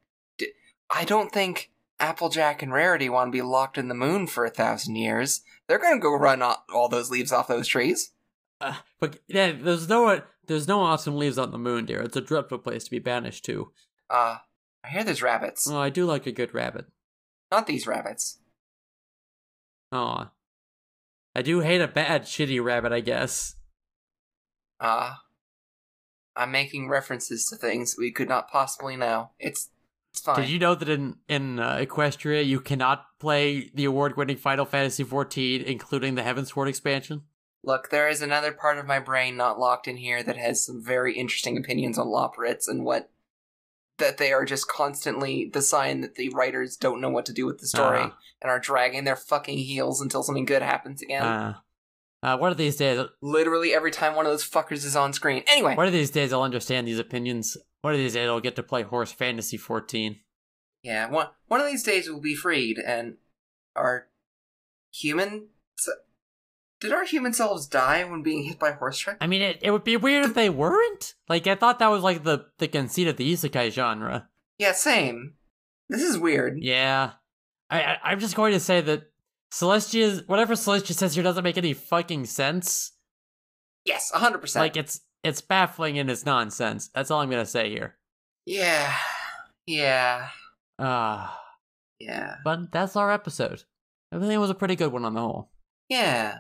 I don't think Applejack and Rarity want to be locked in the moon for a thousand years. They're gonna go run all, all those leaves off those trees. Uh, but yeah, there's no there's no awesome leaves on the moon, dear. It's a dreadful place to be banished to. Uh, I hear there's rabbits. Oh, I do like a good rabbit. Not these rabbits. Aw. I do hate a bad, shitty rabbit, I guess. Uh, I'm making references to things we could not possibly know. It's. Did you know that in in uh, Equestria you cannot play the award-winning Final Fantasy XIV, including the Heavensward expansion? Look, there is another part of my brain not locked in here that has some very interesting opinions on Loporrits and what that they are just constantly the sign that the writers don't know what to do with the story Ah. and are dragging their fucking heels until something good happens again. Uh, uh, one of these days, Literally every time one of those fuckers is on screen. Anyway, one of these days, I'll understand these opinions. One of these days, I'll get to play Horse Fantasy 14. yeah, one one of these days we'll be freed and our human did our human selves die when being hit by horse trick? I mean, it, it would be weird if they weren't. Like, I thought that was like the the conceit of the isekai genre. Yeah, same. This is weird. Yeah, I, I I'm just going to say that Celestia's whatever Celestia says here doesn't make any fucking sense. Yes, 100%. Like, it's it's baffling and it's nonsense. That's all I'm gonna say here. Yeah. Yeah. Ah, Yeah. but that's our episode. Everything was a pretty good one on the whole. Yeah.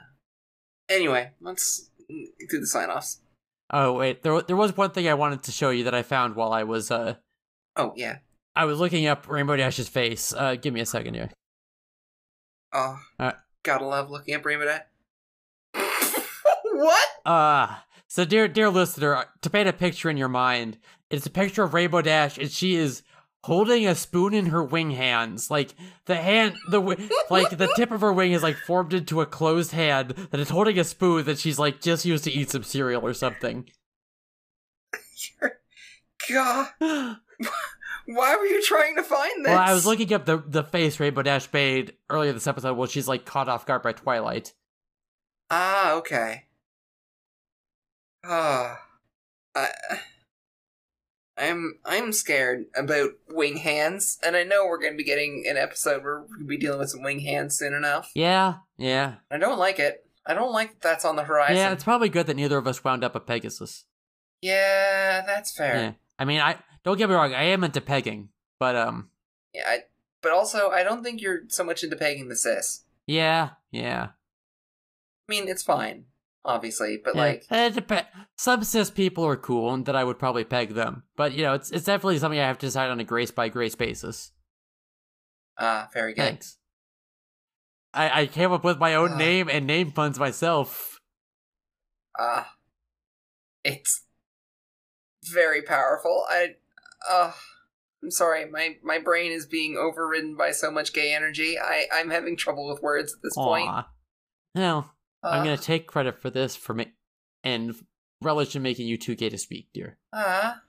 Anyway, let's do the sign offs. Oh wait, there there was one thing I wanted to show you that I found while I was uh Oh, yeah. I was looking up Rainbow Dash's face. Uh, give me a second here. Oh. Uh. gotta love looking at Rainbow Dash. what? Uh so dear dear listener, to paint a picture in your mind, it's a picture of Rainbow Dash, and she is holding a spoon in her wing hands. Like the hand, the like the tip of her wing is like formed into a closed hand that is holding a spoon that she's like just used to eat some cereal or something. God. Why were you trying to find this? Well, I was looking up the the face Rainbow Dash made earlier this episode. Well, she's like caught off guard by Twilight. Ah, okay. Ah. I. I'm I'm scared about wing hands, and I know we're going to be getting an episode where we're going to be dealing with some wing hands soon enough. Yeah, yeah, I don't like it. I don't like that that's on the horizon. yeah. It's probably good that neither of us wound up a Pegasus. Yeah, that's fair. Yeah. I mean, I don't get me wrong. I am into pegging, but um, Yeah, I, but also I don't think you're so much into pegging the cis. yeah, yeah. I mean, it's fine, obviously, but yeah. like, it dep- some cis people are cool, and that I would probably peg them. But you know, it's it's definitely something I have to decide on a grace by grace basis. ah, very good. Thanks. I I came up with my own Ah. name and name puns myself. Ah, it's very powerful. I, uh, I'm sorry, my my brain is being overridden by so much gay energy. I I'm having trouble with words at this point. Aw. Well, I'm Uh, gonna take credit for this for me, and relish in making you too gay to speak, dear. Ah,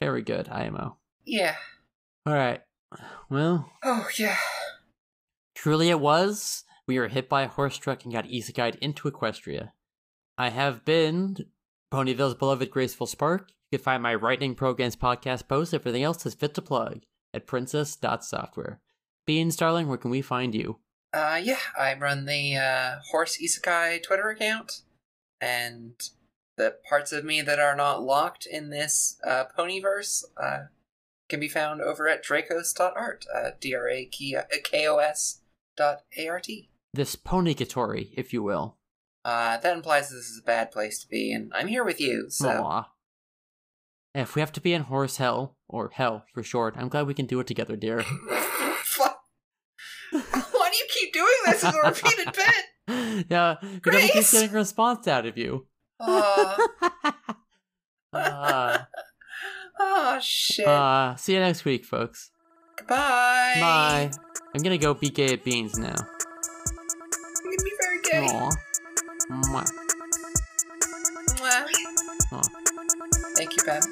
Very good, IMO. yeah. All right. Well, Oh yeah. truly it was. We were hit by a horse truck and got isekai'd into Equestria. I have been Ponyville's beloved Graceful Spark. You can find my writing programs podcast posts, everything else is fit to plug, at princess.software. Beans, darling, where can we find you? Uh, yeah, I run the uh, Horse Isekai Twitter account, and the parts of me that are not locked in this uh, ponyverse uh, can be found over at draekos.art, uh, D-R-A-K-O-S dot A-R-T. This Ponygatori, if you will. Uh, that implies this is a bad place to be, and I'm here with you, so... Aw. If we have to be in horse hell, or hell for short, I'm glad we can do it together, dear. Fuck. this is a repeated bit. Yeah, because Grace. keeps getting a response out of you. Uh. uh. Oh shit. Uh, see you next week, folks. Goodbye. Bye. I'm gonna go be gay at Beans now. I'm gonna be very gay. Aww. Mwah. Mwah. Aww. Thank you, Ben.